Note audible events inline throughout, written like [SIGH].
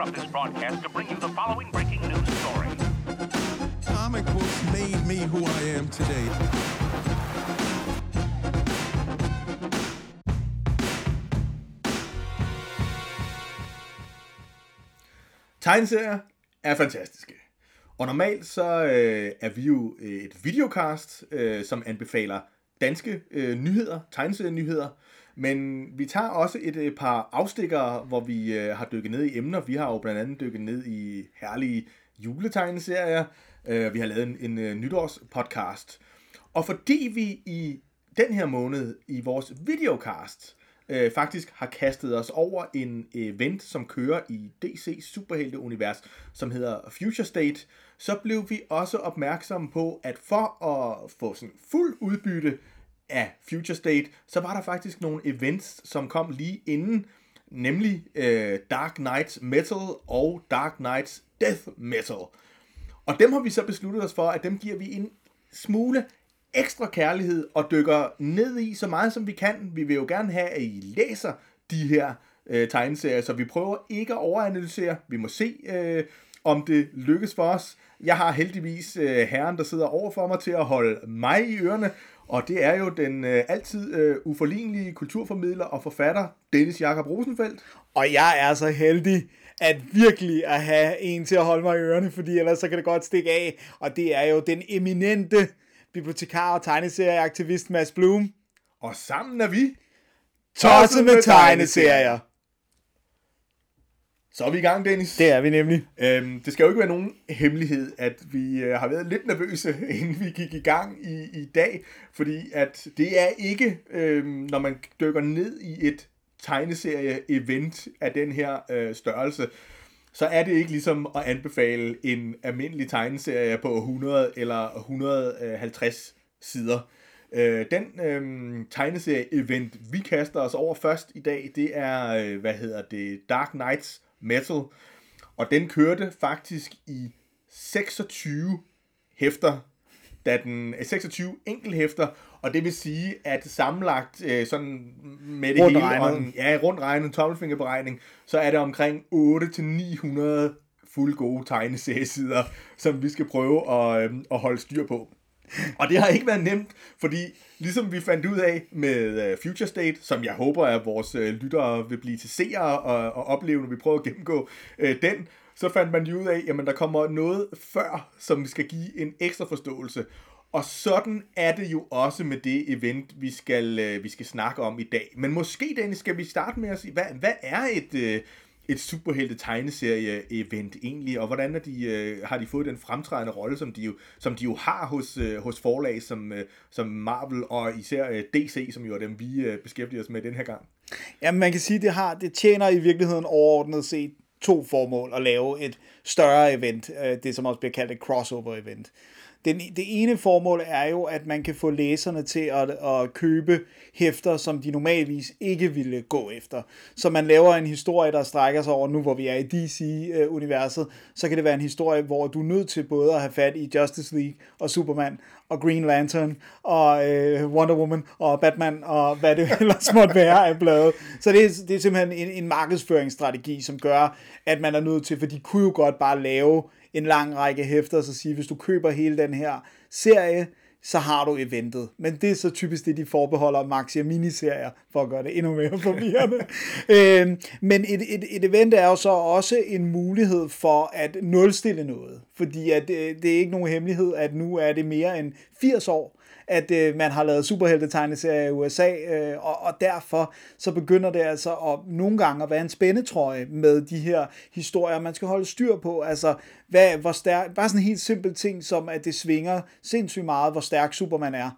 interrupt this broadcast to bring you the following breaking news story. Comic books made me who I am today. Tegneserier er fantastiske. Og normalt så øh, er vi jo et videocast, øh, som anbefaler danske øh, nyheder, tegneserienyheder. Men vi tager også et, øh, par afstikkere, hvor vi øh, har dykket ned i emner. Vi har jo blandt andet dykket ned i herlige juletegneserier. Øh, vi har lavet en, en nytårspodcast. Og fordi vi i den her måned i vores videocast øh, faktisk har kastet os over en event, som kører i DC Superhelte-univers, som hedder Future State, så blev vi også opmærksomme på, at for at få sådan fuld udbytte af Future State, så var der faktisk nogle events, som kom lige inden, nemlig øh, Dark Knights Metal og Dark Knights Death Metal. Og dem har vi så besluttet os for, at dem giver vi en smule ekstra kærlighed og dykker ned i så meget som vi kan. Vi vil jo gerne have, at I læser de her øh, tegneserier, så vi prøver ikke at overanalysere. Vi må se, øh, om det lykkes for os. Jeg har heldigvis øh, herren, der sidder over for mig til at holde mig i ørerne, og det er jo den øh, altid øh, uforlignelige kulturformidler og forfatter, Dennis Jakob Rosenfeldt. Og jeg er så heldig, at virkelig at have en til at holde mig i ørerne, fordi ellers så kan det godt stikke af. Og det er jo den eminente bibliotekar og tegneserieaktivist Mads Blum. Og sammen er vi Tosset med tegneserier. Så er vi i gang, Dennis. Det er vi nemlig. Øhm, det skal jo ikke være nogen hemmelighed, at vi øh, har været lidt nervøse, [LAUGHS] inden vi gik i gang i, i dag, fordi at det er ikke, øh, når man dykker ned i et tegneserie-event af den her øh, størrelse, så er det ikke ligesom at anbefale en almindelig tegneserie på 100 eller 150 sider. Øh, den øh, tegneserie-event, vi kaster os over først i dag, det er, øh, hvad hedder det, Dark Knights Metal. Og den kørte faktisk i 26 hæfter, da den 26 enkelhæfter, og det vil sige, at sammenlagt øh, sådan med det Rundt hele, regnet. og en, ja, rundt regnet tommelfingerberegning, så er det omkring 8-900 fuld gode tegneseriesider, som vi skal prøve at, øh, at holde styr på. Og det har ikke været nemt, fordi ligesom vi fandt ud af med øh, Future State, som jeg håber, at vores øh, lyttere vil blive til seere og, og opleve, når vi prøver at gennemgå øh, den, så fandt man ud af, at der kommer noget før, som skal give en ekstra forståelse. Og sådan er det jo også med det event, vi skal, øh, vi skal snakke om i dag. Men måske, Dennis, skal vi starte med at sige, hvad, hvad er et, øh, et superhelte tegneserie-event egentlig, og hvordan er de, øh, har de fået den fremtrædende rolle, som de jo, som de jo har hos, øh, hos forlag som, øh, som Marvel og især øh, DC, som jo er dem, vi øh, beskæftiger os med den her gang? Jamen, man kan sige, det har, det tjener i virkeligheden overordnet set to formål at lave et større event, øh, det som også bliver kaldt et crossover event. Den, det ene formål er jo, at man kan få læserne til at, at købe hæfter, som de normalvis ikke ville gå efter. Så man laver en historie, der strækker sig over, nu hvor vi er i DC-universet, så kan det være en historie, hvor du er nødt til både at have fat i Justice League og Superman og Green Lantern og øh, Wonder Woman og Batman og hvad det [LAUGHS] ellers måtte være af blade. Så det er, det er simpelthen en, en markedsføringsstrategi, som gør, at man er nødt til, for de kunne jo godt bare lave en lang række hæfter, så sige, hvis du køber hele den her serie, så har du eventet. Men det er så typisk det, de forbeholder maxi- og miniserier, for at gøre det endnu mere forvirrende. [LAUGHS] øhm, men et, et, et event er jo så også en mulighed for at nulstille noget. Fordi at, øh, det er ikke nogen hemmelighed, at nu er det mere end 80 år, at øh, man har lavet superhelte-tegneserier i USA, øh, og, og derfor så begynder det altså at, nogle gange at være en spændetrøje med de her historier, man skal holde styr på. Altså, hvad, hvor stærk, bare sådan en helt simpel ting som, at det svinger sindssygt meget, hvor stærk Superman er.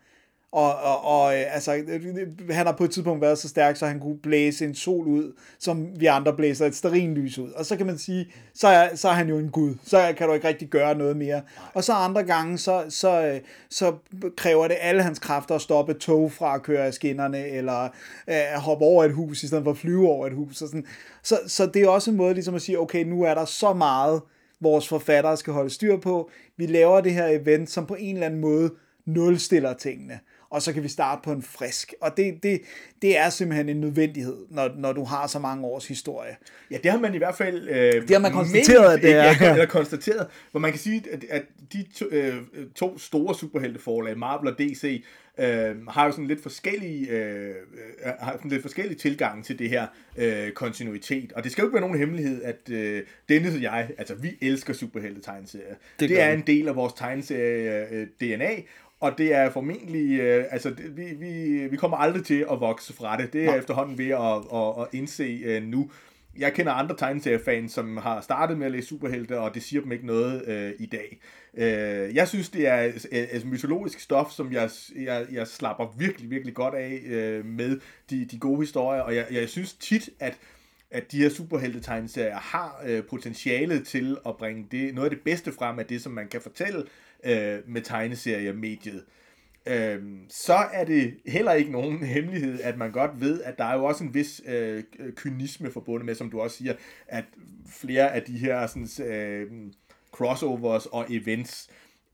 Og, og, og øh, altså, øh, han har på et tidspunkt været så stærk, så han kunne blæse en sol ud, som vi andre blæser et sterinlys ud. Og så kan man sige, så er, så er han jo en gud. Så kan du ikke rigtig gøre noget mere. Og så andre gange, så, så, øh, så kræver det alle hans kræfter at stoppe tog fra at køre af skinnerne, eller øh, at hoppe over et hus, i stedet for at flyve over et hus. Og sådan. Så, så det er også en måde ligesom at sige, okay, nu er der så meget, vores forfattere skal holde styr på. Vi laver det her event, som på en eller anden måde nulstiller tingene. Og så kan vi starte på en frisk. Og det, det, det er simpelthen en nødvendighed, når, når du har så mange års historie. Ja, det har man i hvert fald... Øh, Det har man konstateret, at det [LAUGHS] er. Ikke, eller konstateret, hvor man kan sige, at, at de to, øh, to store superhelteforlag, Marvel og DC, øh, har jo sådan lidt forskellige, øh, øh, har sådan lidt forskellige tilgang til det her øh, kontinuitet. Og det skal jo ikke være nogen hemmelighed, at øh, Dennis og jeg, altså vi elsker superhelte-tegneserier. Det, Det det er en del af vores tegneserie øh, DNA, og det er formentlig, øh, altså det, vi, vi, vi kommer aldrig til at vokse fra det. Det er Nej. efterhånden ved at, at, at indse øh, nu. Jeg kender andre tegneseriefans, som har startet med at læse superhelte, og det siger dem ikke noget øh, i dag. Øh, jeg synes, det er øh, altså, mytologisk stof, som jeg, jeg, jeg slapper virkelig, virkelig godt af øh, med de, de gode historier, og jeg, jeg synes tit, at at de her superhelte-tegneserier har øh, potentialet til at bringe det, noget af det bedste frem af det, som man kan fortælle øh, med tegneseriemediet. Øhm, så er det heller ikke nogen [LAUGHS] hemmelighed, at man godt ved, at der er jo også en vis øh, kynisme forbundet med, som du også siger, at flere af de her sådan, øh, crossovers og events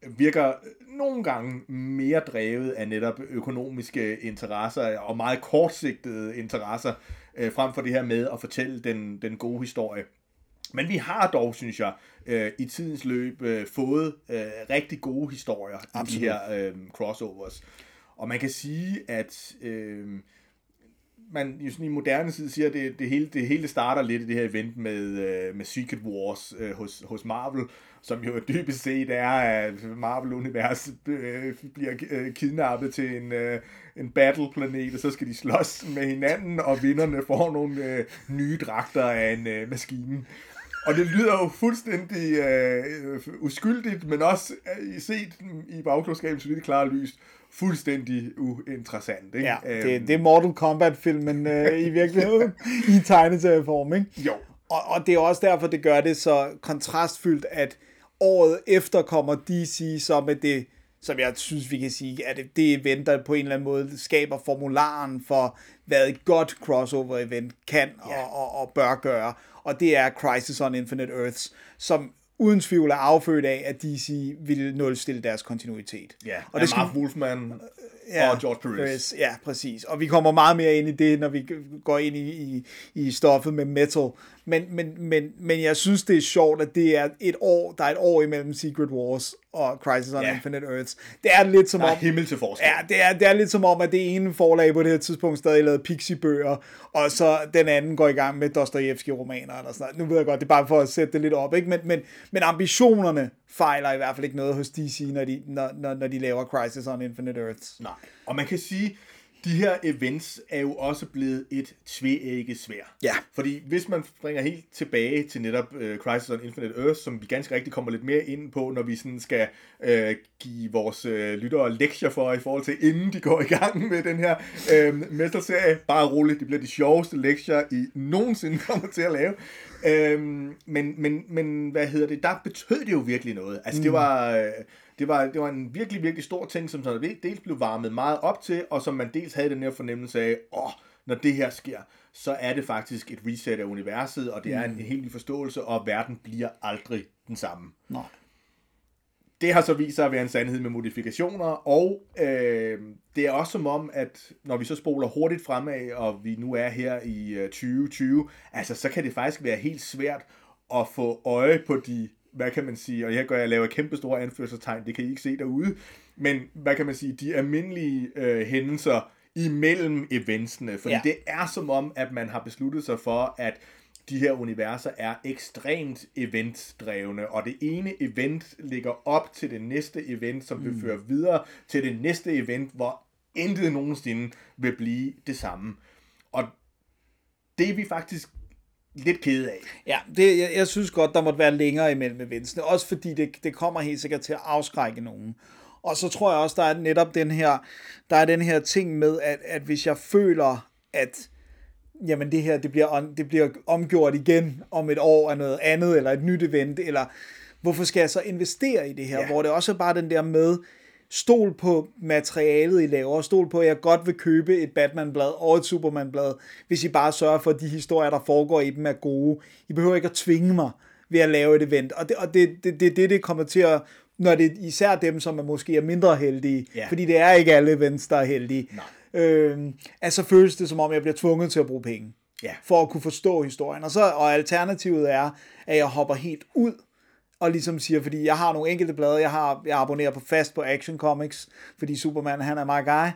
virker nogle gange mere drevet af netop økonomiske interesser og meget kortsigtede interesser, øh, frem for det her med at fortælle den, den gode historie. Men vi har dog, synes jeg, øh, i tidens løb øh, fået øh, rigtig gode historier Absolut. i de her øh, crossovers. Og man kan sige, at øh, man jo sådan i moderne tid siger, at det, det, hele, det hele starter lidt i det her event med, øh, med Secret Wars øh, hos, hos Marvel, som jo dybest set er, at Marvel-universet øh, bliver øh, kidnappet til en, øh, en battle-planet, og så skal de slås med hinanden, og vinderne får nogle øh, nye dragter af en øh, maskine. Og det lyder jo fuldstændig øh, uskyldigt, men også øh, set i bagklodskabens lidt klare lys, fuldstændig uinteressant. Ikke? Ja, Øhm, det, det er Mortal Kombat-filmen øh, i [LAUGHS] virkeligheden, i tegneserieform, ikke? Jo. Og, og det er også derfor, det gør det så kontrastfyldt, at året efter kommer DC så med det, som jeg synes, vi kan sige, at det, event, der på en eller anden måde skaber formularen for, hvad et godt crossover-event kan og, og, og bør gøre. Og det er Crisis on Infinite Earths, som uden tvivl er affødt af, at DC ville nulstille deres kontinuitet. Ja, og og det skal, Mark Wolfman og George Perez. Ja, præcis. Og vi kommer meget mere ind i det, når vi går ind i, i, i stoffet med metal. Men, men, men, men jeg synes, det er sjovt, at det er et år, der er et år imellem Secret Wars og Crisis on Ja. Infinite Earths. Det er lidt som Der er om... himmel til forskel. Ja, det er, det er lidt som om, at det ene forlag på det her tidspunkt stadig lavede Pixie-bøger, og så den anden går i gang med Dostojevski-romaner eller sådan noget. Nu ved jeg godt, det er bare for at sætte det lidt op, ikke? Men, men, men ambitionerne fejler i hvert fald ikke noget hos DC, når de, når, når, når de laver Crisis on Infinite Earths. Nej. Og man kan sige, de her events er jo også blevet et tvægget svær. Ja. Fordi hvis man springer helt tilbage til netop uh, Crisis on Infinite Earth, som vi ganske rigtigt kommer lidt mere ind på, når vi sådan skal uh, give vores uh, lyttere lektier for, i forhold til inden de går i gang [LAUGHS] med den her uh, mesterserie. Bare roligt, det bliver de sjoveste lektier, I nogensinde [LAUGHS] kommer til at lave. Øhm, men, men, men hvad hedder det, der betød det jo virkelig noget. Altså det var, øh, det var, det var en virkelig, virkelig stor ting, som sådan dels blev varmet meget op til, og som man dels havde den her fornemmelse af, åh, når det her sker, så er det faktisk et reset af universet, og det er en, en helt ny forståelse, og verden bliver aldrig den samme. Nej. Det har så vist sig at være en sandhed med modifikationer, og øh, det er også som om, at når vi så spoler hurtigt fremad, og vi nu er her i øh, 2020, altså så kan det faktisk være helt svært at få øje på de, hvad kan man sige, og her gør jeg laver kæmpe store anførselstegn, det kan I ikke se derude, men hvad kan man sige, de almindelige øh, hændelser imellem eventsene, fordi Ja. det er som om, at man har besluttet sig for, at de her universer er ekstremt eventdrevne, og det ene event ligger op til det næste event, som vil føre videre til det næste event, hvor intet nogensinde vil blive det samme. Og det er vi faktisk lidt kede af. Ja, det, jeg, jeg synes godt, der måtte være længere imellem eventsene, også fordi det, det kommer helt sikkert til at afskrække nogen. Og så tror jeg også, der er netop den her, der er den her ting med, at, at hvis jeg føler, at jamen det her, det bliver, det bliver omgjort igen om et år af noget andet, eller et nyt event, eller hvorfor skal jeg så investere i det her. Ja. hvor det også er bare den der med, stol på materialet, I laver, stol på, at jeg godt vil købe et Batman-blad og et Superman-blad, hvis I bare sørger for, at de historier, der foregår i dem, er gode. I behøver ikke at tvinge mig ved at lave et event, og det, og det, det, det, det, det kommer til at når det er især dem, som er måske er mindre heldige, Ja. fordi det er ikke alle events, der er heldige, Nej. øh, at så føles det som om, jeg bliver tvunget til at bruge penge, Ja. for at kunne forstå historien. Og, så, og alternativet er, at jeg hopper helt ud, og ligesom siger, fordi jeg har nogle enkelte blade, jeg har jeg abonnerer på fast på Action Comics, fordi Superman, han er my guy,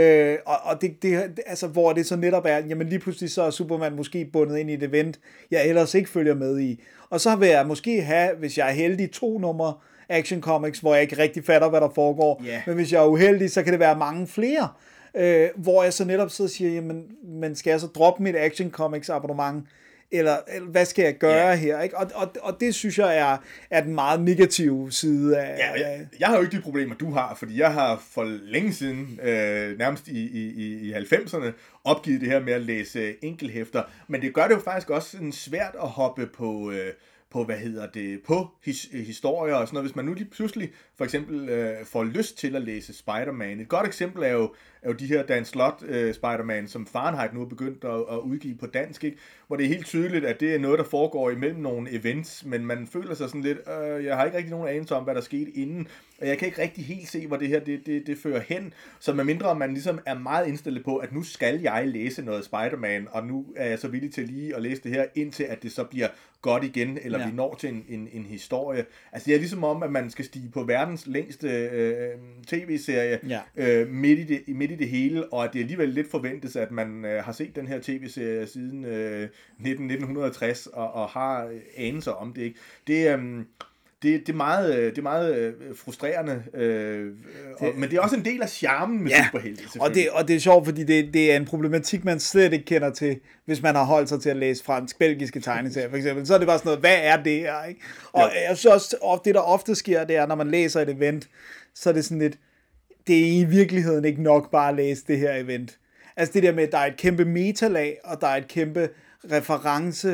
øh, og, og det, det, altså, hvor det så netop er, jamen lige pludselig så er Superman måske bundet ind i et event, jeg ellers ikke følger med i, og så vil jeg måske have, hvis jeg er heldig, to numre Action Comics, hvor jeg ikke rigtig fatter, hvad der foregår, Ja. men hvis jeg er uheldig, så kan det være mange flere, øh, hvor jeg så netop sidder og siger, jamen, men skal jeg så droppe mit Action Comics abonnement, eller, eller hvad skal jeg gøre Ja. her? Ikke? Og, og, og det synes jeg er, er den meget negative side af... Ja, jeg, jeg har jo ikke de problemer, du har, fordi jeg har for længe siden, øh, nærmest i, i, i- i 90'erne, opgivet det her med at læse enkelhæfter. Men det gør det jo faktisk også sådan svært at hoppe på, øh, på hvad hedder det, på his, historier og sådan noget. Hvis man nu lige pludselig for eksempel øh, får lyst til at læse Spider-Man. Et godt eksempel er jo, er jo de her Dan Slott øh, Spider-Man, som Fahrenheit nu er begyndt at, at udgive på dansk, ikke? hvor det er helt tydeligt, at det er noget, der foregår imellem nogle events, men man føler sig sådan lidt, øh, jeg har ikke rigtig nogen anelse om, hvad der skete inden, og jeg kan ikke rigtig helt se, hvor det her det, det, det fører hen, så medmindre man ligesom er meget indstillet på, at nu skal jeg læse noget Spider-Man, og nu er jeg så villig til lige at læse det her, indtil at det så bliver godt igen, eller Ja. vi når til en, en, en historie. Altså det er ligesom om, at man skal stige på verdens længste øh, tv-serie Ja. øh, midt, i det, midt i det hele, og at det alligevel lidt forventes, at man øh, har set den her tv-serie siden øh, 19, 1960, og, og har øh, anelser om det. Ikke? Det, øh, det, det, er meget, øh, det er meget øh, frustrerende, øh, det, og, men det er også en del af charmen med Ja, superhelte, og det, og det er sjovt, fordi det, det er en problematik, man slet ikke kender til, hvis man har holdt sig til at læse fransk-belgiske tegneserier, for eksempel. Så er det bare sådan noget, hvad er det her? Ikke? Og Ja. jeg synes også, og det der ofte sker, det er, når man læser et event, så er det sådan lidt, det er i virkeligheden ikke nok bare at læse det her event. Altså det der med, at der er et kæmpe metalag, og der er et kæmpe reference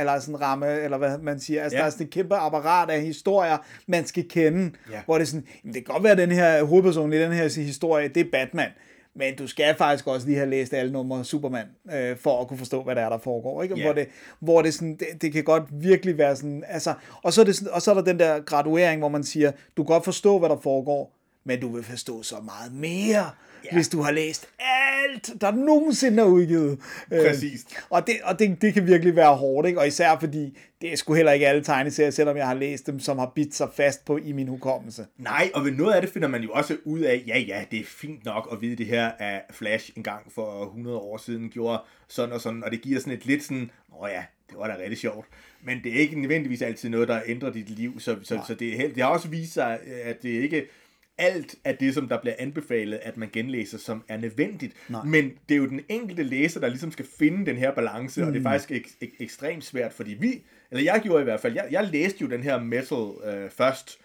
eller sådan ramme, eller hvad man siger. Altså Ja. der er sådan et kæmpe apparat af historier, man skal kende, Ja. hvor det er sådan, det kan godt være, at den her hovedperson i den her historie, det er Batman. Men du skal faktisk også lige have læst alle numre Superman, øh, for at kunne forstå, hvad der er, der foregår. Ikke? Ja. Hvor, det, hvor det, sådan, det, det kan godt virkelig være sådan... Altså, og, så er det sådan, og så er der den der graduering, hvor man siger, du kan godt forstå, hvad der foregår, men du vil forstå så meget mere, ja. hvis du har læst alt, der nogensinde er udgivet. Øh, Præcis. og det, og det, det kan virkelig være hårdt, ikke? og især fordi, det er sgu heller ikke alle tegneserier, selvom jeg har læst dem, som har bidt sig fast på i min hukommelse. Nej, og ved noget af det finder man jo også ud af, ja ja, det er fint nok at vide det her, at Flash engang for 100 år siden gjorde sådan og sådan, og det giver sådan et lidt sådan, åh ja, det var da rigtig sjovt. Men det er ikke nødvendigvis altid noget, der ændrer dit liv, så, så, så det, er det har også vist sig, at det ikke alt af det, som der bliver anbefalet, at man genlæser, som er nødvendigt. Nej. Men det er jo den enkelte læser, der ligesom skal finde den her balance, mm. og det er faktisk ek- ek- ekstremt svært, fordi vi, eller jeg gjorde i hvert fald, jeg, jeg læste jo den her metal øh, først,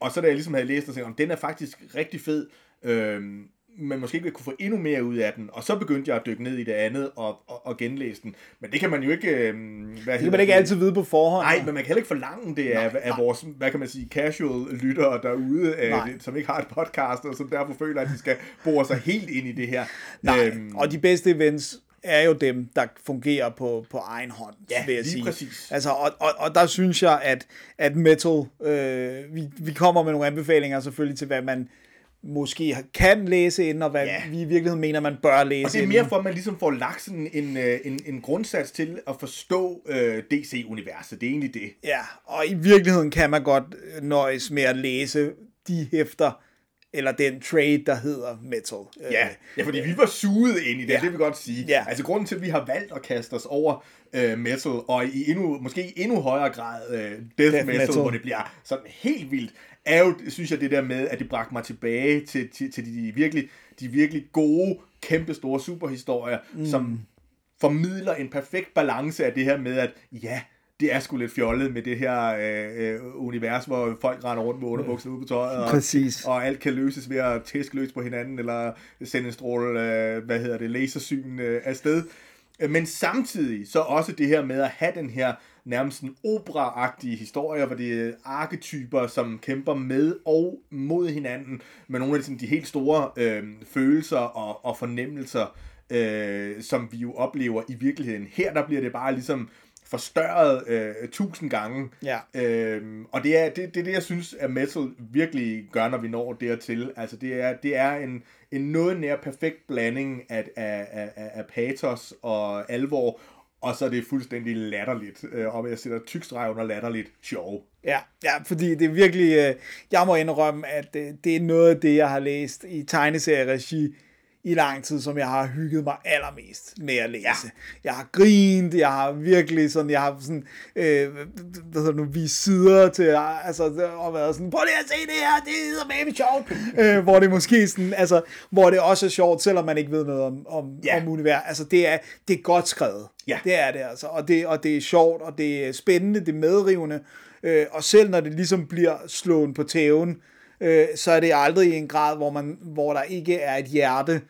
og så da jeg ligesom havde læst den, så tænkte jeg, "Om, den er faktisk rigtig fed, øhm, men måske ikke vil kunne få endnu mere ud af den. Og så begyndte jeg at dykke ned i det andet og, og, og genlæse den. Men det kan man jo ikke... Øhm, hvad Det kan man ikke altid vide på forhånd. Nej, men man kan heller ikke forlange det af, af vores, hvad kan man sige, casual lyttere derude, Nej. øh, som ikke har et podcast, og som derfor føler, at de skal bore sig helt ind i det her. Nej, og de bedste events er jo dem, der fungerer på, på egen hånd, Ja, vil jeg lige sige. præcis. Altså, og, og, og der synes jeg, at, at Metal, øh, vi, vi kommer med nogle anbefalinger selvfølgelig til, hvad man måske kan læse inden, og hvad Ja. vi i virkeligheden mener, man bør læse Og det er inden. mere for, at man ligesom får lagt sådan en, øh, en, en grundsats til at forstå øh, DC-universet. Det er egentlig det. Ja, og i virkeligheden kan man godt øh, nøjes med at læse de hæfter, eller den trade, der hedder Metal. Øh, Ja, ja fordi vi var suget ind i det, Ja. ja. det vil vi godt sige. Ja. Altså grunden til, at vi har valgt at kaste os over øh, metal, og i endnu, måske i endnu højere grad øh, death, Death death metal, metal. hvor det bliver sådan helt vildt, er jo, synes jeg, det der med, at det bragte mig tilbage til, til, til de, virkelig, de virkelig gode, kæmpe store superhistorier, mm. som formidler en perfekt balance af det her med, at ja, det er sgu lidt fjollet med det her øh, øh, univers, hvor folk render rundt med underbukser ude på tøjet, og, Præcis. og alt kan løses ved at tæske løs på hinanden, eller sende en stråle, øh, hvad hedder det, lasersyn øh, afsted. Øh, Men samtidig så også det her med at have den her nærmest en opera-agtige historie, hvor det er arketyper, som kæmper med og mod hinanden, med nogle af de, sådan, de helt store øh, følelser og, og fornemmelser, øh, som vi jo oplever i virkeligheden. Her der bliver det bare ligesom forstørret øh, tusind gange. Ja. Øhm, og det er, det, det er det, jeg synes, at metal virkelig gør, når vi når dertil. Altså, det er, det er en, en noget nær perfekt blanding af, af, af, af af patos og alvor, og så er det fuldstændig latterligt. Øh, og jeg sætter tyk streg under latterligt sjov. Ja, ja, fordi det er virkelig, øh, jeg må indrømme, at øh, det er noget af det, jeg har læst i tegneserieregi i lang tid, som jeg har hygget mig allermest med at læse. Ja. Jeg har grint, jeg har virkelig sådan, jeg har sådan, øh, hvad det nu, vist sider til, altså, og været sådan, prøv lige at se det her, det er baby sjovt. øh, hvor det måske sådan, altså, hvor det også er sjovt, selvom man ikke ved noget om, om, Ja. om univers. Altså, det er, det er godt skrevet. Ja. Det er det altså, og det, og det er sjovt, og det er spændende, det er medrivende, øh, og selv når det ligesom bliver slået på tæven, øh, så er det aldrig i en grad, hvor, man, hvor der ikke er et hjerte, øh,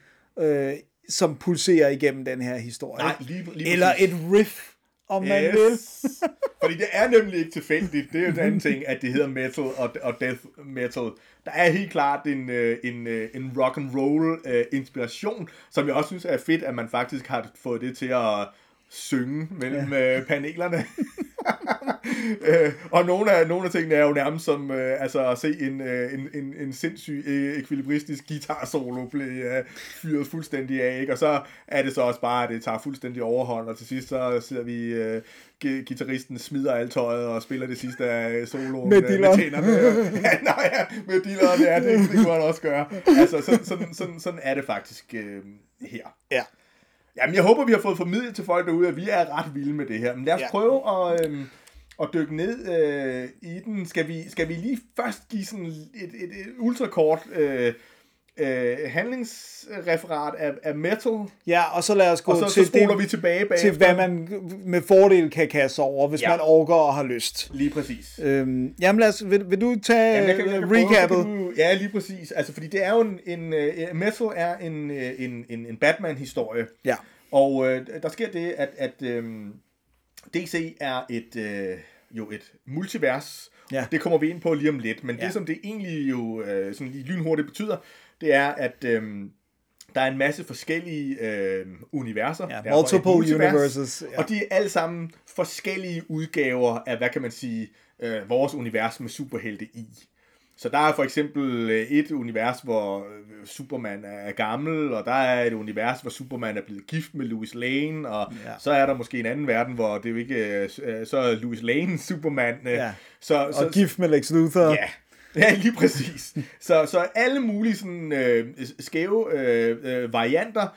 som pulserer igennem den her historie. Nej, lige- lige Eller præcis. et riff, om man vil. [LAUGHS] Fordi det er nemlig ikke tilfældigt. Det er jo den anden ting, at det hedder metal og, og death metal. Der er helt klart en, øh, en, øh, en rock and roll øh, inspiration, som jeg også synes er fedt, at man faktisk har fået det til at synge mellem ja. øh, panelerne. [LAUGHS] øh, og nogle af, nogle af tingene er jo nærmest som øh, altså at se en, øh, en, en, en sindssyg øh, ekvilibristisk guitar-solo blive øh, fyret fuldstændig af, ikke? og så er det så også bare, at det tager fuldstændig overhånd, og til sidst så ser vi øh, guitaristen smider alt tøjet og spiller det sidste af soloen Med øh, dilleren. tænderne. [LAUGHS] ja, nej, ja, med dilleren, ja, det, det kunne han også gøre. Altså, sådan, sådan, sådan, sådan er det faktisk øh, her. Ja. Jamen, jeg håber, vi har fået formidlet til folk derude, at vi er ret vilde med det her. Men lad os ja. Prøve at, øhm, at dykke ned øh, i den. Skal vi, skal vi lige først give sådan et, et, et ultrakort øh, øh, handlingsreferat af, af metal, Ja, og så lad os gå og så, så til, spoler det, vi tilbage bagefter. til, hvad man med fordel kan kaste over, hvis Ja. man orker og har lyst. Lige præcis. Øhm, jamen lad os, vil, vil du tage Jamen, jeg kan, jeg kan prøve, recappet? så kan du- Ja, lige præcis. Altså, fordi det er jo en, en uh, metal er en, uh, en, en, en Batman-historie. Ja. Og øh, der sker det, at, at øhm, DC er et øh, jo et multivers. Ja. Det kommer vi ind på lige om lidt. Men ja. Ja. det, som det egentlig jo øh, sådan lige lynhurtigt betyder, det er, at øhm, der er en masse forskellige øh, universer. Ja, multiple multivers. universes, ja. Og de er alle sammen forskellige udgaver af, hvad kan man sige, øh, vores univers med superhelte i. Så der er for eksempel øh, et univers, hvor øh, Superman er gammel, og der er et univers, hvor Superman er blevet gift med Louis Lane, og ja. Så er der måske en anden verden, hvor det jo ikke øh, så er Louis Lane Superman. Ja. Så, Og så, gift med Lex Luthor. Ja, [LAUGHS] ja lige præcis. Så, så alle mulige sådan, øh, skæve øh, øh, varianter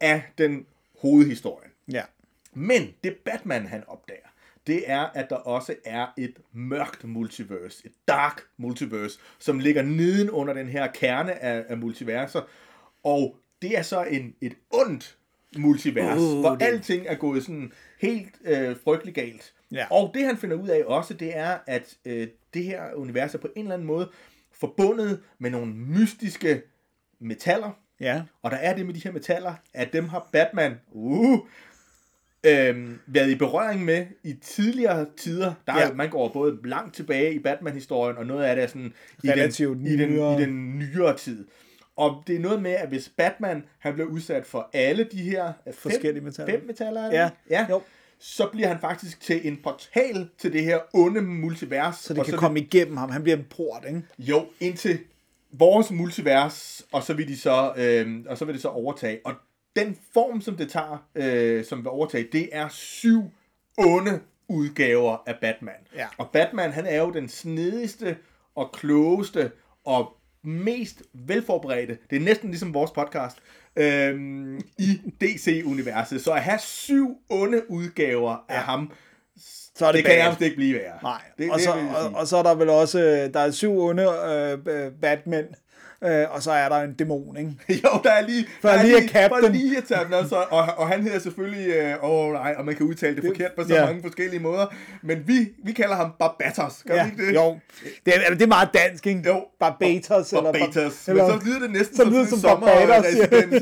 af den hovedhistorie. ja. Men det Batman han opdager, det er, at der også er et mørkt multiverse, et dark multiverse, som ligger neden under den her kerne af, af multiverser. Og det er så en, et ondt multivers, uh, Uh, hvor det- alting er gået sådan helt øh, frygtelig galt. Ja. Og det han finder ud af også, det er, at øh, det her univers er på en eller anden måde forbundet med nogle mystiske metaller, Ja. og der er det med de her metaller, at dem har Batman uh, øhm, været i berøring med i tidligere tider. Der er, Ja. Man går både langt tilbage i Batman-historien, og noget af det er sådan i den, Relativt i, den, nyere. i den nyere tid. Og det er noget med, at hvis Batman han bliver udsat for alle de her fem, Forskellige metaller. fem metaller, er? Ja. ja. Jo. Så bliver han faktisk til en portal til det her onde multivers. Så det kan komme igennem ham. Han bliver en port, ikke? jo, indtil vores multivers, og så vil de så, øh, og så vil det så overtage. Og den form, som det tager, øh, som vil overtage, det er syv onde udgaver af Batman. Ja. Og Batman, han er jo den snedigste og klogeste og mest velforberedte, det er næsten ligesom vores podcast, øhm, i DC-universet. Så at have syv onde udgaver af ham, Så er det, det kan nærmest ikke blive værre. Nej, det, og, det så, og, og så er der vel også, øh, der er syv onde øh, Batman, øh, og så er der en dæmon, ikke? [LAUGHS] Jo, der er lige... For der er lige at captain. For lige at tage den, altså, og, og han hedder selvfølgelig... øh, Åh, øh, oh, nej, og man kan udtale det, forkert på så ja. mange forskellige måder. Men vi, vi kalder ham Barbatos, gør Ja, vi ikke det? jo. Det er, det er meget dansk, ikke? Jo. Barbatos. eller Barbatos. eller, Men så lyder det næsten så som, lyder en som Barbados,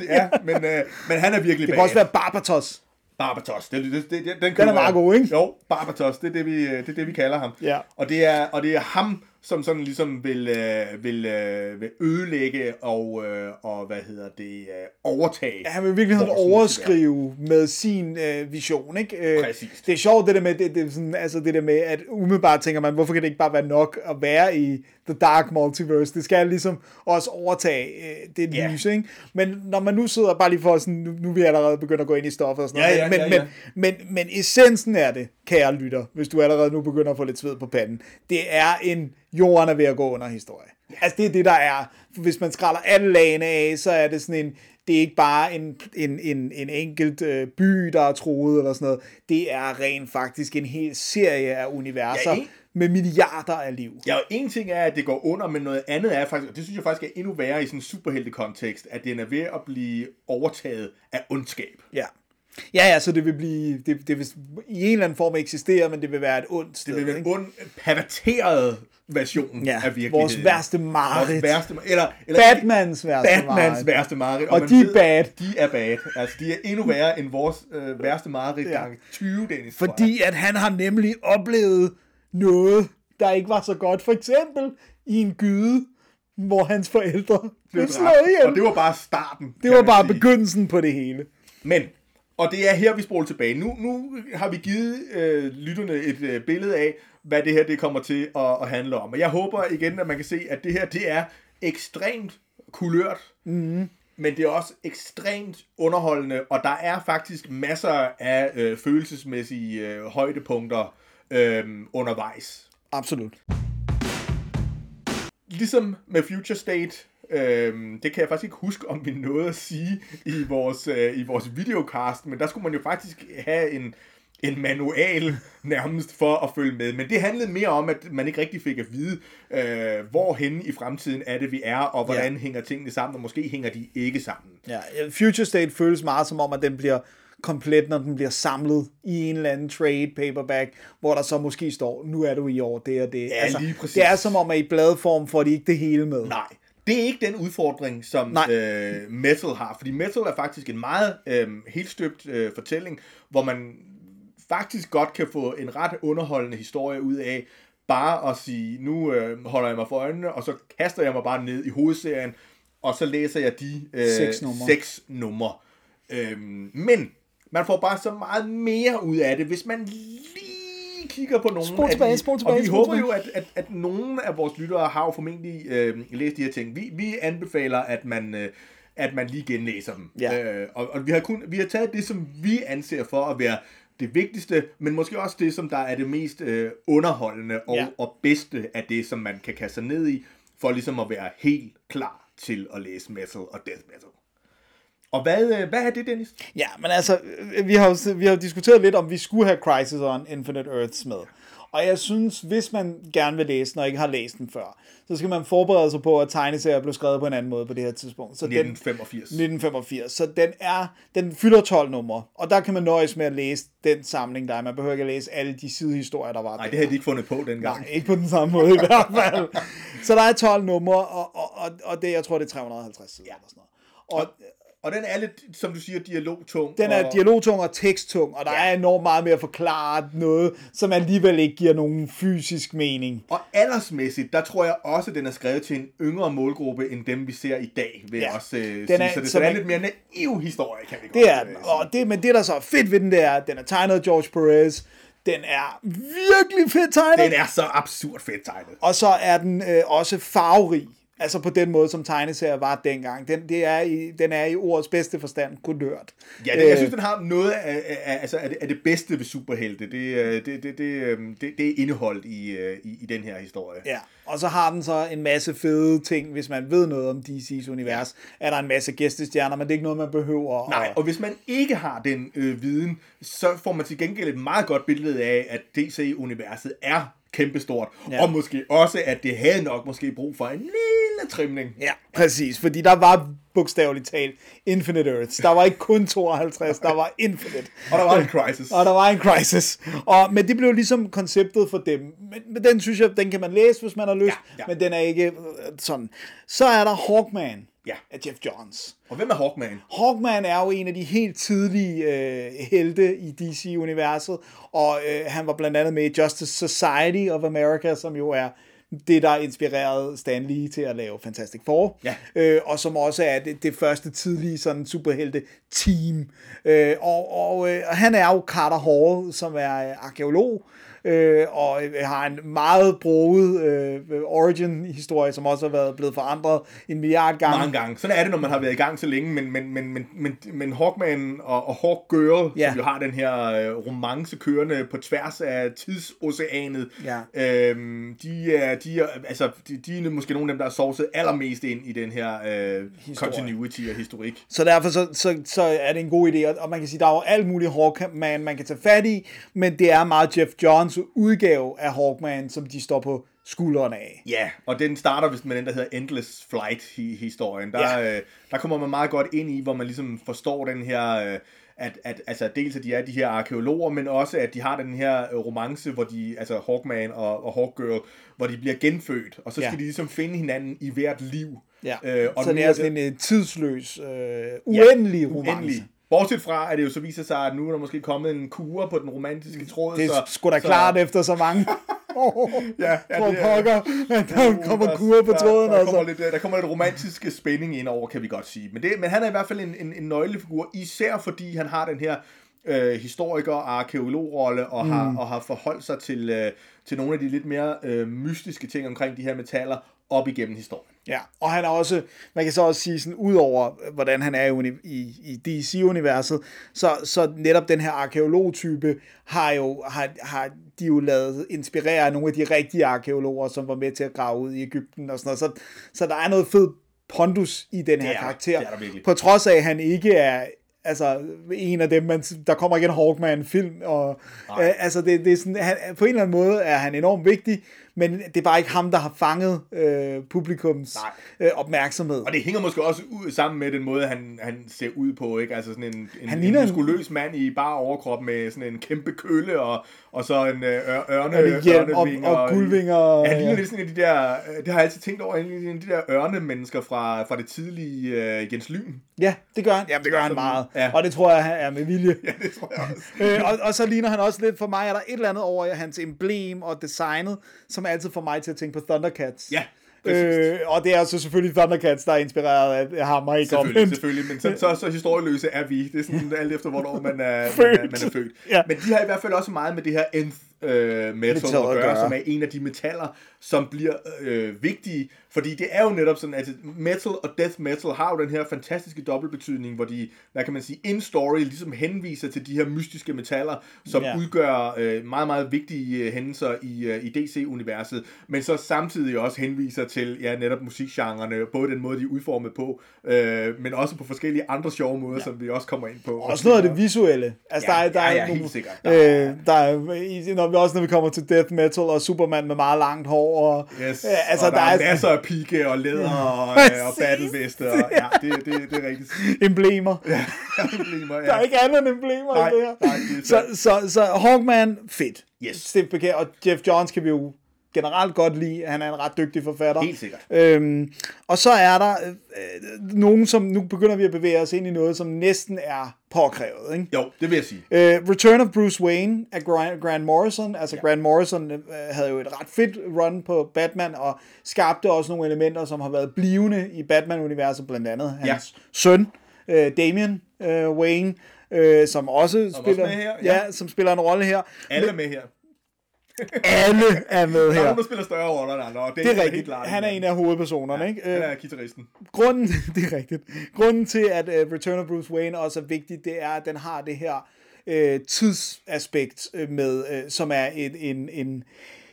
ja. Ja, men, øh, men han er virkelig det kan også være Barbatos. Barbatos. Det, det, det, det, den, Den er meget god, ikke? Jo, Barbatos, det er det, vi, det er det, vi kalder ham. Ja. Og det er, og det er ham, som sådan ligesom vil, øh, vil, øh, vil ødelægge og, øh, og hvad hedder det, øh, overtage. Han vil virkelig vores overskrive med sin øh, vision, ikke? Øh, Præcis. Det er sjovt, det der med, det, det, sådan, altså det der med, at umiddelbart tænker man, hvorfor kan det ikke bare være nok at være i The Dark Multiverse? Det skal ligesom også overtage øh, det Ja. lys, ikke? Men når man nu sidder bare lige for sådan, nu, nu er vi allerede begyndt at gå ind i stoffet og sådan Ja, noget, ja, men, ja, men, ja. men, men, men essensen er det, kære lytter, hvis du allerede nu begynder at få lidt sved på panden, det er en jorden er ved at gå under historie. Altså det er det, der er. Hvis man skræller alle lagene af, så er det sådan en, det er ikke bare en, en, en, en enkelt øh, by, der er troet eller sådan noget. Det er rent faktisk en hel serie af universer Ja, en- med milliarder af liv. Ja, og en ting er, at det går under, men noget andet er faktisk, og det synes jeg faktisk er endnu værre i sådan en superheltekontekst, at den er ved at blive overtaget af ondskab. Ja. Ja, ja, så det vil blive, det, det vil i en eller anden form eksistere, men det vil være et ondt sted. Det vil være en ond, perverteret version Ja, af virkeligheden. vores værste mareridt. Vores værste, eller, eller Batmans værste Batmans mareridt. værste mareridt. Og man de er bad. De er bad. Altså, de er endnu værre end vores øh, værste mareridt Ja. gange 20, Dennis. Fordi at han har nemlig oplevet noget, der ikke var så godt. For eksempel i en gyde, hvor hans forældre blev slået ihjel. Og det var bare starten. det var bare sige. begyndelsen på det hele. Men, og det er her, vi spoler tilbage. Nu, nu har vi givet øh, lytterne et øh, billede af, hvad det her det kommer til at, at handle om. Og jeg håber igen, at man kan se, at det her det er ekstremt kulørt, mm. men det er også ekstremt underholdende, og der er faktisk masser af øh, følelsesmæssige øh, højdepunkter øh, undervejs. Absolut. Ligesom med Future State, øhm, det kan jeg faktisk ikke huske, om vi nåede at sige i vores, øh, i vores videocast, men der skulle man jo faktisk have en, en manual nærmest for at følge med. Men det handlede mere om, at man ikke rigtig fik at vide, øh, hvorhen i fremtiden er det, vi er, og hvordan Ja. hænger tingene sammen, og måske hænger de ikke sammen. Ja, Future State føles meget som om, at den bliver komplet, når den bliver samlet i en eller anden trade paperback, hvor der så måske står, nu er du i år det og det. Altså, Ja, lige præcis. Det er som om, at i bladform får de ikke det hele med. Nej, det er ikke den udfordring, som Nej. øh, Metal har. Fordi Metal er faktisk en meget øh, helt støbt øh, fortælling, hvor man faktisk godt kan få en ret underholdende historie ud af bare at sige, nu øh, holder jeg mig for øjnene, og så kaster jeg mig bare ned i hovedserien, og så læser jeg de øh, Seks numre. seks numre. Øhm, men man får bare så meget mere ud af det, hvis man lige kigger på nogle Spol af tilbage, de, spol tilbage, og vi spol håber tilbage. jo, at, at, at nogle af vores lyttere har jo formentlig øh, læst de her ting. Vi, vi anbefaler, at man, øh, at man lige genlæser dem. Ja. Øh, og og vi, har kun, vi har taget det, som vi anser for at være det vigtigste, men måske også det, som der er det mest øh, underholdende og, ja. og bedste af det, som man kan kaste sig ned i, for ligesom at være helt klar til at læse metal og death metal. Og hvad, øh, hvad er det, Dennis? Ja, men altså, øh, vi har, jo, vi har diskuteret lidt, om vi skulle have Crisis on Infinite Earths med. Og jeg synes, hvis man gerne vil læse den, og ikke har læst den før, så skal man forberede sig på, at tegneserier blev skrevet på en anden måde på det her tidspunkt. Så den, 1985. 1985. Så den er, den fylder 12 numre, og der kan man nøjes med at læse den samling, der er. Man behøver ikke at læse alle de sidehistorier, der var Nej, det havde de ikke fundet på dengang. Nej, ikke på den samme måde i hvert fald. Så der er 12 numre, og, og, og, og det, jeg tror, det er 350 sider. Ja. Eller sådan noget. Og Og den er lidt, som du siger, dialogtung. den er og, dialogtung og teksttung, og der Ja. er enormt meget mere at forklare noget, som alligevel ikke giver nogen fysisk mening. Og aldersmæssigt, der tror jeg også, at den er skrevet til en yngre målgruppe, end dem, vi ser i dag, vil Ja. jeg også øh, Den sige. er- så det, så er lidt mere naiv historie, kan vi godt Det er øh, den. sige. Og det, men det, der så er fedt ved den, det er, den er tegnet af George Perez. Den er virkelig fedt tegnet. Den er så absurd fedt tegnet. Og så er den øh, også farverig. Altså på den måde, som tegneserier var dengang. Den, det er i, den er i ordets bedste forstand kulørt. Ja, det, jeg Øh, synes, den har noget af, af, altså, af, det, af det bedste ved superhelte. Det, øh, det, det, det, øh, det, det er indeholdt i, øh, i, i den her historie. Ja, og så har den så en masse fede ting, hvis man ved noget om DC's univers. Er der en masse gæstestjerner, men det er ikke noget, man behøver. Nej, og hvis man ikke har den øh, viden, så får man til gengæld et meget godt billede af, at DC-universet er kæmpestort, Ja. og måske også, at det havde nok måske brug for en lille trimning. Ja, præcis, fordi der var bogstaveligt talt Infinite Earths. Der var ikke kun 52, der var Infinite. Og der var en crisis. Og der var en crisis. Og, men det blev ligesom konceptet for dem. Men, men den synes jeg, den kan man læse, hvis man har lyst. Ja, ja. Men den er ikke øh, sådan. Så er der Hawkman Ja. af Jeff Johns. Og hvem er Hawkman? Hawkman er jo en af de helt tidlige øh, helte i DC-universet, og øh, han var blandt andet med i Justice Society of America, som jo er det, der inspirerede Stan Lee til at lave Fantastic Four. Ja. Øh, og som også er det, det første tidlige sådan superhelte-team. Øh, og og øh, han er jo Carter Hall, som er øh, arkeolog, øh, og øh, har en meget broget øh, origin-historie, som også har været blevet forandret en milliard gange. mange gange. Sådan er det, når man har været i gang så længe, men, men, men, men, men, men Hawkman og, og Hawkgirl, Ja. som jo har den her øh, romance kørende på tværs af tidsoceanet, Ja. øhm, de, er, de, er, altså, de, de er måske nogle af dem, der har sovset allermest ind i den her øh, continuity og historik. Så derfor så, så, så er det en god idé, og- og man kan sige, der er jo alt muligt Hawkman, man kan tage fat i, men det er meget Jeff Johns udgave af Hawkman, som de står på skuldrene af. Ja, og den starter vist med den, der hedder Endless Flight-historien. Der, Ja. ja. øh, der kommer man meget godt ind i, hvor man ligesom forstår den her... Øh, at, at altså dels at de er de her arkeologer, men også at de har den her øh, romance, hvor de, altså Hawkman og, og Hawkgirl, hvor de bliver genfødt, og så skal Ja. de ligesom finde hinanden i hvert liv. Ja. Øh, og så det er sådan en øh, tidsløs, øh, uendelig romance. Uendelig. Bortset fra, at det jo så viser sig, at nu er der måske kommet en kure på den romantiske tråd. Det er så, sgu da klart efter så mange. [LAUGHS] Ja, ja, For det er- pokker, at der kommer der- kur på der, tråden. Der, Altså. kommer lidt, der kommer lidt romantisk spænding ind over, kan vi godt sige. Men, det, men han er i hvert fald en, en, en nøglefigur, især fordi han har den her øh, historiker- og arkeologrolle, og, mm. har, og har forholdt sig til, øh, til nogle af de lidt mere øh, mystiske ting omkring de her metaller op igennem historien. Ja, og han er også, man kan så også sige sådan, udover hvordan han er i, i, i DC-universet, så, så netop den her arkeologtype har jo, har, har de jo lavet inspirere af nogle af de rigtige arkeologer, som var med til at grave ud i Ægypten og sådan noget. Så, så der er noget fed pondus i den her er der. karakter. Det er der virkelig. På trods af, at han ikke er altså en af dem, man, der kommer ikke en Hawkman-film, og øh, altså det, det er sådan, han, på en eller anden måde er han enormt vigtig, men det er bare ikke ham, der har fanget øh, publikums øh, opmærksomhed. Og det hænger måske også ud sammen med den måde, han, han ser ud på, ikke? Altså sådan en, en, Han en en- muskuløs mand i bare overkrop med sådan en kæmpe kølle og, og så en øh, ør- ørne, Og det hjelm og- ørnevinger. og guldvinger, Ja, han ligner ja. lidt sådan en af de der, øh, det har jeg altid tænkt over, en af de der ørnemennesker fra, fra det tidlige øh, Jens Lyn. Ja, det gør han. Jamen, det gør han meget. ja. Og det tror jeg, han er med vilje. [LAUGHS] Ja, det tror jeg også. øh, og, og så ligner han også lidt, for mig er der et eller andet over hans emblem og designet, som altid får mig til at tænke på Thundercats. Ja, præcis. Øh, og det er så selvfølgelig Thundercats, der er inspireret af ham og ikke Selvfølgelig, omvendt. selvfølgelig, men så, så, så historieløse er vi. Det er sådan alt efter, hvornår man er, man er, man er født. Ja. Men de har i hvert fald også meget med det her nth øh, metal, Metal at gøre, som er en af de metaller, som bliver øh, vigtige. Fordi det er jo netop sådan, at metal og death metal har jo den her fantastiske dobbeltbetydning, hvor de, hvad kan man sige, in story ligesom henviser til de her mystiske metaller, som Ja. udgør øh, meget, meget vigtige øh, hændelser i, øh, i DC-universet, men så samtidig også henviser til, ja, netop musikgenrerne, både den måde, de er udformet på, øh, men også på forskellige andre sjove måder, ja. som vi også kommer ind på. Også noget af det visuelle. Altså, Ja, der er, der ja, er ja, nogle, helt sikkert. Øh, der er, i- vi, også når vi kommer til death metal og Superman med meget langt hår. Og, Yes, øh, altså, og der, der, er, er masser af pigge og læder og, øh, og battleveste, og ja, det, det, det er rigtigt. emblemer. Ja. [LAUGHS] Emblemer, ja. Der er ikke andet end emblemer Nej, i det her. nej, det er så, så, så Hawkman, fedt. Yes. Stift Becker, og Jeff Johns kan vi jo generelt godt lide. Han er en ret dygtig forfatter. Helt sikkert. Øhm, og så er der øh, øh, nogen, som nu begynder vi at bevæge os ind i noget, som næsten er påkrævet. Ikke? Jo, det vil jeg sige. Uh, Return of Bruce Wayne af Grant, Morrison. Altså ja. Grant Morrison uh, havde jo et ret fedt run på Batman, og skabte også nogle elementer, som har været blivende i Batman-universet, blandt andet hans Ja. søn, uh, Damian uh, Wayne, uh, som også spiller, med her, ja. ja. som spiller en rolle her. Alle med her. Alle er med Der er her. nogen, der spiller større roller end andre, og det, Det er rigtigt. klart. Han er en af hovedpersonerne, ja, ikke? Han Øh, er guitaristen. grunden, [LAUGHS] det er rigtigt. Grunden til, at uh, Return of Bruce Wayne også er vigtig, det er, at den har det her uh, tidsaspekt uh, med, uh, som er et, en, en,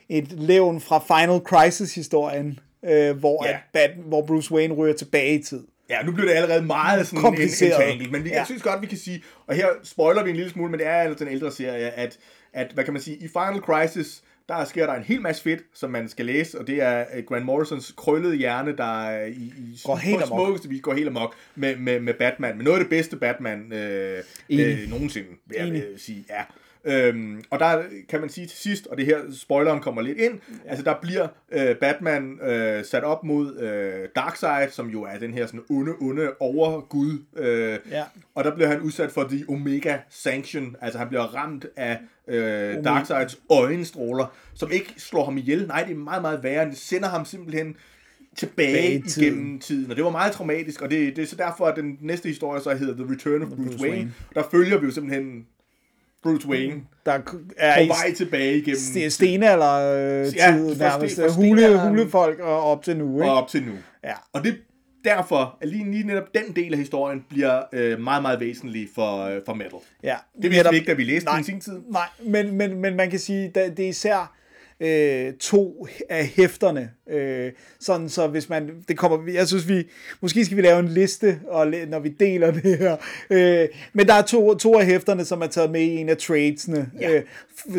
et levn fra Final Crisis-historien, uh, hvor, Ja. at Bat, hvor Bruce Wayne ryger tilbage i tid. Ja, nu bliver det allerede meget sådan Kompliceret. entangled, men vi, Ja. jeg synes godt, vi kan sige, og her spoiler vi en lille smule, men det er altså den ældre serie, at, at, hvad kan man sige, i Final Crisis, der sker der en hel masse fedt, som man skal læse, og det er øh, Grant Morrisons krøllede hjerne, der er i, i Går helt på smukkeste vis går helt amok med, med, med Batman. Men noget af det bedste Batman øh, Enig. øh, nogensinde, vil jeg øh, sige, ja. Øhm, og der kan man sige til sidst, og det her spoileren kommer lidt ind, ja. altså der bliver øh, Batman øh, sat op mod øh, Darkseid, som jo er den her sådan onde, onde overgud, øh, Ja. og der bliver han udsat for The Omega Sanction, altså han bliver ramt af øh, Darkseids øjenstråler, som ikke slår ham ihjel, nej, det er meget, meget værre, det sender ham simpelthen tilbage tiden. igennem tiden, og det var meget traumatisk, og det, det er så derfor, at den næste historie så hedder The Return of Bruce, Bruce Wayne. Wayne. Der følger vi jo simpelthen Bruce Wayne Der er på vej tilbage igennem st- stenalder øh, Ja, nærmest. sten- Hule, hulefolk og op til nu, ikke? og op til nu. Ja. Og det derfor, at lige, lige netop den del af historien bliver øh, meget, meget væsentlig for, øh, for metal. ja. Det vidste vi ikke, da vi læste Nej. den i sin tid. Nej, men, men, men man kan sige, at det er især øh, to af hæfterne. Øh, sådan så hvis man, det kommer, jeg synes vi, måske skal vi lave en liste, og, når vi deler det her. Øh, men der er to, to af hæfterne, som er taget med i en af tradesene, Ja. øh,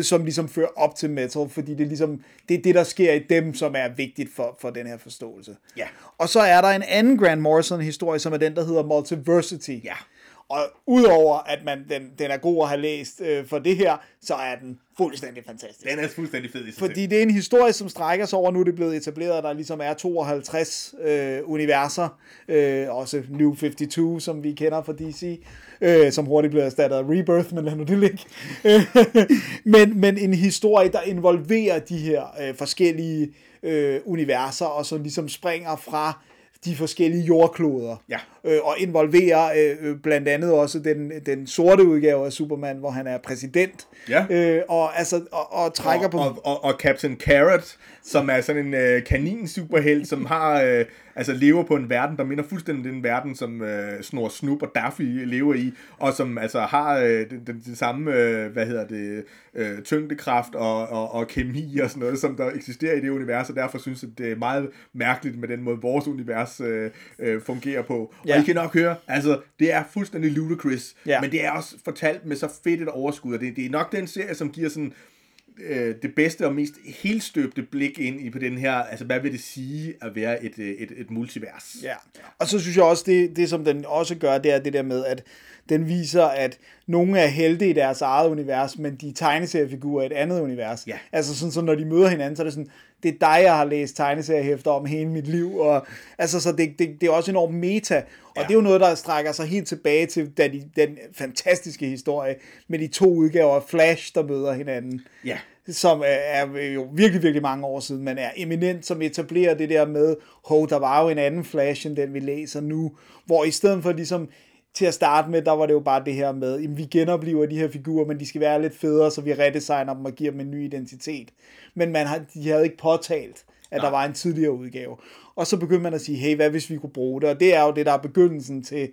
som ligesom fører op til metal, fordi det er ligesom, det er det, der sker i dem, som er vigtigt for, for den her forståelse. Ja. Og så er der en anden Grant Morrison-historie, som er den, der hedder Multiversity. Ja. Og udover at man, den, den er god at have læst øh, for det her, så er den fuldstændig fantastisk. Den er fuldstændig fed i sig Fordi det er en historie, som strækker sig over, nu er det blevet etableret, at der ligesom er 52 øh, universer, øh, også New 52, som vi kender fra DC, øh, som hurtigt blev erstattet af Rebirth, men lad nu det ligge. [LAUGHS] men, men en historie, der involverer de her øh, forskellige øh, universer, og som ligesom springer fra de forskellige jordkloder. Ja. Øh, og involverer øh, øh, blandt andet også den, den sorte udgave af Superman, hvor han er præsident. Ja. Øh, og, altså, og, og trækker og, på... og, og, og Captain Carrot, som er sådan en øh, kanin-superhelt, som har, øh, altså lever på en verden, der minder fuldstændig den verden, som øh, Snor Snoop og Daffy lever i, og som altså har øh, den, den, samme, øh, hvad hedder det, øh, tyngdekraft og, og, og kemi og sådan noget, som der eksisterer i det univers, og derfor synes jeg, det er meget mærkeligt med den måde, vores univers øh, øh, fungerer på. Ja. Og I kan nok høre, altså, det er fuldstændig ludicrous, Ja. men det er også fortalt med så fedt et overskud, og det, det er nok den serie, som giver sådan øh, det bedste og mest helstøbte blik ind i på den her, altså hvad vil det sige at være et, øh, et, et multivers? Ja, og så synes jeg også, det, det som den også gør, det er det der med, at den viser, at nogle er helte i deres eget univers, men de er tegneseriefigurer i et andet univers. Ja. Altså sådan, så når de møder hinanden, så er det sådan, det er dig, jeg har læst tegneseriehæfter om hele mit liv, og altså så det, det, det er også enormt meta, og ja. det er jo noget, der strækker sig helt tilbage til da de, den fantastiske historie med de to udgaver af Flash, der møder hinanden Ja. som er, er jo virkelig, virkelig mange år siden, men er eminent, som etablerer det der med, hov, der var jo en anden Flash, end den vi læser nu, hvor i stedet for ligesom, til at starte med, der var det jo bare det her med, jamen, vi genoplever de her figurer, men de skal være lidt federe, så vi redesigner dem og giver dem en ny identitet. Men man har, de havde ikke påtalt, at der var en tidligere udgave. Og så begyndte man at sige, hey, hvad hvis vi kunne bruge det? Og det er jo det, der er begyndelsen til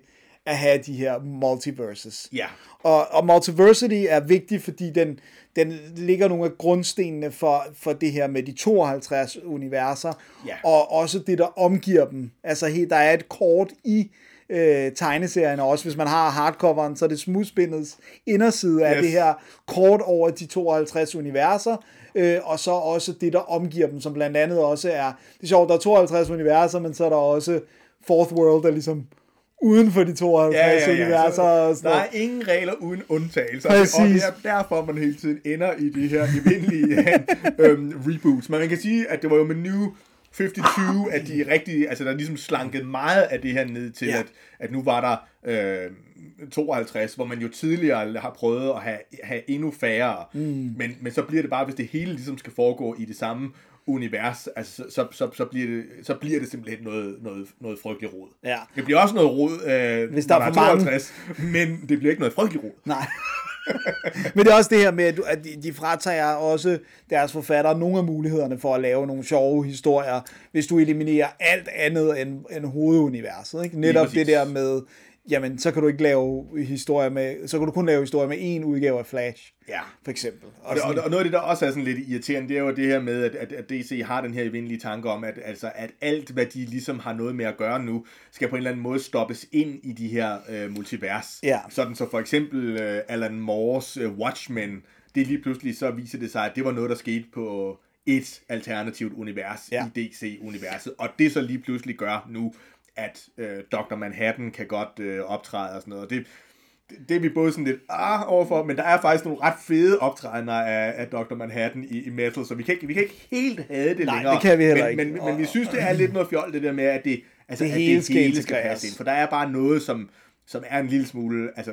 at have de her multiverses. Ja. Og, og multiversity er vigtig, fordi den, den ligger nogle af grundstenene for, for det her med de 52 universer, Ja. og også det, der omgiver dem. Altså, der er et kort i øh, tegneserien også. Hvis man har hardcoveren, så er det smoothspindets inderside af Yes. det her kort over de 52 universer, øh, og så også det, der omgiver dem, som blandt andet også er, det er sjovt, der er 52 universer, men så er der også Fourth World, der ligesom uden for de 52 universer. og Så, sådan der er ingen regler uden undtagelser. Præcis. Og det er derfor, man hele tiden ender i de her evindelige [LAUGHS] øhm, reboots. Men man kan sige, at det var jo med New 52, at de rigtig, altså der ligesom slankede meget af det her ned til, Ja. at, at nu var der øh, 52, hvor man jo tidligere har prøvet at have, have endnu færre. Mm. Men, men så bliver det bare, hvis det hele ligesom skal foregå i det samme univers, altså, så, så, så, så, bliver det, så bliver det simpelthen noget, noget, noget frygteligt rod. Ja. Det bliver også noget rod, øh, Hvis der er når for mange. 52, men det bliver ikke noget frygteligt rod. Nej. [LAUGHS] Men det er også det her med, at de, fratager også deres forfattere nogle af mulighederne for at lave nogle sjove historier, hvis du eliminerer alt andet end, end hoveduniverset. Ikke? Netop det der med, jamen, så kan du ikke lave historier med, så kan du kun lave historier med én udgave af Flash, Ja. for eksempel. Og Og, sådan, og, og noget af det, der også er sådan lidt irriterende, det er jo det her med, at, at, at DC har den her evindelige tanke om, at, altså, at alt, hvad de ligesom har noget med at gøre nu, skal på en eller anden måde stoppes ind i de her øh, multivers. Ja. Sådan så for eksempel øh, Alan Moores øh, Watchmen, det lige pludselig så viser det sig, at det var noget, der skete på et alternativt univers Ja. i DC-universet. Og det så lige pludselig gør nu, at øh, Dr. Manhattan kan godt øh, optræde og sådan noget. Og det, det er vi både sådan lidt ah overfor, men der er faktisk nogle ret fede optrædener af, af Dr. Manhattan i, i Metal, så vi kan, ikke, vi kan ikke helt have det Nej, længere. det kan vi heller men, ikke. Men, men, men vi synes, det er lidt noget fjol, det der med, at det, altså, Det at hele det hele skal passe ind. For der er bare noget, som, som er en lille smule, altså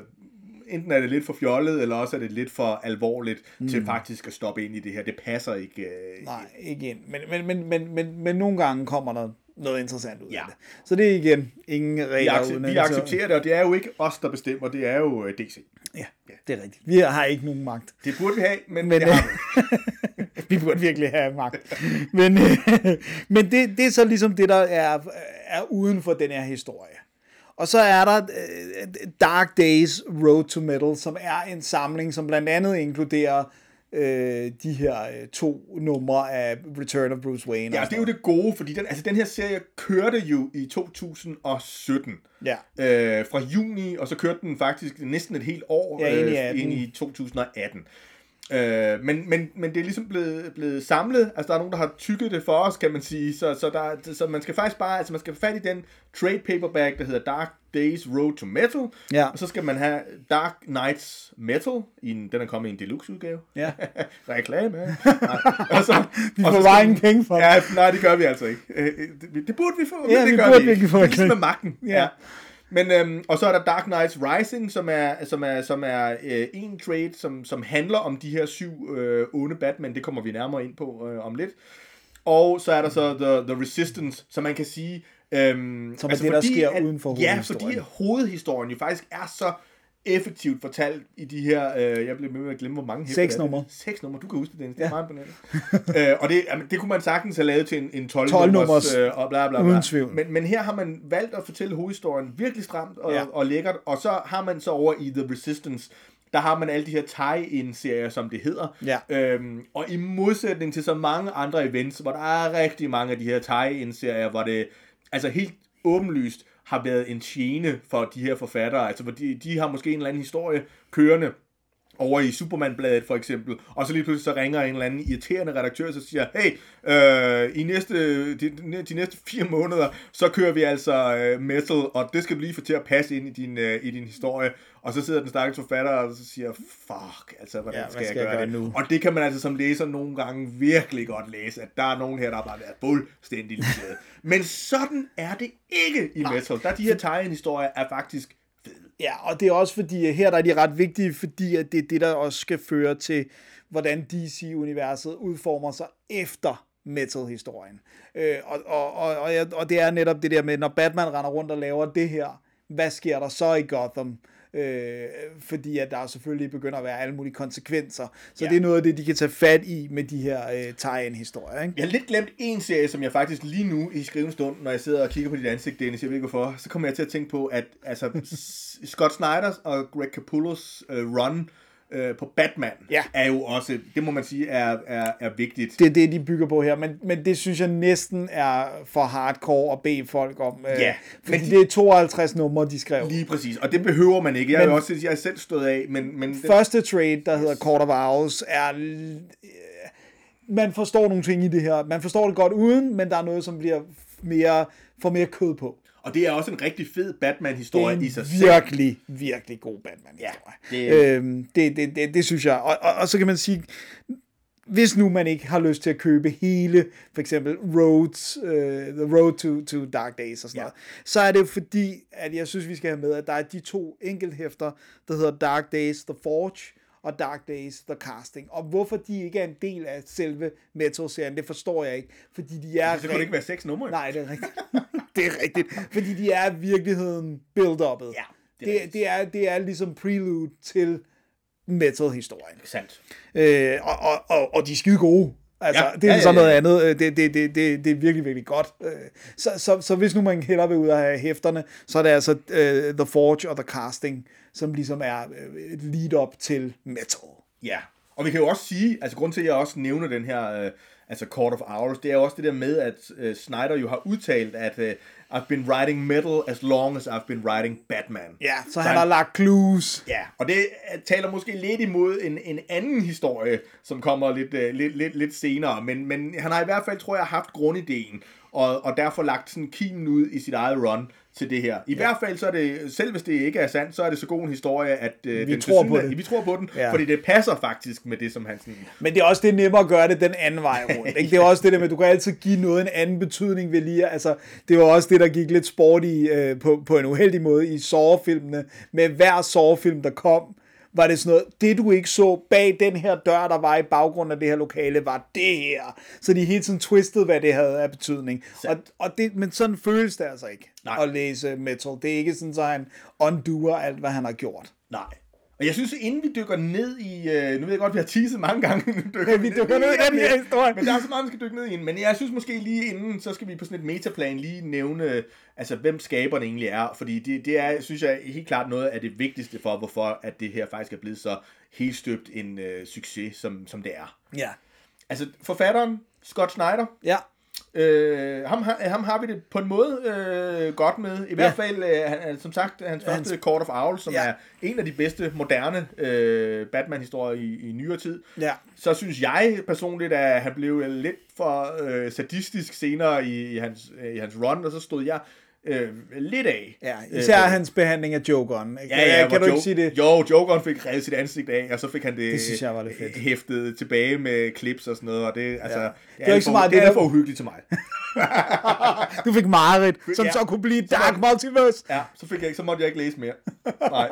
enten er det lidt for fjollet, eller også er det lidt for alvorligt mm. til faktisk at stoppe ind i det her. Det passer ikke. Øh, Nej, ikke ind. Men, men, men, men, men, men nogle gange kommer der noget interessant ud Ja. af det. Så det er igen ingen vi, regler acce- uden vi at- accepterer det, og det er jo ikke os, der bestemmer, det er jo øh, DC. Ja, det er rigtigt. Vi har ikke nogen magt. Det burde vi have, men, Men, det har vi. [LAUGHS] vi burde virkelig have magt. Men, men det, det er så ligesom det, der er, er uden for den her historie. Og så er der øh, Dark Days Road to Metal, som er en samling, som blandt andet inkluderer øh, de her øh, to numre af Return of Bruce Wayne. Ja, det er jo det gode, fordi den, altså, den her serie kørte jo i 2017. Ja. Øh, fra juni, og så kørte den faktisk næsten et helt år Ja, ind i øh, 18. ind i 2018. Øh, men, men, men det er ligesom blevet, blevet samlet, altså der er nogen, der har tykket det for os, kan man sige, så, så, der, så man skal faktisk bare, altså man skal få fat i den trade paperback, der hedder Dark Days Road to Metal, Ja. og så skal man have Dark Knights Metal, i en, den er kommet i en deluxe udgave. Ja. [LAUGHS] Reklame. [LAUGHS] Og så, Vi får bare ingen penge for. Ja, nej, det gør vi altså ikke. Øh, øh, Det, det burde vi få, Ja, men det vi gør burde vi virkelig ikke. få Det er ligesom med magten. Ja. Ja. Men, øhm, og så er der Dark Knights Rising, som er, som er, som er øh, en trade, som, som handler om de her syv øh, onde Batman. Det kommer vi nærmere ind på øh, om lidt. Og så er der så The, The Resistance, som man kan sige... Øhm, Som er det, der sker uden for Ja, hovedhistorien. fordi hovedhistorien jo faktisk er så effektivt fortalt i de her, øh, jeg blev med at glemme, hvor mange hæfter Seks er. numre. Seks numre, du kan huske det, Dennis. Det er meget imponerende. [LAUGHS] øh, og det, jamen, det kunne man sagtens have lavet til en, en 12, 12 nummers, øh, og bla bla bla. Uden tvivl. Men, men her har man valgt at fortælle hovedhistorien virkelig stramt og, Ja. ja. og lækkert, og så har man så over i The Resistance, der har man alle de her tie-in-serier, som det hedder. Ja. Øhm, og i modsætning til så mange andre events, hvor der er rigtig mange af de her tie-in-serier, hvor det altså helt åbenlyst har været en tjene for de her forfattere. Altså, fordi de, de har måske en eller anden historie kørende over i Superman-bladet for eksempel, og så lige pludselig så ringer en eller anden irriterende redaktør, og så siger, hey, øh, i næste, de, de næste fire måneder, så kører vi altså øh, metal, og det skal du lige få til at passe ind i din, øh, i din historie. Og så sidder den stakkels forfatter, og så siger, fuck, altså, hvordan Ja, hvad skal, jeg gøre, det? nu? Og det kan man altså som læser nogle gange virkelig godt læse, at der er nogen her, der har bare været fuldstændig ligeglade. Men sådan er det ikke i metal. Der er de her tegnehistorier er faktisk. Ja, og det er også fordi, at her der er de ret vigtige, fordi at det er det, der også skal føre til, hvordan DC-universet udformer sig efter metal-historien. Øh, og, og, og, og, og det er netop det der med, når Batman render rundt og laver det her, hvad sker der så i Gotham? Øh, fordi at der selvfølgelig begynder at være alle mulige konsekvenser. Så ja. Det er noget af det, de kan tage fat i med de her øh, tie-in-historier. Ikke? Jeg har lidt glemt en serie, som jeg faktisk lige nu i skrivende stund, når jeg sidder og kigger på dit ansigt, Dennis, jeg ved ikke hvorfor, så kommer jeg til at tænke på, at altså, [LAUGHS] Scott Snyder og Greg Capullos uh, run uh, på Batman Ja. er jo også, det må man sige, er, er, er vigtigt. Det er det, de bygger på her, men, men det synes jeg næsten er for hardcore at bede folk om. Øh, Ja, fordi men de- det er 52 numre, de skrev. Lige præcis, og det behøver man ikke. Jeg er Men- jo også, jeg er selv stået af, men, men den, Første trade, der hedder Court of Owls, er... øh, Man forstår nogle ting i det her. Man forstår det godt uden, men der er noget, som bliver mere, får mere kød på. Og det er også en rigtig fed Batman-historie i sig selv. virkelig, virkelig god Batman-historie. Ja, det- øhm, det, det, det, det synes jeg. Og, og, og så kan man sige, hvis nu man ikke har lyst til at købe hele, for eksempel Roads, uh, The Road to, to Dark Days og sådan Ja. noget, så er det fordi, at jeg synes, vi skal have med, at der er de to enkelthæfter, der hedder Dark Days The Forge og Dark Days The Casting. Og hvorfor de ikke er en del af selve Metal-serien, det forstår jeg ikke. Fordi de er... Så kunne det ikke være seks numre. Nej, det er rigtigt. [LAUGHS] det er rigtigt. Fordi de er i virkeligheden build-uppet. Ja, det er det, det, er, det er ligesom prelude til metal-historien. Sandt. Øh, og, og, og, og de er skide gode. Altså, Ja, det er ja, ja, sådan noget ja. andet. Øh, Det, det, det, det, det er virkelig, virkelig godt. Øh, Så, så, så hvis nu man hellere vil ud af have hæfterne, så er det altså uh, The Forge og The Casting, som ligesom er øh, et lead-up til metal. Ja, og vi kan jo også sige, altså grund til, at jeg også nævner den her, øh, altså Court of Hours, det er jo også det der med, at øh, Snyder jo har udtalt, at øh, I've been writing metal as long as I've been writing Batman. Ja, så han har lagt clues. Ja, og det øh, taler måske lidt imod en, en anden historie, som kommer lidt, øh, lidt, lidt, lidt senere, men, men han har i hvert fald, tror jeg, haft grundideen, og, og derfor lagt sådan kimen ud i sit eget run til det her. I ja. hvert fald så er det, selv hvis det ikke er sandt, så er det så god en historie, at øh, Vi den tror på det. Vi tror på den, Ja. fordi det passer faktisk med det, som han sådan... Men det er også det er nemmere at gøre det den anden vej rundt. Ikke? Det er også det der med, at du kan altid give noget en anden betydning ved lige. Altså, det var også det, der gik lidt sport i, øh, på, på en uheldig måde i Saw-filmene. Med hver Saw-film, der kom, var det sådan noget, det du ikke så bag den her dør, der var i baggrunden af det her lokale, var det her. Så de hele tiden twistede, hvad det havde af betydning. Og, og det, men sådan føles det altså ikke Nej. at læse metal. Det er ikke sådan, så han undoer alt, hvad han har gjort. Nej. Og jeg synes, inden vi dykker ned i... Øh, nu ved jeg godt, vi har teaset mange gange. dykker Ja, vi dykker ned i den her historie. Men der er så meget, vi skal dykke ned i. Men jeg synes måske lige inden, så skal vi på sådan et metaplan lige nævne, altså hvem skaberen egentlig er. Fordi det, det er, synes jeg, helt klart noget af det vigtigste for, hvorfor at det her faktisk er blevet så helt støbt en øh, succes, som, som det er. Ja. Altså, forfatteren, Scott Snyder, Ja. Øh, ham, har- ham har vi det på en måde øh, godt med. I hvert Ja. fald, øh, han, som sagt, hans første Hans- Court of Owls, som Ja. er en af de bedste moderne øh, Batman-historier i, i nyere tid. Ja. Så synes jeg personligt, at han blev lidt for øh, sadistisk senere i, i, hans, øh, i hans run, og så stod jeg øh, lidt af. Ja, især Øh, hans behandling af Jokeren. Ja, ja, kan du hvor ikke sige det? Jo, Jokeren fik revet sit ansigt af, og så fik han det, Det synes jeg var lidt fedt. hæftet tilbage med clips og sådan noget, og det, altså, Ja. det, Det er ikke så for, meget- det er det er- for uhyggeligt til mig. [LAUGHS] Du fik Marit, som Ja. så kunne blive Dark Multiverse. Ja, så, fik jeg, ikke- så måtte jeg ikke læse mere. Nej.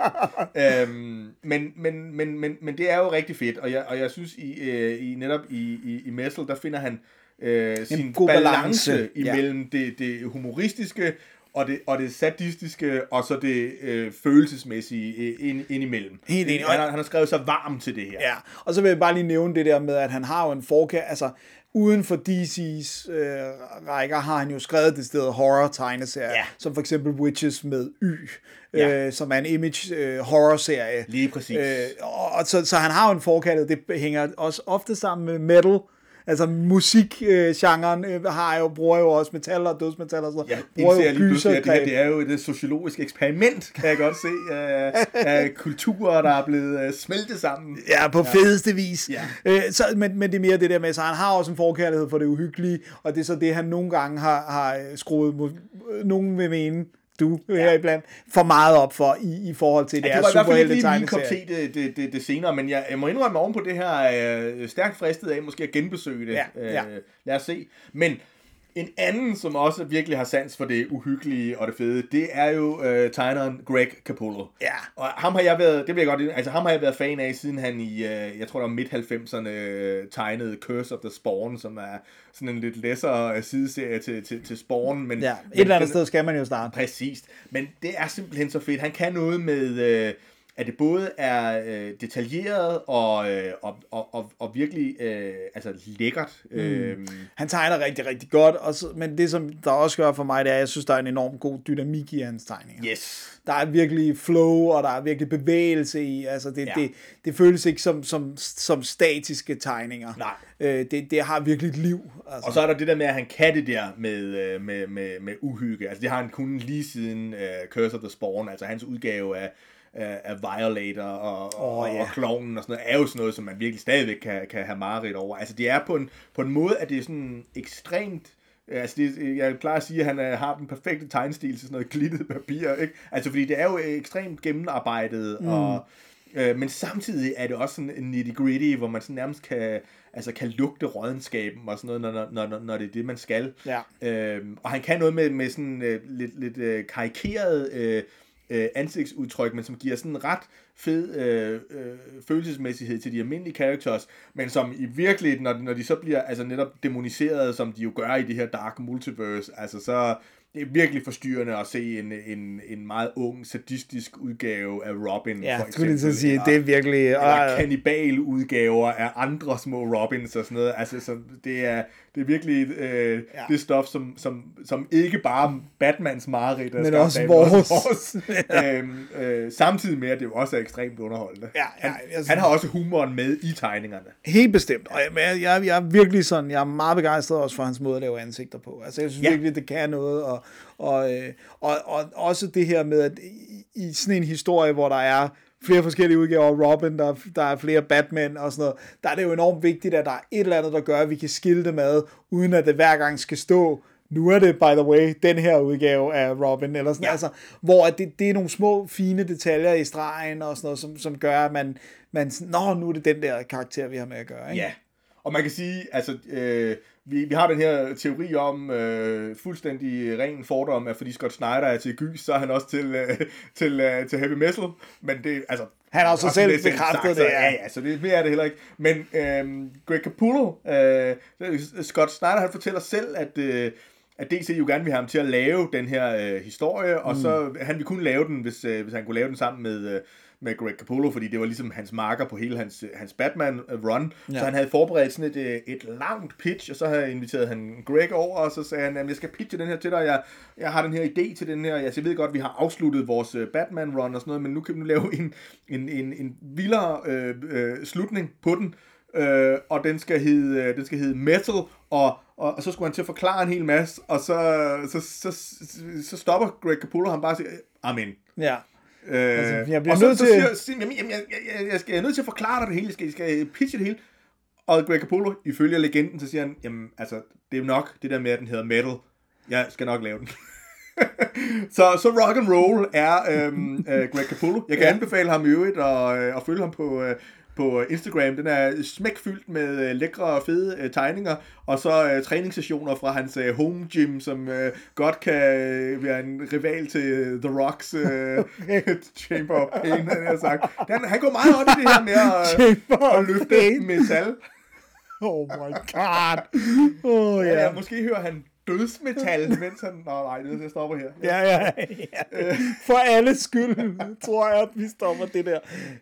øhm, men, men, men, men, men det er jo rigtig fedt, og jeg, og jeg synes, i, øh, i netop i, i, i Messel, der finder han øh, sin balance, balance, ja. imellem det, det humoristiske og det, og det sadistiske, og så det øh, følelsesmæssige øh, ind, imellem. Helt enig. Han, har, han har skrevet sig varm til det her. Ja, og så vil jeg bare lige nævne det der med, at han har jo en forkær, altså uden for DC's øh, rækker har han jo skrevet det sted horror-tegneserier, Ja. som for eksempel Witches med Y, Ja. øh, som er en image øh. Lige præcis. Øh, og, og så, så han har jo en forkærlighed, det hænger også ofte sammen med metal, Altså musikgenren øh, har jo, bruger jo også metal og dødsmetal og sådan Ja, noget. Bruger indser jeg lige pludselig, at det her det er jo et øh, sociologisk eksperiment, kan jeg godt se, af, [LAUGHS] af kulturer, der er blevet øh, smeltet sammen. Ja, på ja. fedeste vis. Ja. Øh, så, men, men det er mere det der med, så han har også en forkærlighed for det uhyggelige, og det er så det, han nogle gange har, har øh, skruet, mod, øh, nogen vil mene, du ja. her iblandt, for meget op for i, i forhold til det, Ja, er det var i hvert fald lige det, det, det, det senere, men jeg, jeg må indrømme oven på det her øh, stærkt fristet af måske at genbesøge det. Ja, ja. Øh, lad os se. Men en anden, som også virkelig har sans for det uhyggelige og det fede, det er jo øh, tegneren Greg Capullo. Ja. Og ham har jeg været, det jeg godt, altså ham har jeg været fan af, siden han i, øh, jeg tror det var midt-90'erne, øh, tegnede Curse of the Spawn, som er sådan en lidt læsser øh, sideserie til, til, til Spawn. Men, Ja, men et eller andet den- sted skal man jo starte. Præcis. Men det er simpelthen så fedt. Han kan noget med, øh, at det både er øh, detaljeret og, øh, og, og, og, virkelig øh, altså lækkert. Mm. Øh, Han tegner rigtig, rigtig godt, og så, men det som der også gør for mig, det er, at jeg synes, der er en enorm god dynamik i hans tegninger. yes. Der er virkelig flow, og der er virkelig bevægelse i. Altså det, Ja. ja. det, det føles ikke som, som, som statiske tegninger. Nej. Øh, det, det har virkelig et liv. Altså. Og så er der det der med, at han kan det der med, øh, med, med, med uhygge. Altså det har han kun lige siden uh, Curse of the Spawn, altså hans udgave af, af, Violator og, og, Åh, ja. og Klovnen og sådan noget, er jo sådan noget, som man virkelig stadigvæk kan, kan have mareridt over. Altså det er på en, på en måde, at det er sådan ekstremt Altså, det, jeg plejer at sige, at han øh, har den perfekte tegnstil til sådan noget glittet papir, ikke? Altså, fordi det er jo ekstremt gennemarbejdet, mm. og, øh, men samtidig er det også sådan en nitty-gritty, hvor man sådan nærmest kan, altså, kan lugte rådenskaben og sådan noget, når, når, når, når det er det, man skal. Ja. Øhm, og han kan noget med, med sådan øh, lidt, lidt øh, karikeret øh, øh, ansigtsudtryk, men som giver sådan en ret fed øh, øh, følelsesmæssighed til de almindelige characters, men som i virkeligheden, når, når de så bliver altså netop demoniseret, som de jo gør i det her dark multiverse, altså så det er virkelig forstyrrende at se en, en, en meget ung, sadistisk udgave af Robin, ja, for jeg skulle sige, eller- det er virkelig... eller kannibal udgaver af andre små Robins og sådan noget. Altså, så det er, det er virkelig øh, Ja. ja. det stof, som, som, som ikke bare Batmans mareridt, er Men også af, vores. vores. [LAUGHS] øhm, øh, samtidig med, at det jo også er ekstremt underholdende. Ja, ja, han, han har også humoren med i tegningerne. Helt bestemt. Og jeg, jeg, jeg er virkelig sådan, jeg er meget begejstret også for hans måde at lave ansigter på. Altså, jeg synes Ja. ja. virkelig, det kan noget. Og, og, øh, og, og også det her med, at i, sådan en historie, hvor der er flere forskellige udgaver af Robin, der, der er flere Batman og sådan noget, der er det jo enormt vigtigt, at der er et eller andet, der gør, at vi kan skille dem ad, uden at det hver gang skal stå nu er det, by the way, den her udgave af Robin, eller sådan, ja. Altså, hvor det, det er nogle små, fine detaljer i stregen og sådan noget, som, som gør, at man, man nå, nu er det den der karakter, vi har med at gøre, ikke? Ja, og man kan sige, altså, øh, vi, vi har den her teori om øh, fuldstændig ren fordom, at fordi Scott Snyder er til gys, så er han også til, øh, til, øh, til heavy metal, men det, altså... Han har også selv det bekræftet sagt, det, ja. ja. ja, så det, mere er det heller ikke. Men øh, Greg Capullo, øh, Scott Snyder, han fortæller selv, at... Øh, at DC jo gerne vil have ham til at lave den her øh, historie, og Mm. så han ville kun lave den, hvis, øh, hvis han kunne lave den sammen med, øh, med Greg Capullo, fordi det var ligesom hans marker på hele hans, hans Batman-run. Ja. Ja. Så han havde forberedt sådan et, øh, et langt pitch, og så havde inviteret han Greg over, og så sagde han, at jeg skal pitche den her til dig, jeg, jeg har den her idé til den her, jeg, jeg ved godt, vi har afsluttet vores øh, Batman-run og sådan noget, men nu kan vi nu lave en, en, en, en vildere øh, øh, slutning på den, øh, og den skal hedde, øh, den skal hedde Metal, og, og, og så skulle han til at forklare en hel masse, og så, så, så, så, så stopper Greg Capullo ham bare og siger, amen. ja. Øh, Altså, jeg bliver og så, nødt så til- siger, siger jamen, jamen, jeg, jeg, jeg, skal, jeg er nødt til at forklare dig det hele, jeg skal, jeg skal pitche det hele. Og Greg Capullo, ifølge legenden, så siger han, jamen, altså, det er nok det der med, at den hedder Metal. Jeg skal nok lave den. [LAUGHS] så, så rock and roll er øhm, øh, Greg Capullo. Jeg kan ja. anbefale ham i øvrigt at, øh, at følge ham på, øh, på Instagram. Den er smækfyldt med øh, lækre og fede øh, tegninger, og så øh, træningssessioner fra hans øh, home gym, som øh, godt kan øh, være en rival til øh, The Rocks øh, [LAUGHS] Chamber of Pain, han har sagt. Han, han går meget op i det her med at, [LAUGHS] at løfte metal. [LAUGHS] Oh my god. Oh, Ja. ja. Ja, måske hører han dødsmetal, mens han... Nå, nej, det jeg stopper her. Ja, ja, ja. For alle skyld, tror jeg, at vi stopper det der.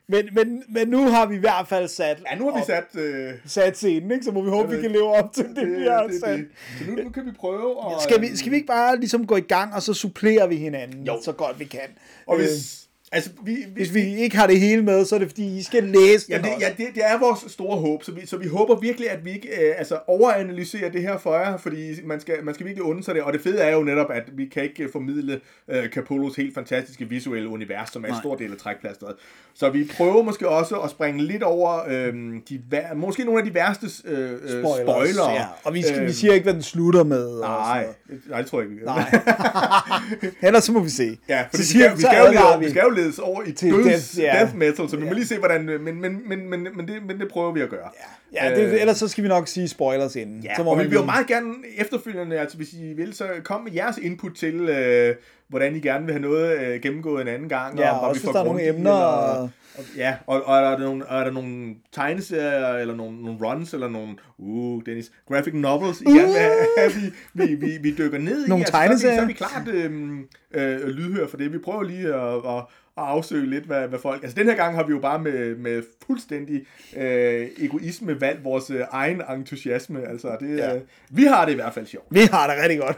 Men, men, men nu har vi i hvert fald sat, Ja, nu har vi sat... Øh, sat scenen, ikke? så må vi håbe, vi kan leve op til det, vi har det, sat. det. Så nu, nu kan vi prøve at... Skal vi, skal vi ikke bare ligesom gå i gang, og så supplerer vi hinanden, Jo. så godt vi kan? Og Øh, hvis... Altså, vi, vi, hvis vi ikke har det hele med, så er det fordi, I skal læse Ja, det, også. ja det, det er vores store håb, så vi, så vi håber virkelig, at vi ikke øh, altså overanalyserer det her for jer, fordi man skal, man skal virkelig undre sig det, og det fede er jo netop, at vi kan ikke formidle øh, Capullos helt fantastiske visuelle univers, som er en Nej. stor del af trækplasteret. Så vi prøver måske også at springe lidt over øh, de, vær- måske nogle af de værste øh, øh, spoilers. spoilere. Ja. Og vi, skal, vi Øhm, siger ikke, hvad den slutter med. Nej, nej, det tror jeg ikke. vi. Nej. [LAUGHS] Ellers så må vi se. Ja, så vi skal, vi, skal jo vi skal jo ledes over i Til døds, death, ja. death metal, så vi må lige se, hvordan... øh, Men, men, men, men, men, det, men det prøver vi at gøre. Ja, det, ellers så skal vi nok sige spoilers inden. Ja, så må og vi vil jo meget gerne efterfølgende, altså hvis I vil, så kom med jeres input til, øh, hvordan I gerne vil have noget øh, gennemgået en anden gang. Ja, og, også vi hvis der er nogle emner, Eller, og- og, ja, og, og er, der nogle, er der nogle tegneserier, eller nogle, nogle runs, eller nogle, uh, Dennis, graphic novels, I gerne vil have, [LAUGHS] vi, vi, vi, vi dykker ned i. Nogle altså, så, er vi, så er tegneserier. vi klart øh, øh, lydhør for det. Vi prøver lige at, at, at afsøge lidt, hvad, hvad folk... Altså, den her gang har vi jo bare med, med fuldstændig øh, egoisme valgt vores øh, egen entusiasme. Altså, det, Ja. øh, vi har det i hvert fald sjovt. Vi har det rigtig godt.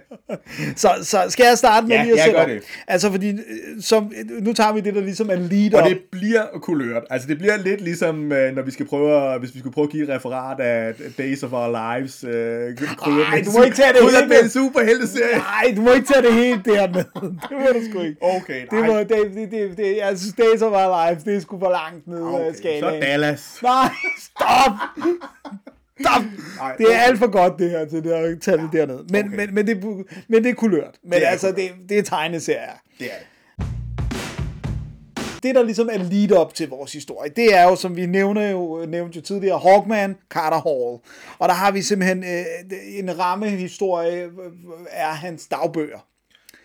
[LAUGHS] så, så skal jeg starte med Ja, lige at sætte op? det. Altså, fordi øh, som, nu tager vi det, der ligesom er lead Og det bliver kulørt. Altså, det bliver lidt ligesom, øh, når vi skal prøve, at- hvis vi skulle prøve at give et referat af Days of Our Lives. Øh, krydret Ej, med du må ikke tage det hele. med en superhelteserie. Nej, du må ikke tage det helt derned. [LAUGHS] Det må du sgu ikke. Okay, Det, må, nej. Det, det, det, det, jeg synes, Days of Our Lives, det er sgu for langt ned okay, Okay, skalaen. så Dallas. Nej, stop! Stop! Ej, Det er alt for godt, det her, til det at tage det derned. Men, Okay. men, men, det, men det er kulørt. Men Det er altså, kulørt. det, det er tegneserier. Det er det. det, der ligesom er lead up til vores historie, det er jo, som vi nævner jo, nævnte jo tidligere, Hawkman, Carter Hall. Og der har vi simpelthen øh, en rammehistorie øh, er hans dagbøger,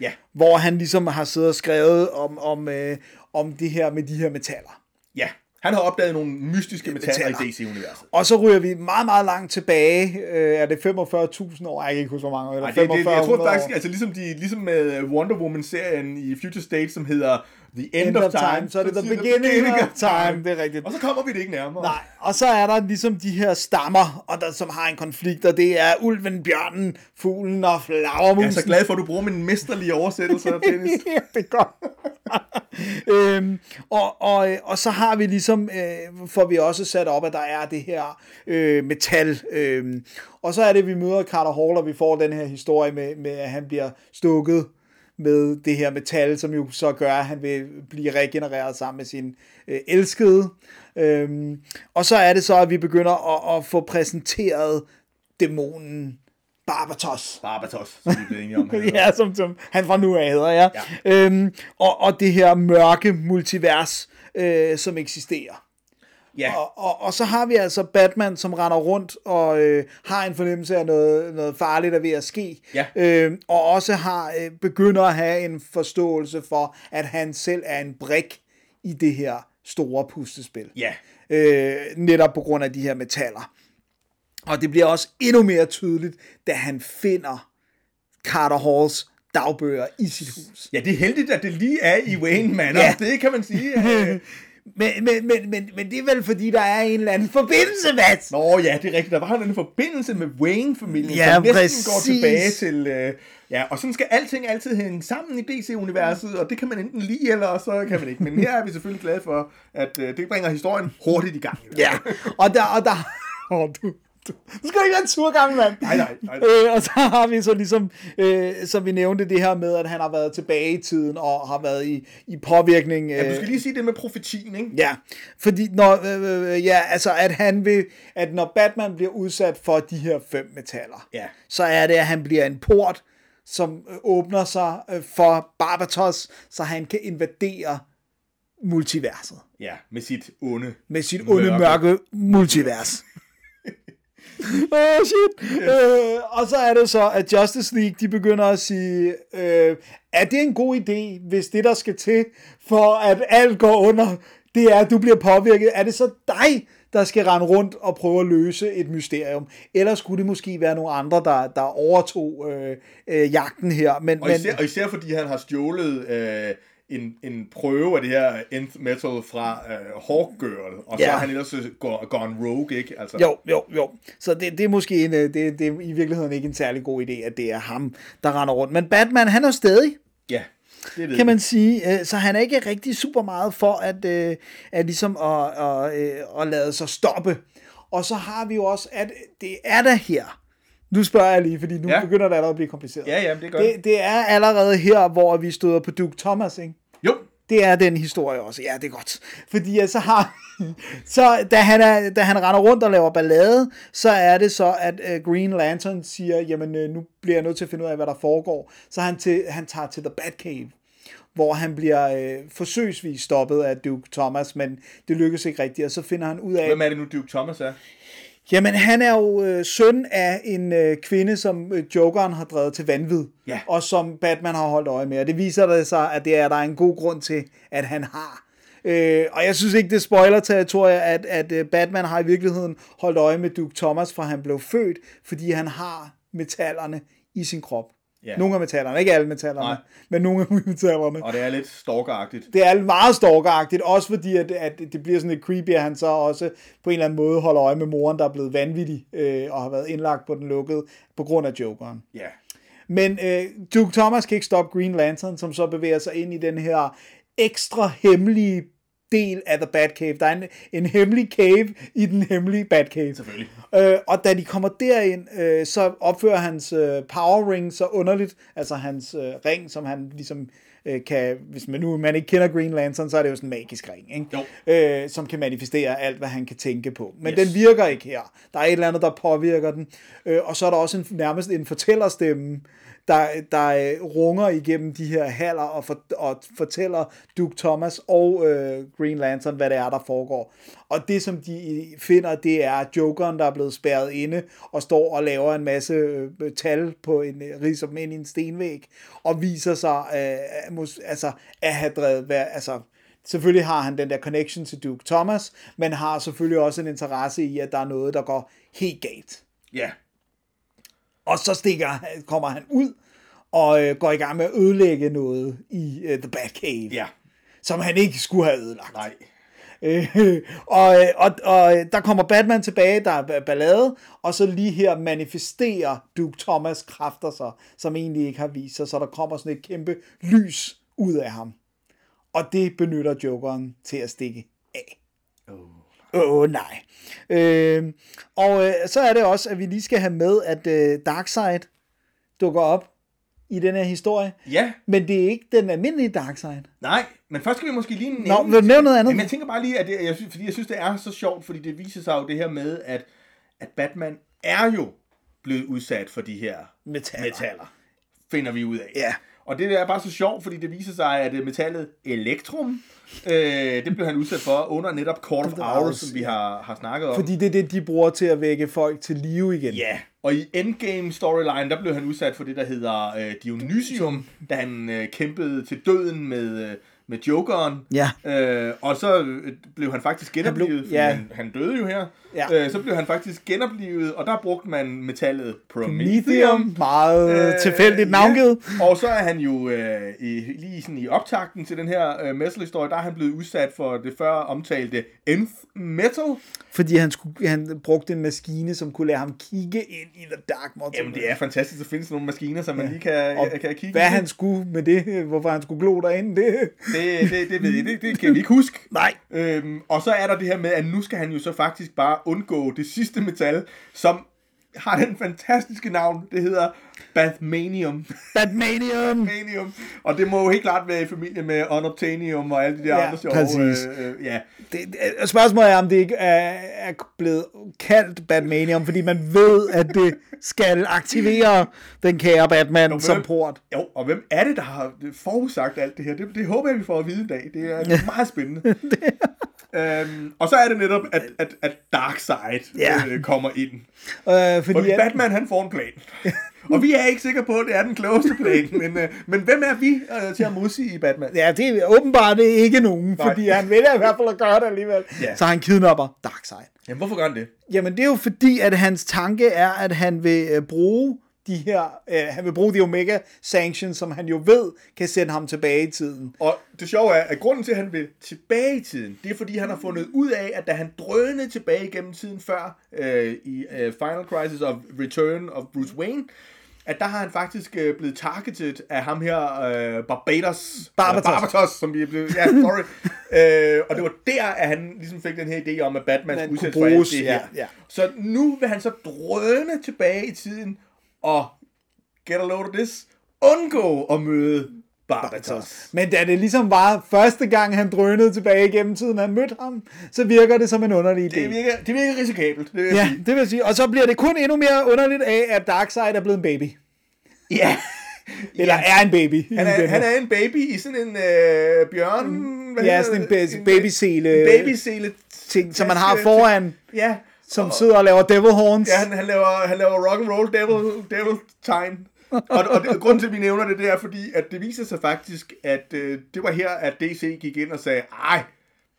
Ja. hvor han ligesom har siddet og skrevet om, om, øh, om det her med de her metaller. Ja. Han har opdaget nogle mystiske metaller i Metaller. DC-universet. Og så ryger vi meget, meget langt tilbage. Øh, er det 45.000 år? Ej, Jeg kan ikke huske, hvor mange år. Eller Ej, det, det, jeg tror 4500 faktisk, altså ligesom, de, ligesom med Wonder Woman-serien i Future State, som hedder The End, End of, of Time, time, så er det The siger beginning of time, det er rigtigt. Og så kommer vi det ikke nærmere. Nej, og så er der ligesom de her stammer, og der, som har en konflikt, og det er ulven, bjørnen, fuglen og Jeg er flagermusen. så glad for, at du bruger min mesterlige oversættelse, Dennis. [LAUGHS] ja, det er godt. [LAUGHS] øhm, og, og, og så har vi ligesom, øh, får vi også sat op, at der er det her øh, metal. Øh, og så er det, at vi møder Carter Hall, og vi får den her historie med, med at han bliver stukket med det her metal, som jo så gør, at han vil blive regenereret sammen med sin øh, elskede. Øhm, og så er det så, at vi begynder at, at få præsenteret dæmonen Barbatos. Barbatos, som vi blevet enige om. [LAUGHS] ja, som, som han fra nu af hedder, ja. ja. Øhm, og, og det her mørke multivers, øh, som eksisterer. Ja. Og, og, og så har vi altså Batman, som render rundt og øh, har en fornemmelse af noget, noget farligt er ved at ske. Ja. Øh, og også har øh, begynder at have en forståelse for, at han selv er en brik i det her store pustespil. Ja. Øh, netop på grund af de her metaller. Og det bliver også endnu mere tydeligt, da han finder Carter Halls dagbøger i sit hus. Ja, det er heldigt, at det lige er i Wayne Manor. Ja. Det kan man sige. [LAUGHS] Men, men, men, men, men det er vel fordi, der er en eller anden forbindelse, Mats? Nå ja, det er rigtigt. Der var en forbindelse med Wayne-familien, Ja, som næsten præcis. går tilbage til... Øh, ja, og sådan skal alting altid hænge sammen i DC-universet, og det kan man enten lide, eller så kan man ikke. Men her er vi selvfølgelig glade for, at øh, det bringer historien hurtigt i gang. Ja, og der, og der, oh, du, du, skal ikke være en gammel mand. Nej, nej, nej. Øh, og så har vi så ligesom, øh, som vi nævnte, det her med, at han har været tilbage i tiden, og har været i, i påvirkning. Øh, Ja, du skal lige sige det med profetien, ikke? Ja, fordi når, øh, øh, ja, altså at han vil, at når Batman bliver udsat for de her fem metaller, Ja. så er det, at han bliver en port, som øh, åbner sig øh, for Barbatos, så han kan invadere multiverset Ja, med sit onde. med sit onde mørke multivers. Oh shit. Øh, og så er det så, at Justice League, de begynder at sige, øh, er det en god idé, hvis det, der skal til, for at alt går under, det er, at du bliver påvirket, er det så dig, der skal rende rundt og prøve at løse et mysterium? Eller skulle det måske være nogle andre, der, der overtog øh, øh, jagten her? Men, Og især, og især fordi han har stjålet øh, en, en prøve af det her nth metal fra øh, Hawkgirl, og så Ja. er han ellers øh, gone, gone rogue, ikke? Altså, Jo, jo, jo. Så det, det er måske en, øh, det, det er i virkeligheden ikke en særlig god idé, at det er ham, der render rundt. Men Batman, han er stadig, Ja, det ved kan man sige. øh, Så han er ikke rigtig super meget for at, at, ligesom at, at, at lade sig stoppe. Og så har vi jo også, at det er der her. Nu spørger jeg lige, fordi nu ja. begynder det allerede at blive kompliceret. Ja, ja, det gør det, det er allerede her, hvor vi støder på Duke Thomas, ikke? Det er den historie også. Ja, det er godt. Fordi ja, så har... [LAUGHS] Så da han, er, da han render rundt og laver ballade, så er det så, at øh, Green Lantern siger, jamen øh, nu bliver jeg nødt til at finde ud af, hvad der foregår. Så han, til, han tager til The Batcave, hvor han bliver øh, forsøgsvis stoppet af Duke Thomas, men det lykkes ikke rigtigt, og så finder han ud af... hvem er det nu, Duke Thomas er? Jamen, han er jo øh, søn af en øh, kvinde, som øh, Jokeren har drevet til vanvid, Ja. og som Batman har holdt øje med. Og det viser det sig, at det er der er en god grund til, at han har. Øh, og jeg synes ikke, det spoiler territoriet, at, at øh, Batman har i virkeligheden holdt øje med Duke Thomas, fra han blev født, fordi han har metallerne i sin krop. Ja. Nogle af metallerne, ikke alle metallerne, Nej. men nogle af [LAUGHS] metallerne. Og det er lidt stalkeragtigt. Det er meget stalkeragtigt, også fordi, at, at det bliver sådan lidt creepy, at han så også på en eller anden måde holder øje med moren, der er blevet vanvittig øh, og har været indlagt på den lukkede på grund af Jokeren. Ja. Men øh, Duke Thomas kan ikke stoppe Green Lantern, som så bevæger sig ind i den her ekstra hemmelige del af The Batcave. Der er en, en hemmelig cave i den hemmelige Batcave. Selvfølgelig. Øh, og da de kommer derind, øh, så opfører hans øh, power ring så underligt, altså hans øh, ring, som han ligesom øh, kan, hvis man nu man ikke kender Green Lantern, så er det jo sådan en magisk ring, ikke? Jo. Øh, som kan manifestere alt, hvad han kan tænke på. Men Yes. den virker ikke her. Der er et eller andet, der påvirker den. Øh, og så er der også en, nærmest en fortællerstemme, der, der øh, runger igennem de her haller og, for, og fortæller Duke Thomas og øh, Green Lantern, hvad det er, der foregår. Og det, som de øh, finder, det er Jokeren, der er blevet spærret inde og står og laver en masse øh, tal på en øh, riser dem ind i en stenvæg og viser sig øh, mås- altså, at have drevet, hvad- altså, Selvfølgelig har han den der connection til Duke Thomas, men har selvfølgelig også en interesse i, at der er noget, der går helt galt. Ja. Og så stikker, kommer han ud og øh, går i gang med at ødelægge noget i øh, The Batcave, Ja. som han ikke skulle have ødelagt. Nej. Øh, og, øh, og, og der kommer Batman tilbage, der er ba- ballade, og så lige her manifesterer Duke Thomas kræfter sig, som egentlig ikke har vist sig, så der kommer sådan et kæmpe lys ud af ham. Og det benytter Jokeren til at stikke af. Åh oh, nej. Øh, og øh, så er det også, at vi lige skal have med, at øh, Darkseid dukker op i den her historie. Ja. Men det er ikke den almindelige Darkseid. Nej, men først skal vi måske lige nævne... Nå, vil nævne noget andet? Jamen, jeg tænker bare lige, at det, jeg synes, fordi jeg synes, det er så sjovt, fordi det viser sig jo det her med, at, at Batman er jo blevet udsat for de her Metaller. metaller. Finder vi ud af. Ja. Og det er bare så sjovt, fordi det viser sig, at øh, metallet Elektrum, øh, det blev han udsat for under netop Court of Hours, som vi har, har snakket om. Fordi det er det, de bruger til at vække folk til live igen. Ja, og i Endgame storyline, der blev han udsat for det, der hedder øh, Dionysium, da han øh, kæmpede til døden med, øh, med Jokeren. Ja. Øh, og så øh, blev han faktisk genoplevet, ja. han, han døde jo her. Ja. Øh, så blev han faktisk genoplevet, og der brugte man metallet Prometheum. Lithium, meget øh, tilfældigt navngivet. Ja. Og så er han jo øh, i, lige sådan i optakten til den her øh, metal-historie, der er han blevet udsat for det før omtalte Nth Metal. Fordi han, skulle, han brugte en maskine, som kunne lade ham kigge ind i The Dark Multiverse. Jamen, det er fantastisk, at findes nogle maskiner, som man lige kan, Og kan kigge hvad i. han skulle med det, hvorfor han skulle glo derinde, det... Det, det, det ved jeg, det, det kan vi ikke huske. [LAUGHS] Nej. Øhm, og så er der det her med, at nu skal han jo så faktisk bare undgå det sidste metal, som har den fantastiske navn, det hedder Bathmanium. Batmanium! Bathmanium. Og det må jo helt klart være i familie med Unobtainium og alle de der Ja, andre sjove. præcis. Øh, øh, ja. Det, det, spørgsmålet er, om det ikke er, er blevet kaldt Batmanium, fordi man ved, at det skal aktivere den kære Batman men- som port. Jo, og hvem er det, der har forudsagt alt det her? Det, det håber jeg, vi får at vide i dag. Det er meget spændende. [LAUGHS] øhm, og så er det netop, at, at, at Darkseid Ja. øh, kommer ind. Øh, fordi Fordi at, Batman, han får en plan. og vi er ikke sikre på, at det er den klogeste plan, [LAUGHS] men, øh, men hvem er vi øh, til at modsige Batman? ja, det er åbenbart ikke nogen, Nej. fordi han vælger i hvert fald at gøre det alligevel. Ja. Så han kidnapper Darkseid. Jamen, hvorfor gør han det? Jamen, det er jo fordi, at hans tanke er, at han vil øh, bruge de her, øh, han vil bruge de Omega Sanctions, som han jo ved, kan sende ham tilbage i tiden. Og det sjove er, at grunden til, at han vil tilbage i tiden, det er, fordi han har fundet ud af, at da han drønede tilbage gennem tiden før, øh, i øh, Final Crisis of Return of Bruce Wayne, at der har han faktisk øh, blevet targeted af ham her, øh, Barbados. Barbatos. Barbatos, som vi er blevet... Ja, sorry. [LAUGHS] øh, og det var der, at han ligesom fik den her idé om, at Batman Man skulle udsættes for alt det ja, her. ja. Så nu vil han så drøne tilbage i tiden, og get a load of this, undgå at møde Barbatos. Men da det ligesom var første gang, han drønede tilbage gennem tiden, han mødte ham, så virker det som en underlig idé. Det virker, det virker risikabelt, det vil Ja, sige. det vil sige. Og så bliver det kun endnu mere underligt af, at Darkseid er blevet en baby. Ja. Eller er en baby. Han er, han er en baby i sådan en øh, bjørn... hvad Ja, sådan en ba- babysele- babysele ting, som man har foran, Ja. Som sidder og laver devil horns. Ja, han, han, laver, han laver rock and roll devil, devil tegn. og, og det, grunden til, at vi nævner det, det er fordi, at det viser sig faktisk, at øh, det var her, at DC gik ind og sagde, ej,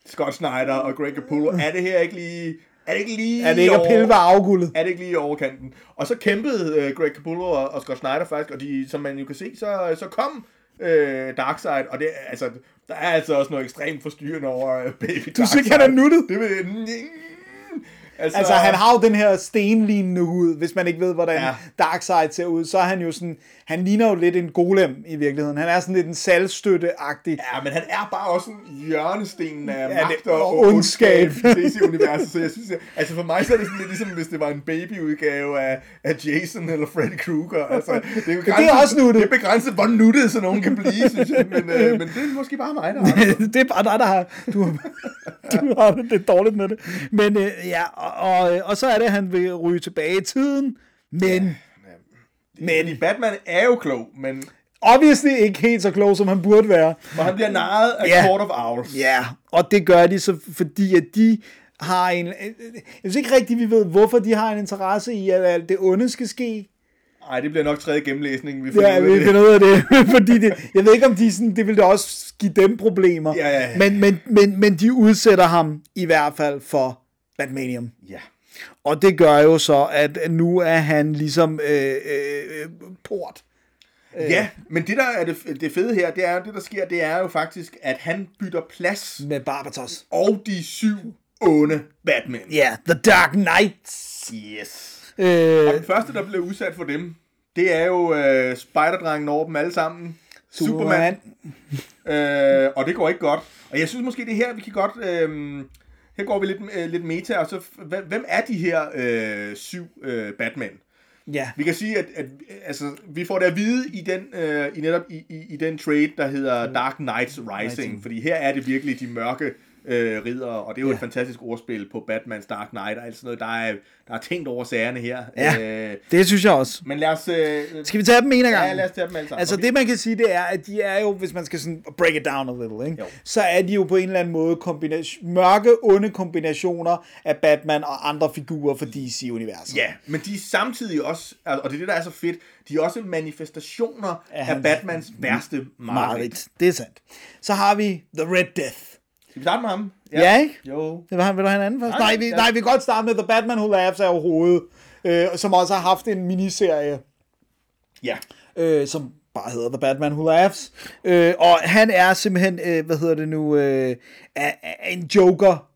Scott Snyder og Greg Capullo, er det her ikke lige... Er det ikke lige Er det ikke at over- pille ved afguldet? er det ikke lige overkanten? Og så kæmpede øh, Greg Capullo og, og Scott Snyder faktisk, og de, som man jo kan se, så, så kom øh, Darkseid, og det, altså, der er altså også noget ekstremt forstyrrende over øh, Baby Du synes ikke, han er nuttet? Det vil, altså, Altså, han har jo den her stenlignende hud, hvis man ikke ved, hvordan Ja. Darkseid ser ud, så er han jo sådan, han ligner jo lidt en golem i virkeligheden. Han er sådan lidt en salgstøtte-agtig. Ja, men han er bare også en hjørnesten af Ja, magt og, og ondskab. i DC-universet, så jeg synes, at, altså for mig så er det sådan lidt ligesom, hvis det var en babyudgave af, af Jason eller Freddy Krueger. Altså, det er, jo det er også nuttet. Det er begrænset, hvor nuttet så nogen kan blive, synes jeg, men, øh, men det er måske bare mig, der har det. [LAUGHS] det er bare dig, der har, du, har- du har det lidt dårligt med det. Men øh, ja, og, og, og så er det, at han vil ryge tilbage i tiden, men Men Batman er jo klog, men obviously ikke helt så klog, som han burde være. og han bliver narret af Ja. Court of Owls. Ja, og det gør de så, fordi at de har en... Jeg synes ikke rigtigt, vi ved, hvorfor de har en interesse i, at alt det onde skal ske. Ej, det bliver nok tredje gennemlæsning, vi finder Ja, ud af vi det. finder ud af det. [LAUGHS] fordi det, jeg ved ikke, om de sådan, det vil da også give dem problemer. Ja, ja, ja. Men, men, men, men de udsætter ham i hvert fald for Batmanium. Ja. Og det gør jo så, at nu er han ligesom øh, øh, port. Ja, men det der er det, det fede her, det er det der sker, det er jo faktisk, at han bytter plads Med Barbatos. og de syv onde Batman. Ja, The Dark Knights. Yes. Øh, Og den første, der blev udsat for dem, det er jo øh, Spider-drengen over dem alle sammen. Superman. Øh, og det går ikke godt. Og jeg synes måske, det er her, vi kan godt... Øh, her går vi lidt, øh, lidt meta, og så... Hvem, er de her øh, syv øh, Batman? Ja. Vi kan sige, at, at altså, vi får det at vide i den, øh, i netop i, i, i den trade, der hedder Dark Knights Rising, Rising. fordi her er det virkelig de mørke øh, ridder, og det er jo ja. Et fantastisk ordspil på Batman's Dark Knight og alt sådan noget. Der er, der er tænkt over sagerne her. Ja. Øh, Det synes jeg også. men lad os... Øh, Skal vi tage dem en af gangen? Ja, lad os tage dem alle sammen. Altså det man kan sige, det er, at de er jo, hvis man skal sådan break it down a little, ikke? Jo. så er de jo på en eller anden måde kombination, mørke, onde kombinationer af Batman og andre figurer for DC-universet. Ja, men de er samtidig også, og det er det, der er så fedt, de er også manifestationer af, af Batmans værste mareridt. Det er sandt. Så har vi The Red Death. Skal vi starte med ham? Ja, ja ikke? Jo. Det var, vil du have en anden først? Nej, Nej, vi, ja. nej, vi kan godt starte med The Batman Who Laughs er overhovedet, øh, som også har haft en miniserie, Ja. øh, som bare hedder The Batman Who Laughs. Øh, og han er simpelthen, øh, hvad hedder det nu, øh, er, er en Joker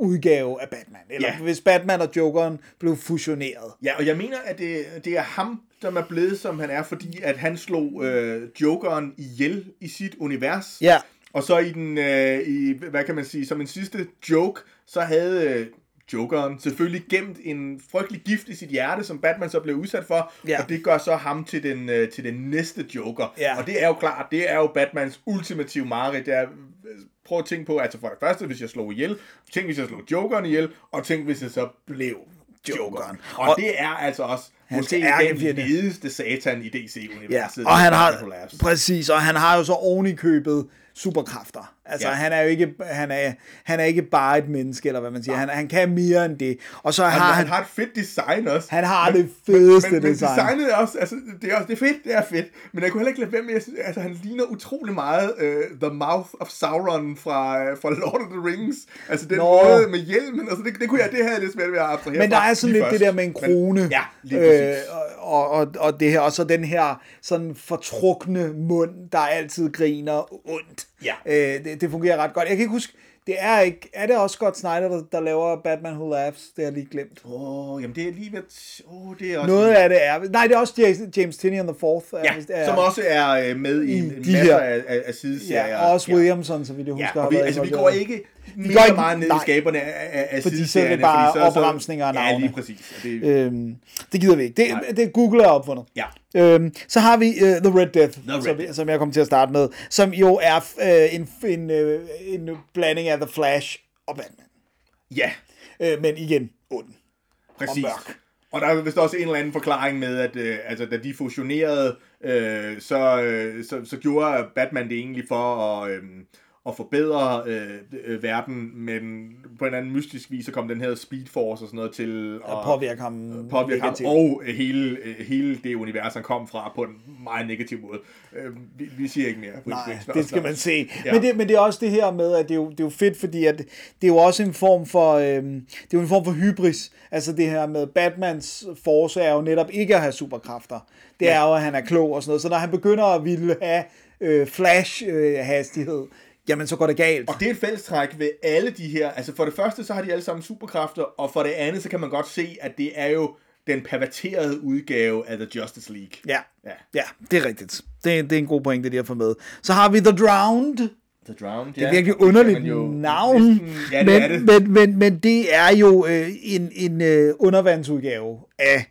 udgave af Batman. Eller Ja. hvis Batman og Jokeren blev fusioneret. Ja, og jeg mener, at det, det er ham, som er blevet, som han er, fordi at han slog øh, Jokeren ihjel i sit univers. Ja. Og så i den, øh, i, hvad kan man sige, som en sidste joke, så havde øh, Jokeren selvfølgelig gemt en frygtelig gift i sit hjerte, som Batman så blev udsat for, Ja. og det gør så ham til den, øh, til den næste Joker. Ja. Og det er jo klart, det er jo Batmans ultimative mareridt. Det er, prøv at tænke på, altså for det første, hvis jeg slog ihjel, tænk hvis jeg slog Jokeren ihjel, og tænk hvis jeg så blev Jokeren. Og, Og- det er altså også Hans måske den ærkefjende. ledeste satan i Ja, DC-universet. og han har, præcis, og han har jo så oven i købet superkræfter. Altså, Ja. han er jo ikke, han er, han er ikke bare et menneske, eller hvad man siger. Han, han kan mere end det. Og så Han, har han han, har et fedt design også. han har det fedeste men, men design. designet er også, altså, det er også, det er fedt, det er fedt, men jeg kunne heller ikke lade være med, jeg synes, altså, han ligner utrolig meget uh, The Mouth of Sauron fra, uh, fra Lord of the Rings. Altså, den Nå. måde med hjelmen, altså, det, det kunne jeg, det havde jeg lidt svært ved at abstrahere Men der er sådan lidt det først. der med en krone. Men, ja, lige øh, og, og, og det her, og så den her sådan fortrukne mund, der altid griner ondt. Ja. Øh, det, det fungerer ret godt. Jeg kan ikke huske, det er ikke, er det også Scott Snyder, der, der laver Batman Who Laughs? Det har jeg lige glemt. Åh, oh, jamen det er lige ved, åh, oh, det er også... Noget af det er, nej, det er også James, James Tinney and the Fourth. Ja, er- som også er øh, med i, I en de masse her- af, af, sideserier. Ja, og også Williamson, så vidt jeg husker. Ja, og vi, altså, vi går ikke går ikke- meget ned i skaberne af, af, Fordi så er det bare så- opremsninger af Ja, navne. lige præcis. Og det, Øhm, det gider vi ikke. Det, Nej. det Google er opfundet. Ja. Øhm, så har vi uh, The Red Death, Red som, Death. som jeg kommer til at starte med, som jo er uh, en, en, uh, en blanding af The Flash og Batman. ja, Uh, men igen, ond. præcis. Og mørk. Og der er vist også en eller anden forklaring med, at øh, altså, da de fusionerede, øh, så, øh, så, så gjorde Batman det egentlig for at, øh, at forbedre øh, øh, verden, men på en anden mystisk vis, så kom den her Speed Force og sådan noget til at Og påvirker ham påvirke ham, og hele, øh, hele det univers, han kom fra, på en meget negativ måde. Øh, vi, vi siger ikke mere. Nej, det skal man se. Ja. Men, det, men det er også det her med, at det er jo, det er jo fedt, fordi at det er jo også en form for, øhm, det er jo en form for hybris. Altså det her med Batmans force er jo netop ikke at have superkræfter. Det Ja. er jo, at han er klog og sådan noget. Så når han begynder at ville have øh, flash-hastighed, jamen så går det galt. Og det er et fællestræk ved alle de her. Altså for det første, så har de alle sammen superkræfter, og for det andet, så kan man godt se, at det er jo den perverterede udgave af The Justice League. Ja, Ja. ja det er rigtigt. Det er, det er en god pointe, det har fået med. Så har vi The Drowned. The Drowned, Det er virkelig underligt navn, Næsten, ja, det men, er det. Men, men, men det er jo øh, en, en øh, undervandsudgave af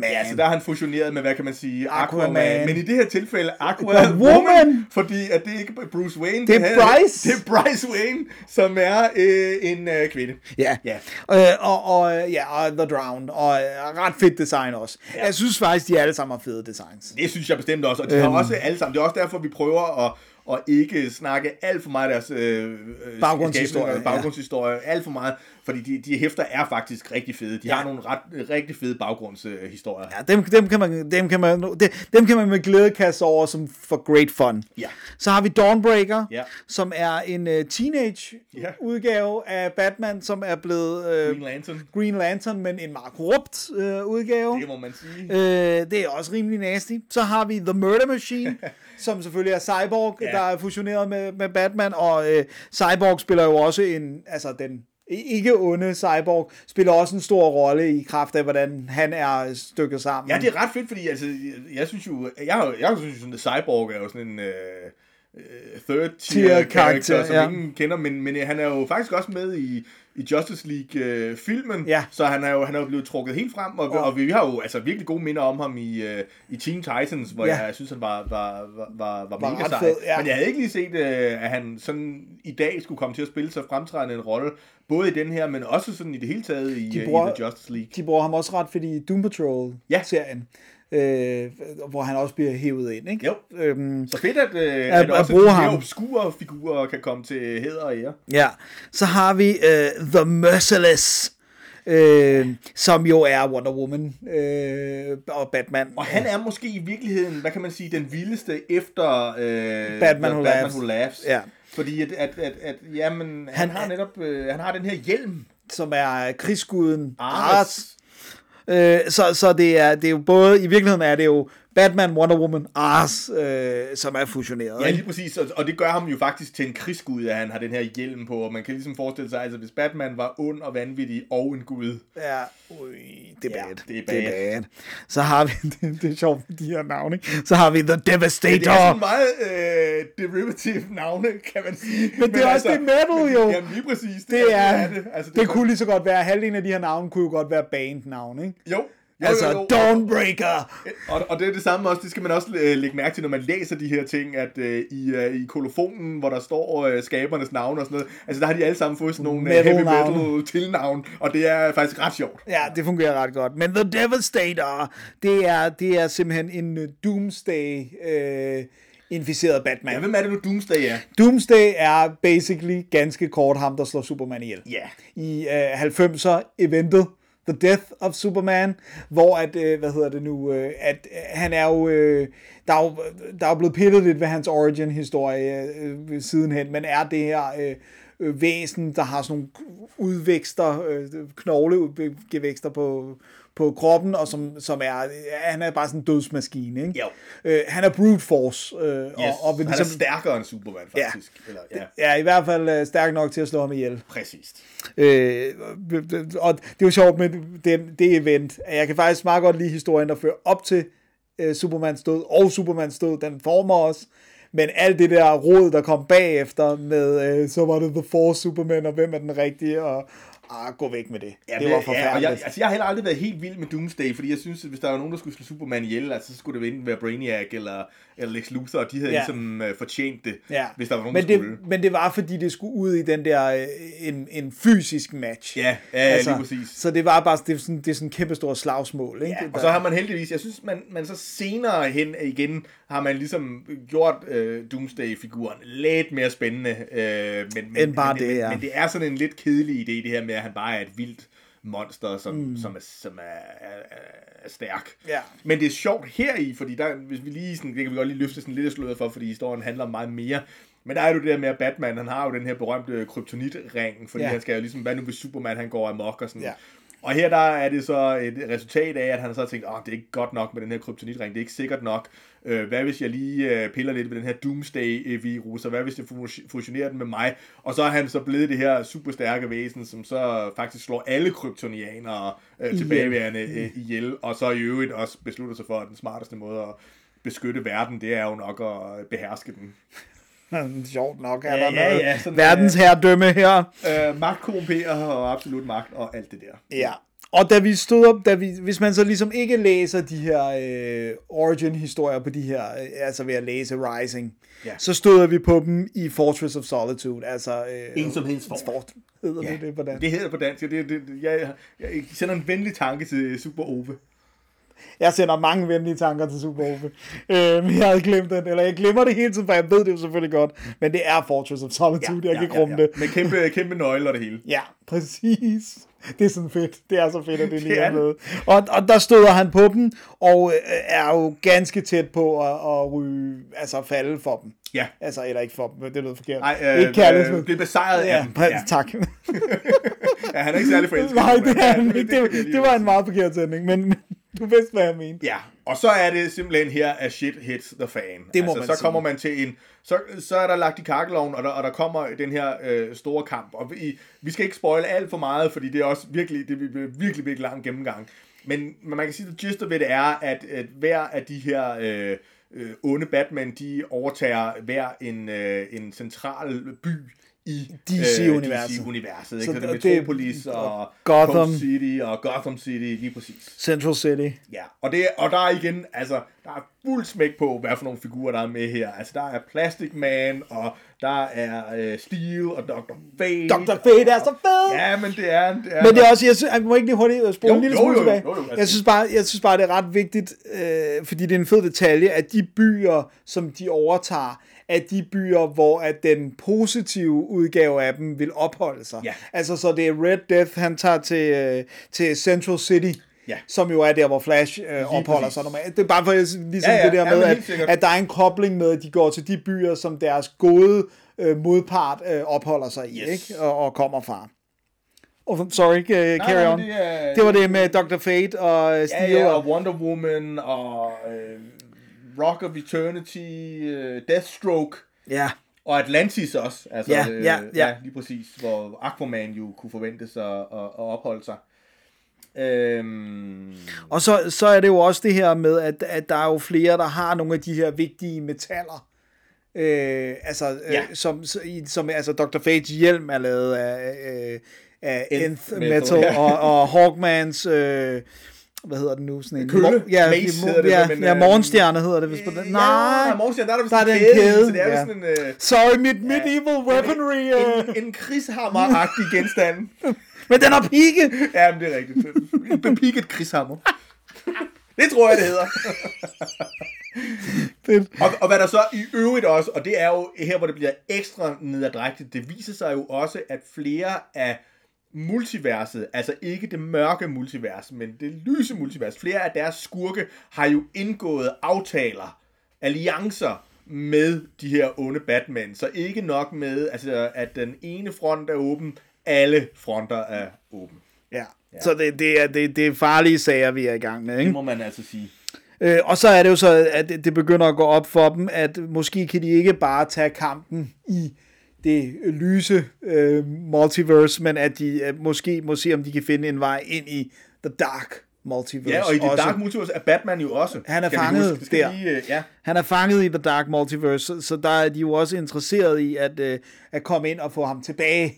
Batman. Ja, så der har han fusioneret med, hvad kan man sige, Aquaman. Aquaman. Men i det her tilfælde, Aquawoman. Aquawoman, fordi at det er ikke Bruce Wayne. Det er havde- Bryce. [LAUGHS] Det er Bryce Wayne, som er øh, en øh, kvinde. Ja, Ja. Øh, og, og, ja, og The Drowned, og øh, ret fedt design også. Ja. Jeg synes faktisk, de alle sammen har fede designs. Det synes jeg bestemt også, og de har også alle sammen. Det er også derfor, vi prøver at og ikke snakke alt for meget af deres øh, øh, Baggrundshistorie, baggrundshistorie, alt for meget, fordi de, de hæfter er faktisk rigtig fede. De Ja. har nogle ret, rigtig fede baggrundshistorier. Ja, dem, dem, kan man, dem, kan man, dem, dem kan man med glæde kaste over som for great fun. Ja. Så har vi Dawnbreaker, Ja. som er en uh, teenage Ja. udgave af Batman, som er blevet uh, Green Lantern, Green Lantern, men en meget korrupt uh, udgave. det må man sige. Øh, det er også rimelig nasty. Så har vi The Murder Machine, [LAUGHS] som selvfølgelig er Cyborg, Ja. der er fusioneret med, med Batman, og øh, Cyborg spiller jo også en, altså den ikke onde Cyborg, spiller også en stor rolle i kraft af, hvordan han er stykket sammen. Ja, det er ret fedt, fordi altså, jeg, synes jo, jeg, jeg synes jo at Cyborg er jo sådan en øh, øh, third tier Tier karakter, karakter, som ja. ingen kender, men, men han er jo faktisk også med i i Justice League-filmen, Ja. så han er jo han er jo blevet trukket helt frem, og, og, og vi har jo altså virkelig gode minder om ham i, øh, i Teen Titans, hvor Ja. jeg synes, han var, var, var, var, var mega sej. fed, ja. Men jeg havde ikke lige set, øh, at han sådan i dag skulle komme til at spille så fremtrædende en rolle, både i den her, men også sådan i det hele taget i, De øh, bruger- i The Justice League. De bruger ham også ret fedt i Doom Patrol-serien, øh, hvor han også bliver hævet ind, ikke? Jo. Øhm, Så fedt, at, øh, at at også bruge ham. obskure figurer kan komme til hæder og ære. Ja, så har vi uh, The Merciless, øh, som jo er Wonder Woman øh, og Batman. Og han er måske i virkeligheden, hvad kan man sige, den vildeste efter øh, Batman Who Batman Laughs. Who Laughs. Ja. Fordi at, at, at, at jamen, han, Han har netop, øh, han har den her hjelm. som er krigsguden Ares. Ares. Øh, så, så det er, det er jo både, i virkeligheden er det jo Batman, Wonder Woman, Ares, øh, som er fusioneret. Ja, lige præcis. Og, og det gør ham jo faktisk til en krigsgud, at han har den her hjelm på. Og man kan ligesom forestille sig, altså hvis Batman var ond og vanvittig og en gud. Ja, ui, det er Ja, bad. det er Det er bad. bad. Så har vi, [LAUGHS] det, det er sjovt med de her navne, ikke? Så har vi The Devastator. Det er sådan meget øh, derivative navne, kan man sige. Men det er også det metal, jo. [LAUGHS] Jamen lige præcis. Det, det er, det. Altså, det, det kunne lige så godt være, halvdelen af de her navne kunne jo godt være bandnavn, ikke? Jo. Jo, Altså, jo, jo. Dawnbreaker. Og, og det er det samme også, det skal man også øh, lægge mærke til, når man læser de her ting, at øh, i, øh, i kolofonen, hvor der står øh, skabernes navne og sådan noget, altså der har de alle sammen fået sådan nogle øh, heavy Metal-navne. metal tilnavn, og det er faktisk ret sjovt. Ja, det fungerer ret godt. Men The Devastator, det er, det er simpelthen en øh, Doomsday øh, inficeret Batman. Ja, hvem er det nu Doomsday er? Doomsday er basically ganske kort ham, der slår Superman ihjel. Ja. I øh, 90'er eventet The Death of Superman, hvor at, øh, hvad hedder det nu, øh, at øh, han er jo, øh, der er jo, der er blevet pillet lidt ved hans origin-historie øh, sidenhen, men er det her øh, øh, væsen, der har sådan nogle udvækster, øh, knoglegevækster på, på kroppen, og som, som er, han er bare sådan en dødsmaskine, ikke? Jo. Øh, han er brute force, øh, Yes. og, og vil Han er ligesom, stærkere end Superman, faktisk. Ja. Eller, ja, Ja, i hvert fald øh, stærk nok til at slå ham ihjel. præcis. Øh, og det er jo sjovt med den, det event, jeg kan faktisk meget godt lide historien, der fører op til øh, Supermans død, og Supermans død, den former os. Men alt det der rod, der kom bagefter med, øh, så var det The Force Superman, og hvem er den rigtige, og ah, gå væk med det. Ja, det var Ja, og forfærdeligt. jeg, altså, jeg har heller aldrig været helt vild med Doomsday, fordi jeg synes, at hvis der var nogen, der skulle slå Superman ihjel, altså, så skulle det enten være Brainiac eller, eller Lex Luthor, og de havde Ja. ligesom uh, fortjent det, Ja. hvis der var nogen, men der skulle. det, men det var, fordi det skulle ud i den der, øh, en, en fysisk match. Ja, ja, lige præcis. Så det var bare, det er sådan, det er sådan en kæmpe stor slagsmål. Ikke? Ja, Det og der- så har man heldigvis, jeg synes, man, man så senere hen igen, har man ligesom gjort øh, Doomsday-figuren lidt mere spændende. Øh, men, men, End bare men, det, men, ja. men det er sådan en lidt kedelig idé, det her med, at han bare er et vildt monster, som, mm. som, er, som er, er, er, stærk. Ja. Men det er sjovt her i, fordi der, hvis vi lige sådan, det kan vi godt lige løfte sådan lidt af sløret for, fordi historien handler meget mere. Men der er jo det der med, at Batman, han har jo den her berømte kryptonit-ring, fordi Ja. ja. han skal jo ligesom, hvad nu hvis Superman, han går amok og sådan. Ja. Og her der er det så et resultat af, at han så har tænkt, åh, det er ikke godt nok med den her kryptonitring, det er ikke sikkert nok. Øh, hvad hvis jeg lige øh, piller lidt ved den her Doomsday-virus, og hvad hvis jeg fu- fusionerer den med mig? Og så er han så blevet det her super stærke væsen, som så faktisk slår alle kryptonianere øh, tilbageværende øh, ihjel, og så i øvrigt også beslutter sig for, at den smarteste måde at beskytte verden, det er jo nok at øh, beherske den. [LAUGHS] Sjovt nok er Ja, der ja, noget ja, sådan, verdensherredømme her. Øh, magt korrumperer og absolut magt og alt det der. Ja. Og da vi stod op, da vi, hvis man så ligesom ikke læser de her øh, origin-historier på de her, øh, altså ved at læse Rising, Ja. så støder vi på dem i Fortress of Solitude, altså... Øh, Ensomhedsfort. Fort. Hedder Ja, det det på dansk? det hedder på dansk. Det, det, jeg, jeg, jeg sender en venlig tanke til Super Ove. Jeg sender mange venlige tanker til Super Ove. Øh, men jeg havde glemt den, eller jeg glemmer det hele tiden, for jeg ved det jo selvfølgelig godt, men det er Fortress of Solitude, ja, jeg kan ikke rumme det. Med kæmpe, kæmpe nøgler det hele. Ja, præcis. Det er sådan fedt. Det er så fedt, at det lige er blevet. Og, og der støder han på dem, og øh, er jo ganske tæt på at, at ryge, altså falde for dem. Ja. Altså, eller ikke for dem, det lød forkert. Nej, øh, ikke kærlighed. øh, bliver besejret af ja, dem. ja. Ja. tak. [LAUGHS] ja, han er ikke særlig forelsket. Nej, det er han Ja, ikke. Det, det, var en meget forkert sætning, men du vidste, hvad jeg mente. Ja, og så er det simpelthen her, at shit hits the fan. Det må altså, man så sige. kommer man til en... Så, så er der lagt i kakkeloven, og der, og der kommer den her øh, store kamp. Og vi, vi skal ikke spoile alt for meget, fordi det er også virkelig, det bliver virkelig, virkelig lang gennemgang. Men, men man kan sige, at gist ved det er, at, at hver af de her øh, øh, onde Batman, de overtager hver en, øh, en central by i DC-universet. DC-universet. Så Så det, det Metropolis og Gotham. Coast City og Gotham City, lige præcis. Central City. Ja, og, det, og der er igen, altså, der er fuld smæk på, hvad for nogle figurer, der er med her. Altså, der er Plastic Man, og der er øh, Steel og Dr. Fate. Dr. Fate er så fed! Ja, men det er... Det er Men det er også, jeg, synes, jeg må ikke lige hurtigt spole Jo, en lille jo, smule jo, tilbage. jo, jo, altså. Jeg synes bare, jeg synes bare, det er ret vigtigt, øh, fordi det er en fed detalje, at de byer, som de overtager, at de byer, hvor at den positive udgave af dem vil opholde sig. Ja. Altså, så det er Red Death, han tager til, øh, til Central City, Ja. som jo er der, hvor Flash øh, opholder præcis. sig normalt. Det er bare for, ligesom Ja, ja, det der ja, med, men at, at der er en kobling med, at de går til de byer, som deres gode øh, modpart øh, opholder sig i, Yes. ikke? Og, og kommer fra. Oh, sorry, uh, carry nej, on. det er- det var det med Dr. Fate og Ja, Steel. ja, og, og Wonder Woman, og øh, Rock of Eternity, øh, Deathstroke, ja. og Atlantis også. Altså, Ja, øh, ja, ja. lige præcis, hvor Aquaman jo kunne forventes at, at, at opholde sig. Øhm, Og så, så er det jo også det her med, at, at der er jo flere, der har nogle af de her vigtige metaller. Øh, altså, øh, Ja. som, som, altså Dr. Fates hjelm er lavet af, øh, af Nth metal, Metal, ja. og, og Hawkmans, øh, hvad hedder den nu? Sådan en, Kølle? ja, Mace hedder det, ja, men, ja, øh, morgenstjerne hedder det vist på den. Nej, Ja, Morgenstjerne, der er der der er en kæde, så det er ja. sådan en... Øh, sorry, mit medieval weaponry. Øh. en, en krigshammer-agtig genstand. [LAUGHS] Men den har pigge. Ja, men det er rigtigt. [LAUGHS] En bepikket krigshammer. Det tror jeg, det hedder. [LAUGHS] Og, og hvad der så i øvrigt også, og det er jo her, hvor det bliver ekstra nedadrægtigt, det viser sig jo også, at flere af multiverset, altså ikke det mørke multivers, men det lyse multivers, flere af deres skurke har jo indgået aftaler, alliancer med de her onde Batman. Så ikke nok med, altså, at den ene front er åben, alle fronter er åben. Ja. Så det, det, er, det, det er farlige sager, vi er i gang med. Det Ikke? må man altså sige. Øh, og så er det jo så, at det det begynder at gå op for dem, at måske kan de ikke bare tage kampen i det lyse øh, multiverse, men at de øh, måske må se, om de kan finde en vej ind i The Dark Multiverse. Ja, og i det også. Dark Multiverse er Batman jo også. Han er fanget der. Lige, øh, ja, Han er fanget i The Dark Multiverse, så, så der er de jo også interesseret i at, øh, at komme ind og få ham tilbage.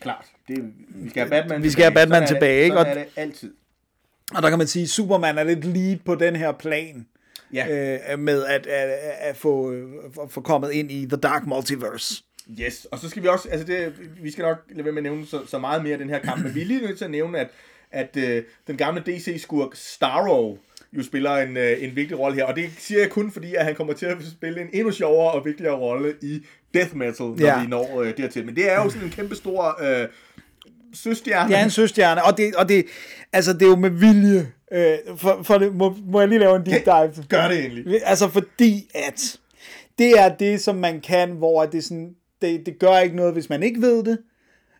klart. Det, vi skal have Batman Vi skal have Batman Sådan er tilbage, det, ikke? Sådan Og- er det altid. Og der kan man sige, at Superman er lidt lead på den her plan. Ja. øh, med at, at, at få, øh, at få kommet ind i The Dark Multiverse. Yes, og så skal vi også, altså det, vi skal nok lade være med at nævne så, så meget mere af den her kamp, men vi er lige nødt til at nævne, at, at øh, den gamle DC-skurk Starro jo spiller en, øh, en vigtig rolle her, og det siger jeg kun fordi, at han kommer til at spille en endnu sjovere og vigtigere rolle i Death Metal, når Ja. vi når øh, dertil. Men det er jo sådan en kæmpe stor øh, søstjerne. Det er en søstjerne, og det, og det, altså, det er jo med vilje. Øh, for, for det, må, må jeg lige lave en deep dive? Gør det endelig. Altså fordi at det er det, som man kan, hvor det, sådan, det, det gør ikke noget, hvis man ikke ved det.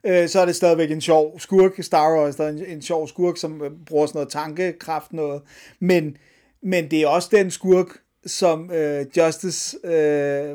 Øh, så er det stadigvæk en sjov skurk. Starro er stadig en, en sjov skurk, som øh, bruger sådan noget tankekraft noget. Men, men det er også den skurk, som øh, Justice øh,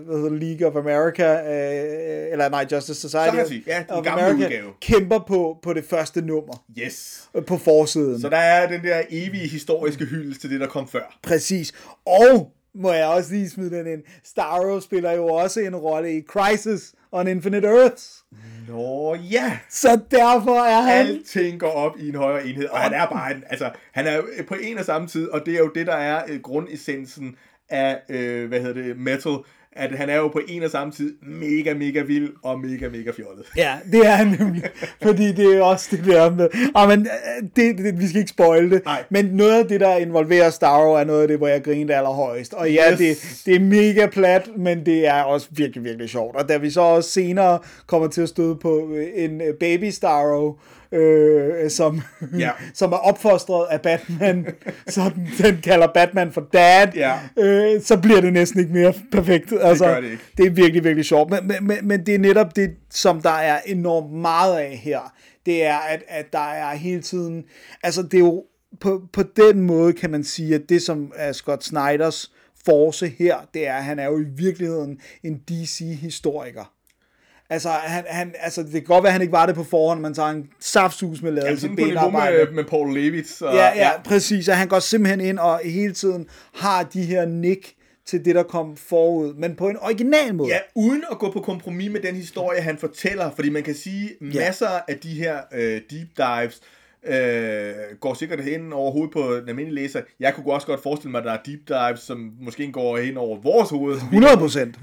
hvad hedder League of America, øh, eller nej, Justice Society sige, ja, den of gamle America, udgave. kæmper på, på det første nummer Yes. øh, på forsiden. Så der er den der evige historiske hyldest til det, der kom før. Præcis. Og må jeg også lige smide den ind. Starro spiller jo også en rolle i Crisis on Infinite Earths. Nå ja, Så derfor er han... alting går op i en højere enhed, og han er bare en, altså, han er på en og samme tid, og det er jo det, der er øh, grundessensen af, øh, hvad hedder det, metal, at han er jo på en og samme tid mega, mega vild og mega, mega fjollet. Ja, det er han nemlig. Fordi det er også det der med... Ah, men, øh, det, det, vi skal ikke spoil det. Nej. Men noget af det, der involverer Starro, er noget af det, hvor jeg grinte allerhøjst. Og ja, Yes. det, det er mega plat, men det er også virkelig, virkelig sjovt. Og da vi så også senere kommer til at støde på øh, en øh, baby Starro, øh, som, Ja. [LAUGHS] som er opfostret af Batman, [LAUGHS] så den, den kalder Batman for dad, Ja. øh, så bliver det næsten ikke mere perfekt. Altså, gør det ikke. det er virkelig, virkelig sjovt. Men, men, men, men det er netop det, som der er enormt meget af her. Det er, at, at der er hele tiden... Altså, det er jo... På, på den måde kan man sige, at det, som er Scott Snyders force her, det er, at han er jo i virkeligheden en DC-historiker. Altså, han, han, altså, det kan godt være, at han ikke var det på forhånd, men tager en saftsus med lavet Jamen, sit benarbejde. med, med Paul Levitz. Og, Ja, ja, præcis. Og han går simpelthen ind og hele tiden har de her nik til det, der kom forud, men på en original måde. Ja, uden at gå på kompromis med den historie, han fortæller, fordi man kan sige, masser af de her øh, deep dives øh, går sikkert hen over hovedet på den almindelige læser. Jeg kunne også godt forestille mig, at der er deep dives, som måske går hen over vores hoved. som vi 100 procent.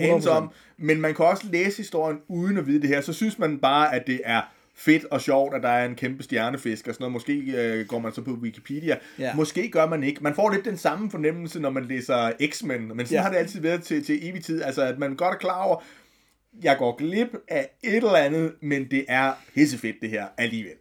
Men man kan også læse historien uden at vide det her. Så synes man bare, at det er fedt og sjovt, at der er en kæmpe stjernefisk og sådan noget. Måske øh, går man så på Wikipedia. Ja. Måske gør man ikke. Man får lidt den samme fornemmelse, når man læser X-Men. Men sådan Ja. har det altid været til, til evig tid. Altså, at man godt er klar over, jeg går glip af et eller andet, men det er pissefedt det her alligevel.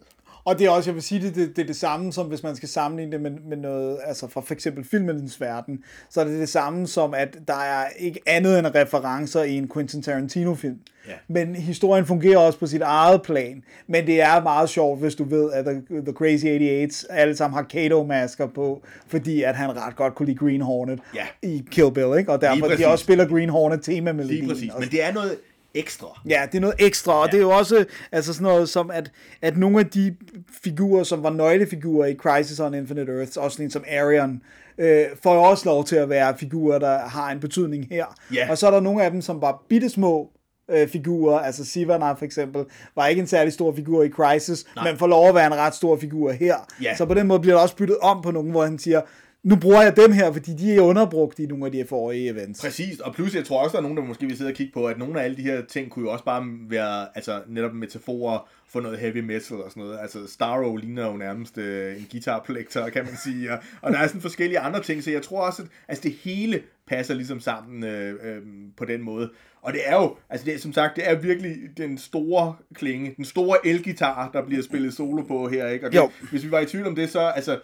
Og det er også, jeg vil sige, det, det, det er det samme som, hvis man skal sammenligne det med, med noget, altså fra for eksempel filmens verden, så er det det samme som, at der er ikke andet end referencer i en Quentin Tarantino-film. Ja. Men historien fungerer også på sit eget plan. Men det er meget sjovt, hvis du ved, at The, the Crazy 88 alle sammen har Kato-masker på, fordi at han ret godt kunne lide Green Hornet Ja. i Kill Bill, ikke? Og derfor de også spiller Green Hornet tema-melodien. Lige præcis. Men det er noget ekstra. Ja, det er noget ekstra, og ja. det er jo også altså sådan noget som, at, at nogle af de figurer, som var nøglefigurer i Crisis on Infinite Earths, også sådan en som Arion, øh, får jo også lov til at være figurer, der har en betydning her. Ja. Og så er der nogle af dem, som var bittesmå øh, figurer, altså Sivana for eksempel, var ikke en særlig stor figur i Crisis, Nej. men får lov at være en ret stor figur her. Ja. Så på den måde bliver der også byttet om på nogen, hvor han siger, nu bruger jeg dem her, fordi de er underbrugt i nogle af de forrige events. Præcis, og plus jeg tror også, der er nogen, der måske vil sidde og kigge på, at nogle af alle de her ting kunne jo også bare være altså, netop metaforer for noget heavy metal og sådan noget. Altså Starro ligner jo nærmest øh, en guitarplekter, kan man sige, og, og der er sådan forskellige andre ting, så jeg tror også, at altså, det hele passer ligesom sammen øh, øh, på den måde. Og det er jo, altså det er, som sagt, det er virkelig den store klinge, den store elgitar, der bliver spillet solo på her, ikke? Og det, hvis vi var i tvivl om det, så altså,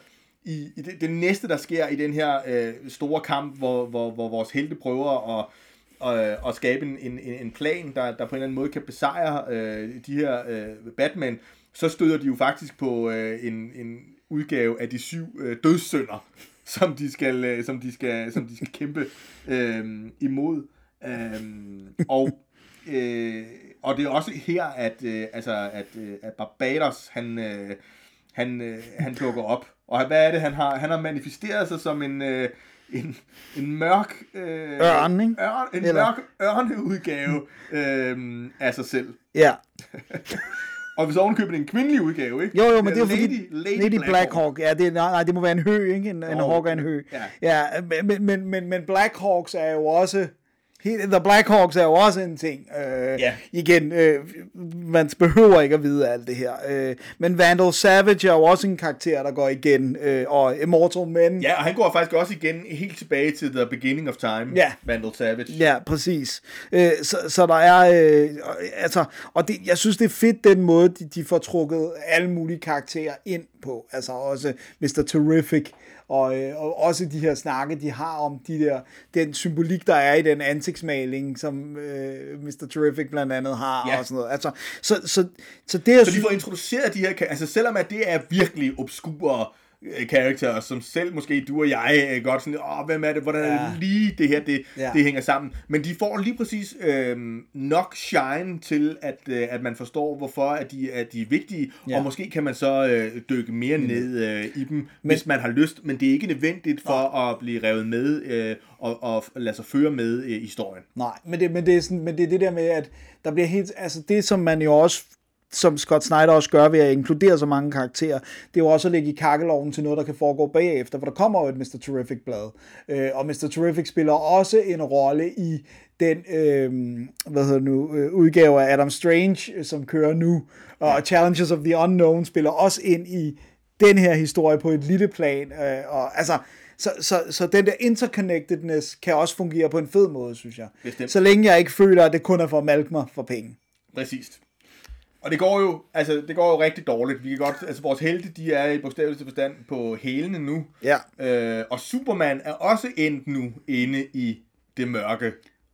i, i det, det næste, der sker i den her øh, store kamp, hvor, hvor, hvor vores helte prøver at, at, at skabe en, en, en plan, der, der på en eller anden måde kan besejre øh, de her øh, Batman, så støder de jo faktisk på øh, en, en udgave af de syv øh, dødssynder, som de skal, øh, som de skal, som de skal kæmpe øh, imod. Øh, og øh, og det er også her, at, øh, altså, at, øh, at Barbados, han, øh, han, øh, han dukker op. Og hvad er det, han har? Han har manifesteret sig som en, øh, en, en mørk... Øh, Ørn, ikke? Ørn, en Eller- mørk ørneudgave øh, af sig selv. Ja. [LAUGHS] Og hvis ovenkøbet en kvindelig udgave, ikke? Jo, jo, men det er jo Lady, fordi... Lady, Lady Blackhawk. Black Hawk. Ja, det, nej, nej, det må være en hø, ikke? En, en Nå, hawk er en hø. ja. ja men, men, men, men Black Hawks er jo også... He- The Black Hawks er jo også en ting. Øh, Ja. Igen, øh, man behøver ikke at vide alt det her. Øh, men Vandal Savage er jo også en karakter, der går igen. Øh, og Immortal Men. Ja, og han går faktisk også igen helt tilbage til The Beginning of Time, Ja. Vandal Savage. Ja, præcis. Øh, så, så der er, øh, altså, og det, jeg synes, det er fedt den måde, de, de får trukket alle mulige karakterer ind på. Altså også Mr. Terrific, og, øh, og også de her snakke, de har om de der, den symbolik, der er i den ansigtsmaling, som øh, Mr. Terrific blandt andet har, Ja. og sådan noget. Altså, så, så, så det, jeg Så de får introduceret de her, altså selvom at det er virkelig obskure karakterer, som selv måske du og jeg øh, godt sådan, åh, hvem er det, hvordan er Ja. det lige det her, det, Ja. det hænger sammen. Men de får lige præcis øh, nok shine til, at, øh, at man forstår, hvorfor at de, at de er vigtige, Ja. og måske kan man så øh, dykke mere ned øh, i dem, men, hvis man har lyst, men det er ikke nødvendigt for at blive revet med øh, og, og lade sig føre med øh, i historien. Nej, men det, men, det er sådan, men det er det der med, at der bliver helt, altså det som man jo også som Scott Snyder også gør ved at inkludere så mange karakterer, det er jo også at lægge i kakkeloven til noget, der kan foregå bagefter, for der kommer jo et Mr. Terrific-blad, øh, og Mr. Terrific spiller også en rolle i den øh, hvad hedder nu, øh, udgave af Adam Strange, øh, som kører nu, og Challenges of the Unknown spiller også ind i den her historie på et lille plan, øh, og altså, så, så, så den der interconnectedness kan også fungere på en fed måde, synes jeg. Bestemt. Så længe jeg ikke føler, at det kun er for at malke mig for penge. Præcist. Og det går jo, altså, det går jo rigtig dårligt. Vi kan godt, altså vores helte, de er i bogstaveligste forstand på hælene nu. Ja. Øh, og Superman er også endt nu inde i det mørke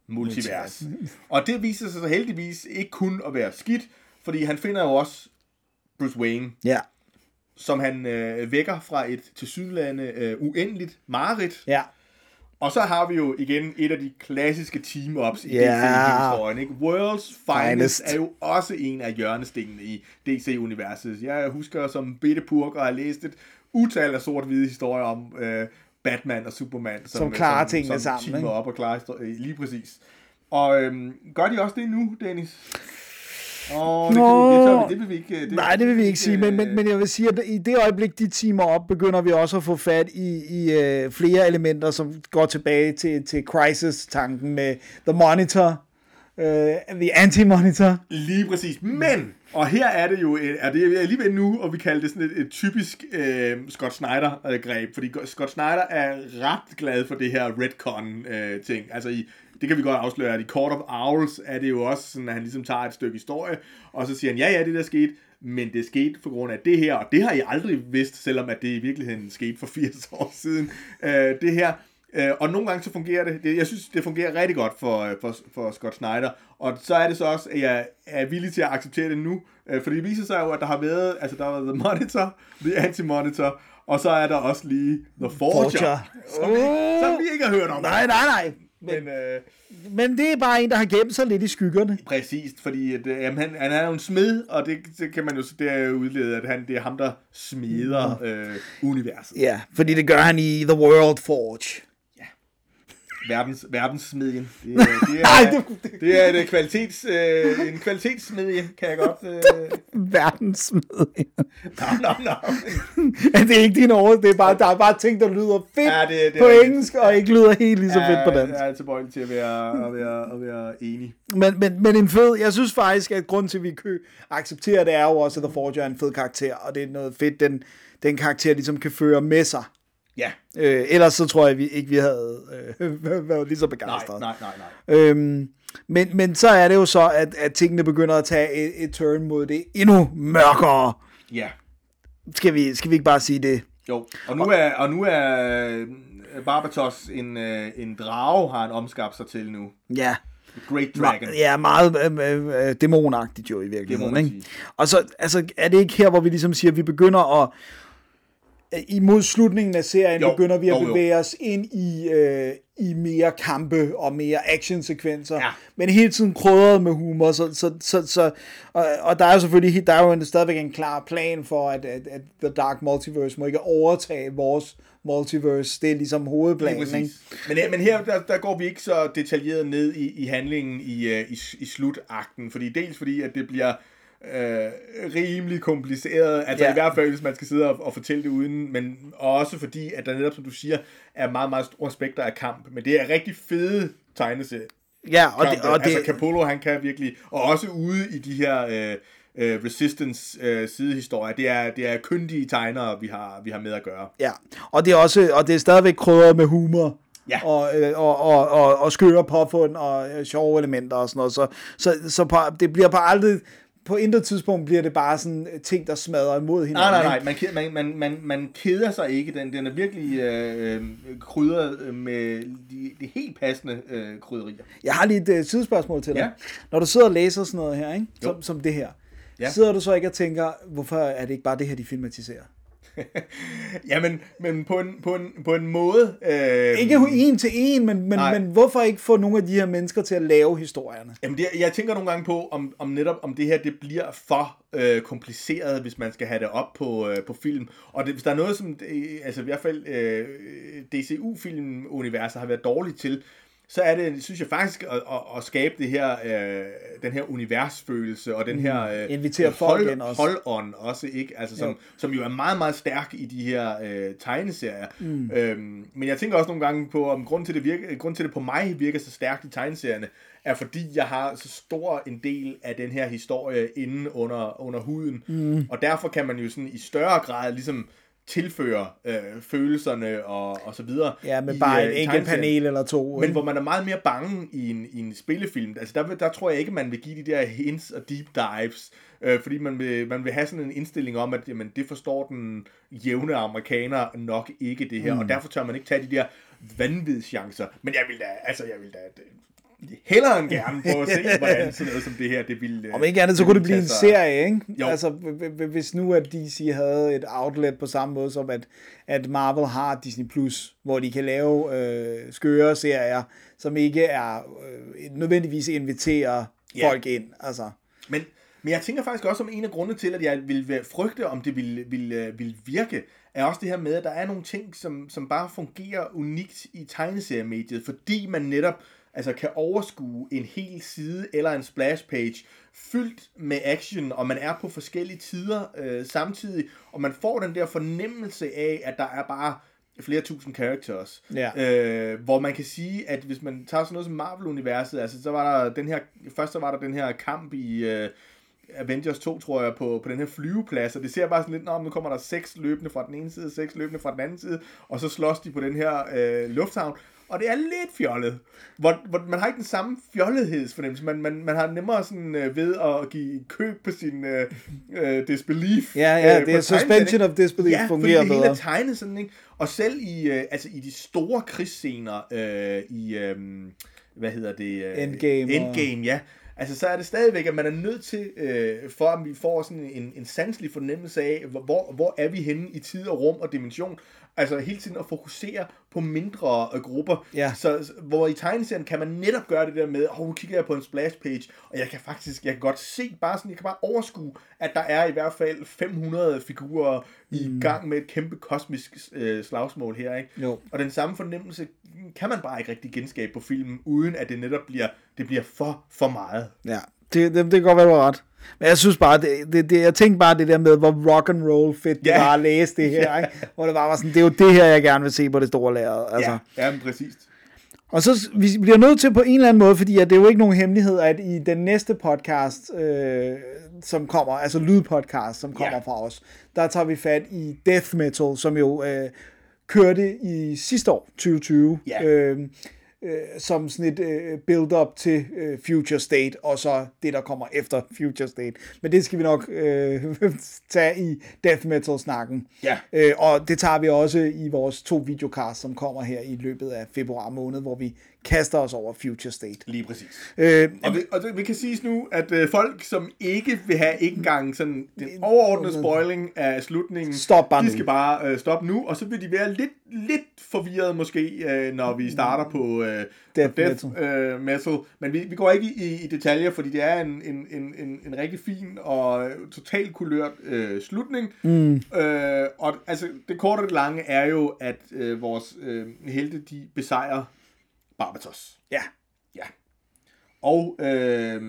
multivers. og det viser sig så heldigvis ikke kun at være skidt, fordi han finder jo også Bruce Wayne, Ja. som han øh, vækker fra et tilsyneladende øh, uendeligt mareridt. Ja. Og så har vi jo igen et af de klassiske team-ups i Ja. DC-historien. Ikke? World's Finest, Finest. er jo også en af hjørnestenene i DC-universet. Jeg husker som bitte purk at have læst et utal af sort-hvide historier om, øh, Batman og Superman, som, Som klarer som, tingene som sammen, teamer ikke? op og klarer histori- øh, lige præcis. Og øhm, gør de også det nu, Dennis? Åh, det, vi, det, tør vi, det vil vi ikke... Det, Nej, det vil vi ikke sige, men, men, øh, men jeg vil sige, at i det øjeblik, de teamer op, begynder vi også at få fat i, i øh, flere elementer, som går tilbage til, til Crisis-tanken med The Monitor, øh, The Anti-Monitor. Lige præcis. Men, og her er det jo, et- er det alligevel nu, og vi kalder det sådan et, et typisk øh, Scott Snyder-greb, fordi Scott Snyder er ret glad for det her retcon-ting. altså i, det kan vi godt afsløre, at i Court of Owls er det jo også sådan, at han ligesom tager et stykke historie, og så siger han, ja, ja, det der skete, men det skete på grund af det her, og det har I aldrig vidst, selvom at det i virkeligheden skete for [LAUGHS] 80 år siden. Øh, det her, Øh, og nogle gange så fungerer det, det, jeg synes, det fungerer rigtig godt for, øh, for, for Scott Snyder, og så er det så også, at jeg er villig til at acceptere det nu, øh, fordi det viser sig jo, at der har været, altså der har været The Monitor, The Anti-Monitor, og så er der også lige The Forger, Forger. Som, som vi ikke har hørt om. Nej, nej, nej. Men, øh, Men det er bare en, der har gemt sig lidt i skyggerne. præcist, fordi at, øh, jamen, han, han er jo en smed, og det, det kan man jo det er udlede, at han, det er ham, der smeder øh, universet. Ja, fordi det gør han i The World Forge. Verdens, verdenssmedien. [LAUGHS] Det er, det er, Ej, det, det er et kvalitets, øh, en kvalitetssmedie, kan jeg godt... Øh, Verdenssmed. nå, nå, nå. det er ikke din ord, det er bare, der er bare ting, der lyder fedt Ja, det- det på engelsk, og ikke lyder helt lige så fedt på dansk. Jeg er tilbøjelig til at være, at være, at være enig. Men, men, men en fed, jeg synes faktisk, at grund til, at vi kø accepterer det, er jo også, at The Forger er en fed karakter, og det er noget fedt, den, den karakter ligesom kan føre med sig. Ja. Øh, ellers så tror jeg vi ikke, vi havde øh, [LAUGHS] været lige så Nej, begejstrede. nej, nej, nej. Øhm, men, men så er det jo så, at, at tingene begynder at tage et, et turn mod det endnu mørkere. Ja. Skal vi, skal vi ikke bare sige det? Jo, og nu er, og nu er øh, Barbatos en, øh, en drage, har han omskabt sig til nu. Ja. Great Dragon. Ja, meget øh, øh, øh, dæmonagtigt jo i virkeligheden. Ikke? sige. Og så altså, er det ikke her, hvor vi ligesom siger, at vi begynder at imod slutningen af serien Jo, jo, begynder vi at jo, jo. bevæge os ind i, øh, i mere kampe og mere actionsekvenser, Ja. men hele tiden krydret med humor, så, så, så, så og, og der er jo selvfølgelig der er jo en, stadigvæk en klar plan for, at, at, at The Dark Multiverse må ikke overtage vores multiverse, det er ligesom Lige hovedplanen, ikke? Men, her- men her, der, der går vi ikke så detaljeret ned i, i handlingen i, øh, i, i slutakten, fordi dels fordi, at det bliver øh, rimelig kompliceret, altså Ja. i hvert fald, hvis man skal sidde og, og fortælle det uden, men også fordi, at der netop, som du siger, er meget, meget store aspekter af kamp, men det er rigtig fede tegneserier. Ja, og det, kampe. og det, altså Capullo, han kan virkelig, og også ude i de her øh, øh, Resistance øh, sidehistorier, det er, det er kyndige tegnere, vi har, vi har med at gøre. Ja, og det er også, og det er stadigvæk krydret med humor. Ja. Og, øh, og, og, og, og skøre påfund og øh, sjove elementer og sådan noget. Så, så, så på, det bliver på aldrig, på intet tidspunkt bliver det bare sådan øh, ting, der smadrer imod hinanden. Nej, nej, nej. Man, man, man, man, keder sig ikke. Den, den er virkelig øh, øh, krydret øh, med de, de helt passende øh, krydderier. Jeg har lige et uh, sidespørgsmål til dig. Ja. Når du sidder og læser sådan noget her, ikke? Jo. Som, som det her, Ja. sidder du så ikke og tænker, hvorfor er det ikke bare det her, de filmatiserer? [LAUGHS] Jamen, men på en, på en, på en måde... Øh, Ikke en til en, men, men, Nej. men hvorfor ikke få nogle af de her mennesker til at lave historierne? Jamen det, jeg tænker nogle gange på, om, om netop om det her det bliver for øh, kompliceret, hvis man skal have det op på, øh, på film. Og det, hvis der er noget, som øh, altså i hvert fald øh, DCU-filmuniverset har været dårligt til, så er det, synes jeg faktisk, at, at, at skabe det her, øh, den her universfølelse, og den her øh, Invitere folk hold, også. hold-on også, ikke? Altså, som, Jo. som jo er meget, meget stærk i de her øh, tegneserier. Mm. Øhm, men jeg tænker også nogle gange på, om grund til, det virker, grund til det på mig virker så stærkt i tegneserierne, er fordi jeg har så stor en del af den her historie inde under, under huden. Mm. Og derfor kan man jo sådan i større grad ligesom tilføre øh, følelserne og, og så videre. Ja, med i, bare øh, en enkelt panel eller to. Men ikke? hvor man er meget mere bange i en, i en spillefilm. Altså der, der tror jeg ikke, man vil give de der hints og deep dives. Øh, fordi man vil, man vil have sådan en indstilling om, at jamen, det forstår den jævne amerikaner nok ikke det her. Mm. Og derfor tør man ikke tage de der vanvidschancer. Men jeg vil da, altså jeg vil da hellere end gerne prøve at se, [LAUGHS] hvordan sådan noget som det her, det ville... Om ikke andet, så kunne det blive en serie, ikke? Jo. Altså, hvis nu at DC havde et outlet på samme måde som at, at Marvel har Disney+, Plus, hvor de kan lave øh, skøre serier, som ikke er øh, nødvendigvis inviterer Ja. folk ind. Altså, Men, men jeg tænker faktisk også om en af grundene til, at jeg ville være- frygte, om det ville, ville, ville virke, er også det her med, at der er nogle ting, som, som bare fungerer unikt i tegneseriemediet, fordi man netop altså kan overskue en hel side eller en splash page fyldt med action, og man er på forskellige tider øh, samtidig, og man får den der fornemmelse af, at der er bare flere tusind characters. Ja. Øh, hvor man kan sige, at hvis man tager sådan noget som Marvel-universet, altså så var der den her, først så var der den her kamp i øh, Avengers 2, tror jeg, på, på den her flyveplads, og det ser bare sådan lidt, Nå, nu kommer der seks løbende fra den ene side, seks løbende fra den anden side, og så slås de på den her øh, lufthavn, og det er lidt fjollet. Hvor, hvor man har ikke den samme fjollethedsfornemmelse. Man, man, man har nemmere sådan øh, ved at give køb på sin øh, øh, disbelief. Ja, ja, øh, det er suspension of disbelief ja, fungerer fordi det hele bedre. er tegnet sådan, ikke? Og selv i, øh, altså i de store krigsscener øh, i, øh, hvad hedder det? Øh, Endgame og- Endgame, ja. Altså, så er det stadigvæk, at man er nødt til, øh, for at vi får sådan en, en sanselig fornemmelse af, hvor, hvor er vi henne i tid og rum og dimension. Altså hele tiden at fokusere på mindre øh, grupper. Ja. Så, hvor i tegneserien kan man netop gøre det der med, åh, oh, nu kigger jeg på en splash page, og jeg kan faktisk, jeg kan godt se, bare sådan, jeg kan bare overskue, at der er i hvert fald 500 figurer i Mm. gang med et kæmpe kosmisk øh, slagsmål her, ikke? Jo. Og den samme fornemmelse kan man bare ikke rigtig genskabe på filmen, uden at det netop bliver, det bliver for, for meget. Ja, det, det, det kan godt være, du har ret. Men jeg synes bare, det, det, det, jeg tænkte bare det der med, hvor rock and roll fedt det Ja. var at læse det her, [LAUGHS] Ja. ikke? Hvor det bare var sådan, det er jo det her, jeg gerne vil se på det store lærred. Altså. Ja, ja præcis. Og så vi bliver nødt til på en eller anden måde, fordi at det er jo ikke nogen hemmelighed, at i den næste podcast, øh, som kommer, altså lydpodcast, som kommer Ja. fra os, der tager vi fat i death metal, som jo øh, kørte i sidste år, 2020, Ja. øh, øh, som sådan et øh, build-up til øh, Future State, og så det, der kommer efter Future State. Men det skal vi nok øh, [LAUGHS] tage i death metal-snakken. Ja. Øh, og det tager vi også i vores to videocasts, som kommer her i løbet af februar måned, hvor vi kaster os over Future State. Lige præcis. Øh, Og, vi, og det, vi kan sige nu, at øh, folk, som ikke vil have ikke engang sådan den overordnede spoiling af slutningen, Stop bare de nu. skal bare øh, stoppe nu, og så vil de være lidt, lidt forvirret måske, øh, når vi starter på øh, Death på death øh, metal. Men vi, vi går ikke i, i, detaljer, fordi det er en, en, en, en, en rigtig fin og totalt kulørt øh, slutning. Mm. Øh, og altså, det korte og det lange er jo, at øh, vores øh, helte, de besejrer Barbatos. ja. Ja. Og øh,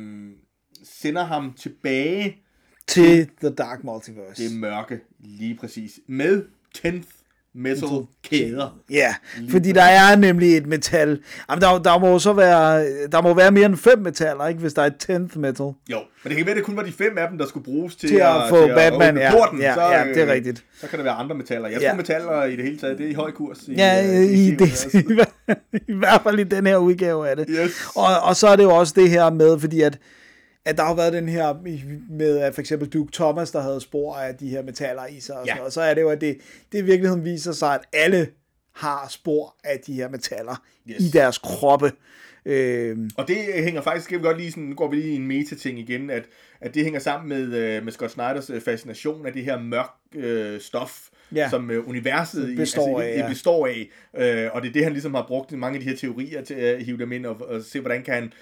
sender ham tilbage Til The Dark Multiverse. det mørke, lige præcis, med 10th metal kæder. Ja, fordi der er nemlig et metal. Jamen, der, der må så være, der må være mere end fem metaller, ikke, hvis der er et 10th metal. Jo, men det kan være, at det kun var de fem af dem, der skulle bruges til, Til at få Batman, åbne ja. porten. Ja, så, ja, det er øh, rigtigt. Så kan der være andre metaller. Jeg Ja. tror, metaller i det hele taget, det er i høj kurs. I, Ja, øh, i, det, serien, i, hver- i hvert fald i den her udgave af det. Yes. Og, og så er det jo også det her med, fordi at, at der har været den her med for eksempel Duke Thomas, der havde spor af de her metaller i sig, og, Ja. sådan og så er det jo, at det, det i virkeligheden viser sig, at alle har spor af de her metaller Yes. i deres kroppe. Øhm, Og det hænger faktisk, skal vi godt lige sådan, nu går vi lige i en meta-ting igen, at, at det hænger sammen med, øh, med Scott Snyders øh, fascination af det her mørk øh, stof, Ja. som øh, universet Består altså, af, ja. består af. Øh, og det er det, han ligesom har brugt i mange af de her teorier til at hive dem ind og, og se, hvordan kan han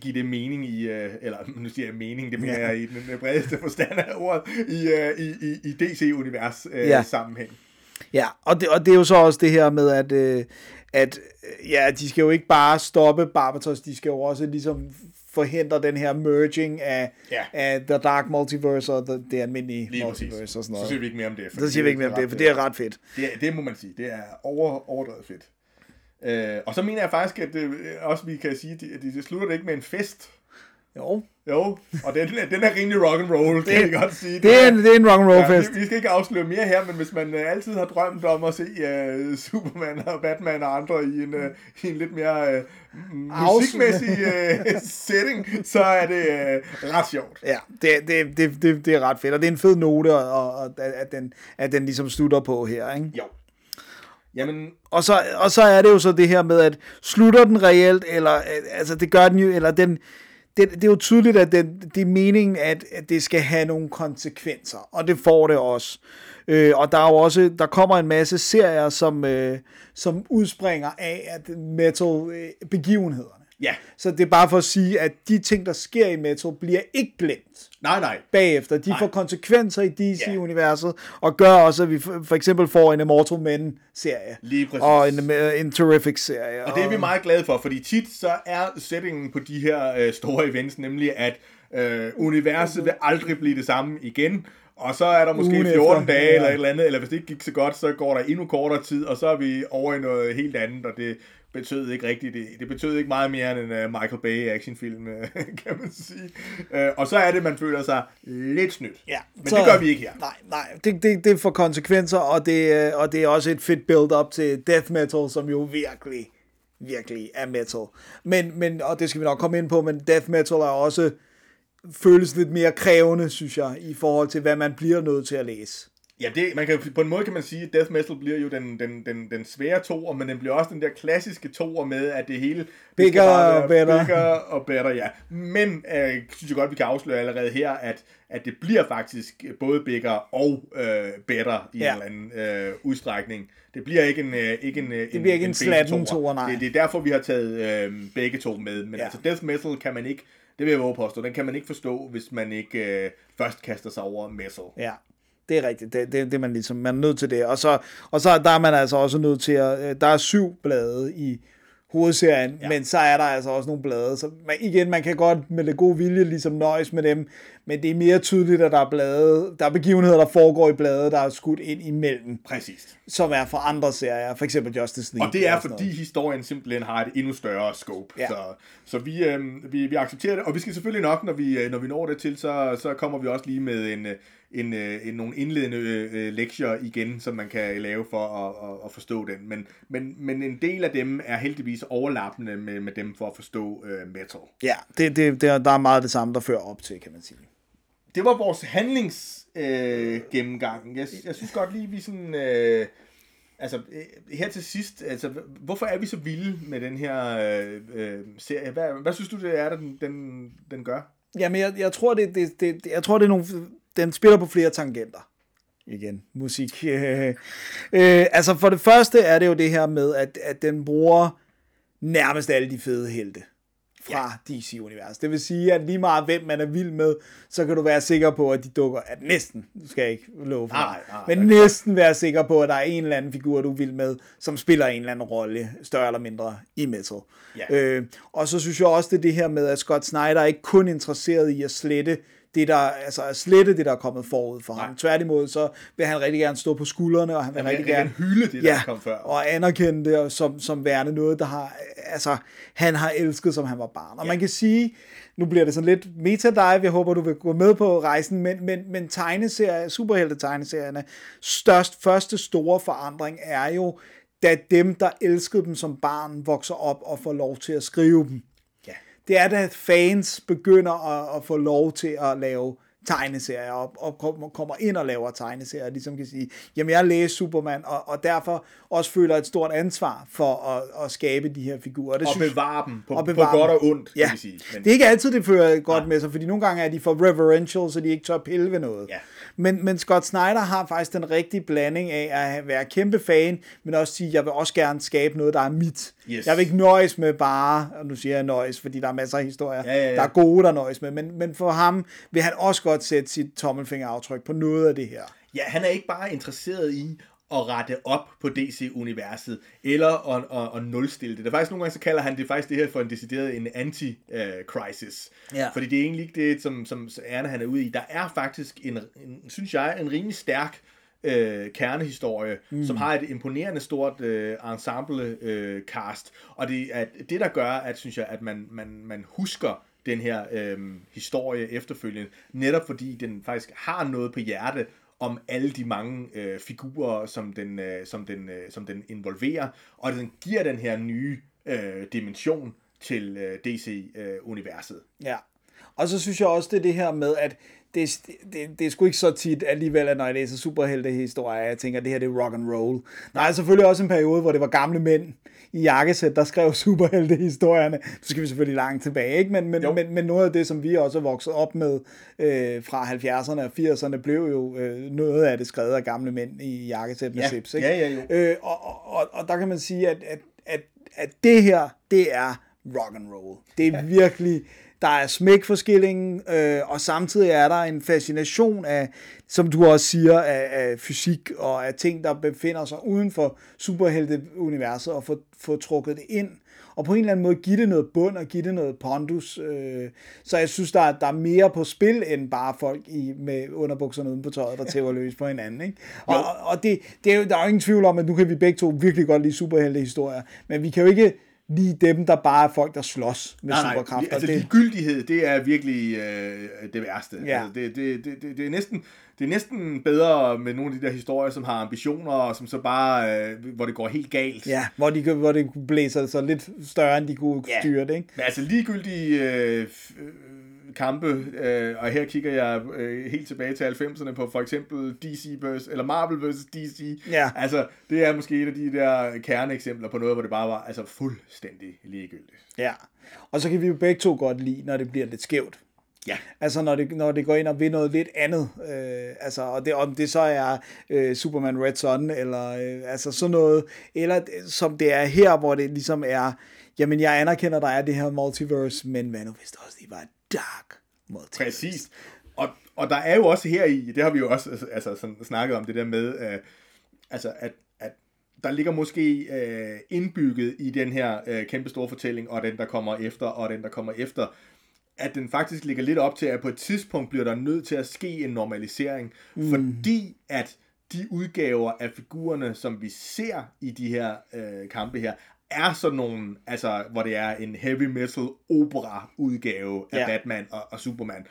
give det mening i, øh, eller nu siger jeg mening, det mener jeg i den øh, bredeste forstand af ordet, i, øh, i, i, i DC-univers Ja. sammenhæng. Ja, og det, og det er jo så også det her med, at, øh, at ja, de skal jo ikke bare stoppe Barbatos, de skal jo også ligesom forhindre den her merging af, Ja. af The Dark Multiverse og the, det almindelige Lige præcis. multiverse og sådan Så noget. siger vi ikke mere om det. Så siger vi ikke mere om det, for det er ret fedt. Det, det må man sige. Det er over, overdrevet fedt. Øh, og så mener jeg faktisk, at det, også vi kan sige, at det, det slutter det ikke med en fest. Jo, Jo, og den, [LAUGHS] den er rimelig rock and roll, kan vi godt sige. det er en, det er en rock and roll Ja, fest. vi, skal ikke afsløre mere her, men hvis man uh, altid har drømt om at se uh, [LAUGHS] Superman og Batman og andre i en, uh, i en lidt mere uh, musikmæssig uh, [LAUGHS] setting, så er det uh, ret sjovt. Ja, det, det, det, det, det er ret fedt, og det er en fed note, og, og at, at, den, at den ligesom slutter på her, ikke? Jo. Jamen, Og så, og så er det jo så det her med, at slutter den reelt, eller altså det gør den jo, eller den, det, det er jo tydeligt, at den, det er meningen, at, at det skal have nogle konsekvenser, og det får det også. Øh, og der er jo også, der kommer en masse serier, som, øh, som udspringer af at metal øh, begivenheder. Ja. Så det er bare for at sige, at de ting, der sker i Metal, bliver ikke glemt Nej, nej. bagefter. De Nej. får konsekvenser i Ja. DC-universet, og gør også, at vi for eksempel får en Immortal Men-serie. Lige præcis. Og en, øh, en Terrific-serie. Og det er vi meget glade for, fordi tit så er settingen på de her øh, store events nemlig, at øh, universet vil aldrig blive det samme igen, og så er der måske Ugen 14 efter, dage ja. eller et eller andet, eller hvis det ikke gik så godt, så går der endnu kortere tid, og så er vi over i noget helt andet, og det betød ikke rigtigt, det, det betød ikke meget mere end en uh, Michael Bay actionfilm, øh, [LAUGHS] kan man sige. Uh, og så er det, man føler sig lidt snydt. Ja, Men det gør vi ikke her. Nej, nej, det, det, det får konsekvenser, og det, øh, og det er også et fedt build-up til death metal, som jo virkelig, virkelig er metal. Men, men, og det skal vi nok komme ind på, men death metal er også føles lidt mere krævende, synes jeg, i forhold til, hvad man bliver nødt til at læse. Ja, det, man kan, på en måde kan man sige, at death metal bliver jo den, den, den, den svære toer, men den bliver også den der klassiske toer med, at det hele... Bigger og better. Bigger og better, ja. Men øh, synes jeg godt, vi kan afsløre allerede her, at, at det bliver faktisk både bigger og øh, better i Ja. en eller anden øh, udstrækning. Det bliver ikke en øh, ikke en, det bliver ikke en slatten toer, nej. Det, det er derfor, vi har taget øh, begge to med. Men ja. altså, death metal kan man ikke, det vil jeg våge påstå, den kan man ikke forstå, hvis man ikke øh, først kaster sig over metal. Ja, det er rigtigt. Det, det, det man ligesom, man er nødt til det. Og så, og så der er man altså også nødt til at, øh, der er syv blade i hovedserien, ja. men så er der altså også nogle blade, så man, igen, man kan godt med lidt god vilje ligesom nøjes med dem, men det er mere tydeligt, at der er blade, der er begivenheder, der foregår i blade, der er skudt ind imellem, Præcis. som er fra andre serier, for eksempel Justice League. Og det er sådan fordi noget. historien simpelthen har et endnu større scope. Ja. Så, så vi, øh, vi, vi accepterer det, og vi skal selvfølgelig nok, når vi, øh, når vi når det til, så, så kommer vi også lige med en, øh, en, øh, en, nogle indledende øh, lektier igen, som man kan lave for at, at, at forstå den. Men, men, men en del af dem er heldigvis overlappende med, med dem for at forstå øh, metal. Ja, det, det, det, er- der er meget det samme, der fører op til, kan man sige. Det var vores handlings øh, gennemgang. Jeg, jeg synes godt lige, vi sådan... Øh, altså, øh, her til sidst, altså, hvorfor er vi så vilde med den her øh, øh, serie? Hvad, hvad synes du, det er, den, den, den gør? Jamen, jeg, jeg tror, det, det, det, jeg tror, det er nogle, den spiller på flere tangenter. Igen, musik. Øh, [LAUGHS] øh, altså, for det første er det jo det her med, at, at den bruger nærmest alle de fede helte fra ja. DC-universet. Det vil sige, at lige meget hvem man er vild med, så kan du være sikker på, at de dukker, at næsten, nu skal jeg ikke love for Nej, nej, men næsten være sikker på, at der er en eller anden figur, du er vild med, som spiller en eller anden rolle, større eller mindre, i metal. Ja. Øh, og så synes jeg også, det er det her med, at Scott Snyder er ikke kun interesseret i at slette det, der, altså at slette det, der er kommet forud for ham. Tværtimod, så vil han rigtig gerne stå på skuldrene, og han vil Han vil rigtig rigtig gerne hylde det, der kom før. og anerkende det som, som værende noget, der har, altså, han har elsket, som han var barn. Og ja. man kan sige, nu bliver det sådan lidt metadive, jeg håber, du vil gå med på rejsen, men, men, men tegneserier, superhelte-tegneserierne, størst, første store forandring er jo, da dem, der elskede dem som barn, vokser op og får lov til at skrive dem. Ja. Det er, da fans begynder at, at få lov til at lave tegneserier, og, og kom- kommer ind og laver tegneserier, ligesom kan sige, jamen jeg læser Superman, og, og derfor også føler et stort ansvar for at, at skabe de her figurer. Det Og synes- bevare dem på, og på bevare godt dem. og ondt, kan ja. vi sige. Men, Det er ikke altid, det fører godt med sig, fordi nogle gange er de for reverential, så de ikke tør pille ved noget. Ja. Men, men Scott Snyder har faktisk den rigtige blanding af at være kæmpe fan, men også sige, jeg vil også gerne skabe noget, der er mit. Yes. Jeg vil ikke nøjes med bare, og nu siger jeg nøjes, fordi der er masser af historier, Ja, ja, ja. der er gode, der nøjes med, men, men for ham vil han også godt sætte sit tommelfingeraftryk på noget af det her. Ja, han er ikke bare interesseret i at rette op på DC-universet, eller at, at, at nulstille det. Der er faktisk nogle gange, så kalder han det faktisk det her for en decideret en anti-crisis. Ja. Fordi det er egentlig ikke det, som, som ærne han er ude i. Der er faktisk, en, en synes jeg, en rimelig stærk øh, kernehistorie, mm. som har et imponerende stort øh, ensemble øh, cast. Og det er det, der gør, at synes jeg, at man, man, man husker den her øh, historie efterfølgende, netop fordi den faktisk har noget på hjerte om alle de mange øh, figurer, som den, øh, som, den, øh, som den involverer, og den giver den her nye øh, dimension til øh, DC-universet. Ja. Og så synes jeg også, det er det her med, at det, det, det er sgu ikke så tit alligevel, at når jeg læser superheltehistorier, jeg tænker, at det her det er rock and roll. Der er selvfølgelig også en periode, hvor det var gamle mænd i jakkesæt, der skrev [LAUGHS] superheltehistorierne. Nu skal vi selvfølgelig langt tilbage, ikke? Men, men, Jo. men, men noget af det, som vi også er vokset op med øh, fra 70'erne og 80'erne, blev jo øh, noget af det skrevet af gamle mænd i jakkesæt med Ja. slips. Ikke? Ja, ja, jo. Øh, og, og, og, og der kan man sige, at, at, at, at det her, det er rock and roll. Det er virkelig, der er smæk for skillingen, øh, og samtidig er der en fascination af, som du også siger, af, af fysik og af ting, der befinder sig uden for superhelteuniverset, og få, få trukket det ind og på en eller anden måde give det noget bund og give det noget pondus. Øh, så jeg synes, der er, der er mere på spil, end bare folk i, med underbukserne uden på tøjet, der tæver [LAUGHS] løs på hinanden. Ikke? Og, og det, det er jo, der er jo ingen tvivl om, at nu kan vi begge to virkelig godt lide superheltehistorier, men vi kan jo ikke lide dem, der bare er folk, der slås med Nej, superkræfter. nej, altså det, ligegyldighed, det er virkelig øh, det værste. Ja. Altså, det, det, det, det, er næsten, det er næsten bedre med nogle af de der historier, som har ambitioner, og som så bare, øh, hvor det går helt galt. ja, hvor, de, hvor det blæser så lidt større, end de kunne Ja. styre det. Ikke? Men altså ligegyldige øh, øh, kampe, øh, og her kigger jeg øh, helt tilbage til 90'erne på for eksempel DC vs. eller Marvel vs. DC. Ja. Altså, det er måske et af de der kerneeksempler på noget, hvor det bare var altså fuldstændig ligegyldigt. Ja. Og så kan vi jo begge to godt lide, når det bliver lidt skævt. Ja. Altså når det, når det går ind og vil noget lidt andet. Øh, altså, og det, om det så er øh, Superman Red Son, eller øh, altså sådan noget, eller det- som det er her, hvor det ligesom er, jamen jeg anerkender, der er det her multiverse, men hvad nu hvis det også lige var et dark multiverse? Præcis. Og, og der er jo også her i, det har vi jo også altså, altså, sådan, snakket om, det der med, øh, altså, at, at der ligger måske øh, indbygget i den her øh, kæmpe store fortælling, og den, der kommer efter, og den, der kommer efter, at den faktisk ligger lidt op til, at på et tidspunkt bliver der nødt til at ske en normalisering, mm. fordi at de udgaver af figurerne, som vi ser i de her øh, kampe her, er sådan nogle, altså, hvor det er en heavy metal opera udgave af Ja. Batman og, og Superman.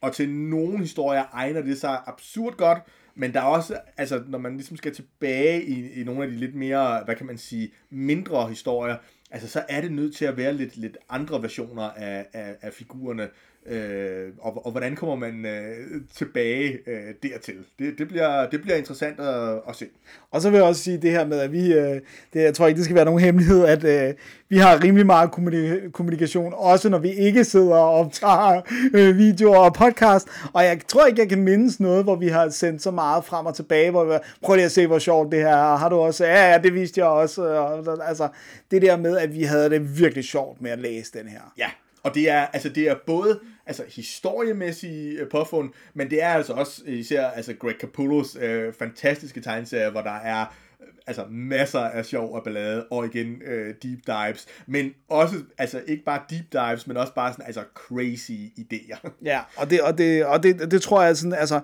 Og til nogle historier egner det sig absurd godt, men der er også, altså når man ligesom skal tilbage i, i nogle af de lidt mere, hvad kan man sige, mindre historier, altså så er det nødt til at være lidt, lidt andre versioner af, af, af figurerne, øh, og, og hvordan kommer man øh, tilbage øh, dertil? Det, det, bliver, det bliver interessant at, at se. Og så vil jeg også sige det her med, at vi, øh, det, jeg tror ikke, det skal være nogen hemmelighed, at øh, vi har rimelig meget kommuni- kommunikation, også når vi ikke sidder og optager øh, videoer og podcast. Og jeg tror ikke, jeg kan mindes noget, hvor vi har sendt så meget frem og tilbage, hvor vi prøv lige at se, hvor sjovt det her er. Har du også? Ja, ja, det viste jeg også. Og, altså, det der med, at vi havde det virkelig sjovt med at læse den her. Ja, og det er, altså, det er både altså, historiemæssige øh, påfund, men det er altså også især altså, Greg Capullos øh, fantastiske tegneserier, hvor der er øh, altså masser af sjov og ballade, og igen øh, deep dives, men også, altså ikke bare deep dives, men også bare sådan, altså crazy idéer. Ja, og det, og det, og det, det tror jeg sådan, altså,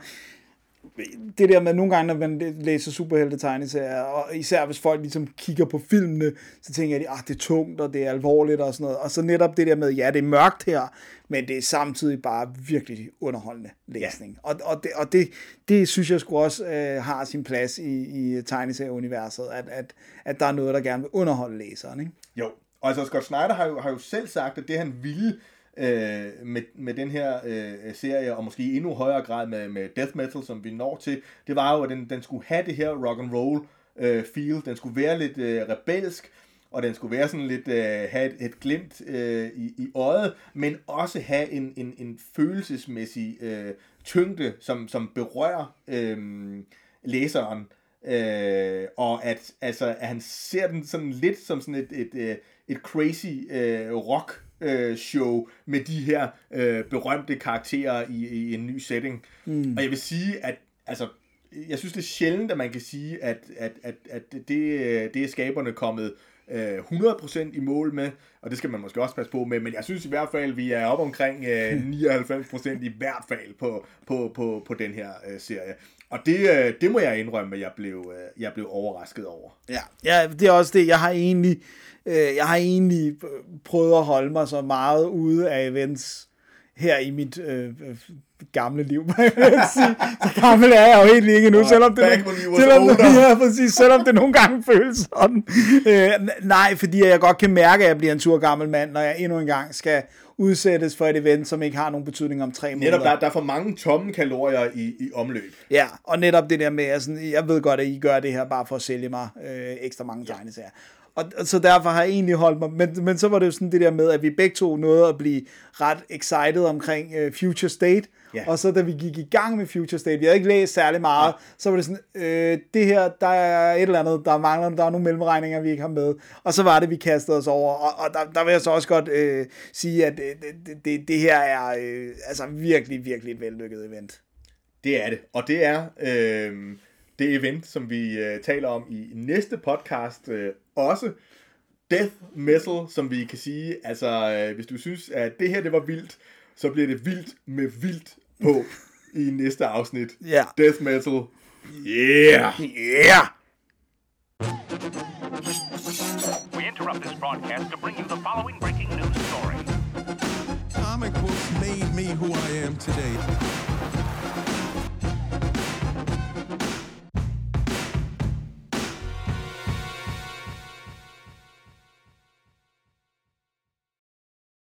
det der med nogle gange, når man læser superhelte tegneserier, og især hvis folk ligesom kigger på filmene, så tænker de, ah, det er tungt, og det er alvorligt og sådan noget. Og så netop det der med, ja, det er mørkt her, men det er samtidig bare virkelig underholdende læsning. Ja. Og, og, det, og det, det synes jeg sgu også øh, har sin plads i, i tegneserieuniverset, at, at, at der er noget, der gerne vil underholde læseren. Ikke? Jo, og altså Scott Snyder har jo, har jo selv sagt, at det han ville øh, med, med den her øh, serie, og måske i endnu højere grad med, med death metal, som vi når til, det var jo, at den, den skulle have det her rock and roll øh, feel. Den skulle være lidt øh, rebelsk, og den skulle være sådan lidt, øh, have et, et glimt øh, i, i øjet, men også have en, en, en følelsesmæssig øh, tyngde, som, som berører øh, læseren. Øh, og at, altså, at han ser den sådan lidt som sådan et, et, et, et crazy øh, rock øh, show med de her øh, berømte karakterer i, i en ny setting. Mm. Og jeg vil sige, at altså, jeg synes, det er sjældent, at man kan sige, at, at, at, at det, det er skaberne kommet øh, 100% i mål med, og det skal man måske også passe på med, men jeg synes i hvert fald, vi er op omkring øh, [LAUGHS] 99% i hvert fald på, på, på, på den her øh, serie. Og det, øh, det må jeg indrømme, at jeg blev, øh, jeg blev overrasket over. Ja, ja, det er også det. Jeg har egentlig, øh, jeg har egentlig prøvet at holde mig så meget ude af events her i mit øh, gamle liv. Så gammel er jeg jo helt ikke nu, selvom det, selvom, det, [LAUGHS] ja, præcis, selvom det nogle gange føles sådan. Øh, nej, fordi jeg godt kan mærke, at jeg bliver en tur gammel mand, når jeg endnu en gang skal udsættes for et event, som ikke har nogen betydning om tre måneder. Netop, der, der er for mange tomme kalorier i, i omløb. Ja, og netop det der med, at sådan, jeg ved godt, at I gør det her bare for at sælge mig øh, ekstra mange tegneserier. Og, så derfor har jeg egentlig holdt mig, men, men så var det jo sådan det der med, at vi begge to nåede at blive ret excited omkring uh, Future State, Ja. og så da vi gik i gang med Future State, vi havde ikke læst særlig meget, ja. så var det sådan, øh, det her, der er et eller andet, der mangler, der er nogle mellemregninger, vi ikke har med, og så var det, vi kastede os over, og, og der, der vil jeg så også godt øh, sige, at øh, det, det, det her er øh, altså virkelig, virkelig et vellykket event. Det er det. Og det er øh, det event, som vi øh, taler om i næste podcast øh, også. Death Metal, som vi kan sige. Altså, øh, hvis du synes, at det her det var vildt, så bliver det vildt med vildt på [LAUGHS] i næste afsnit. Ja. Death Metal. Yeah! Yeah! We interrupt this broadcast to bring you the following breaking news story. Comic books made me who I am today.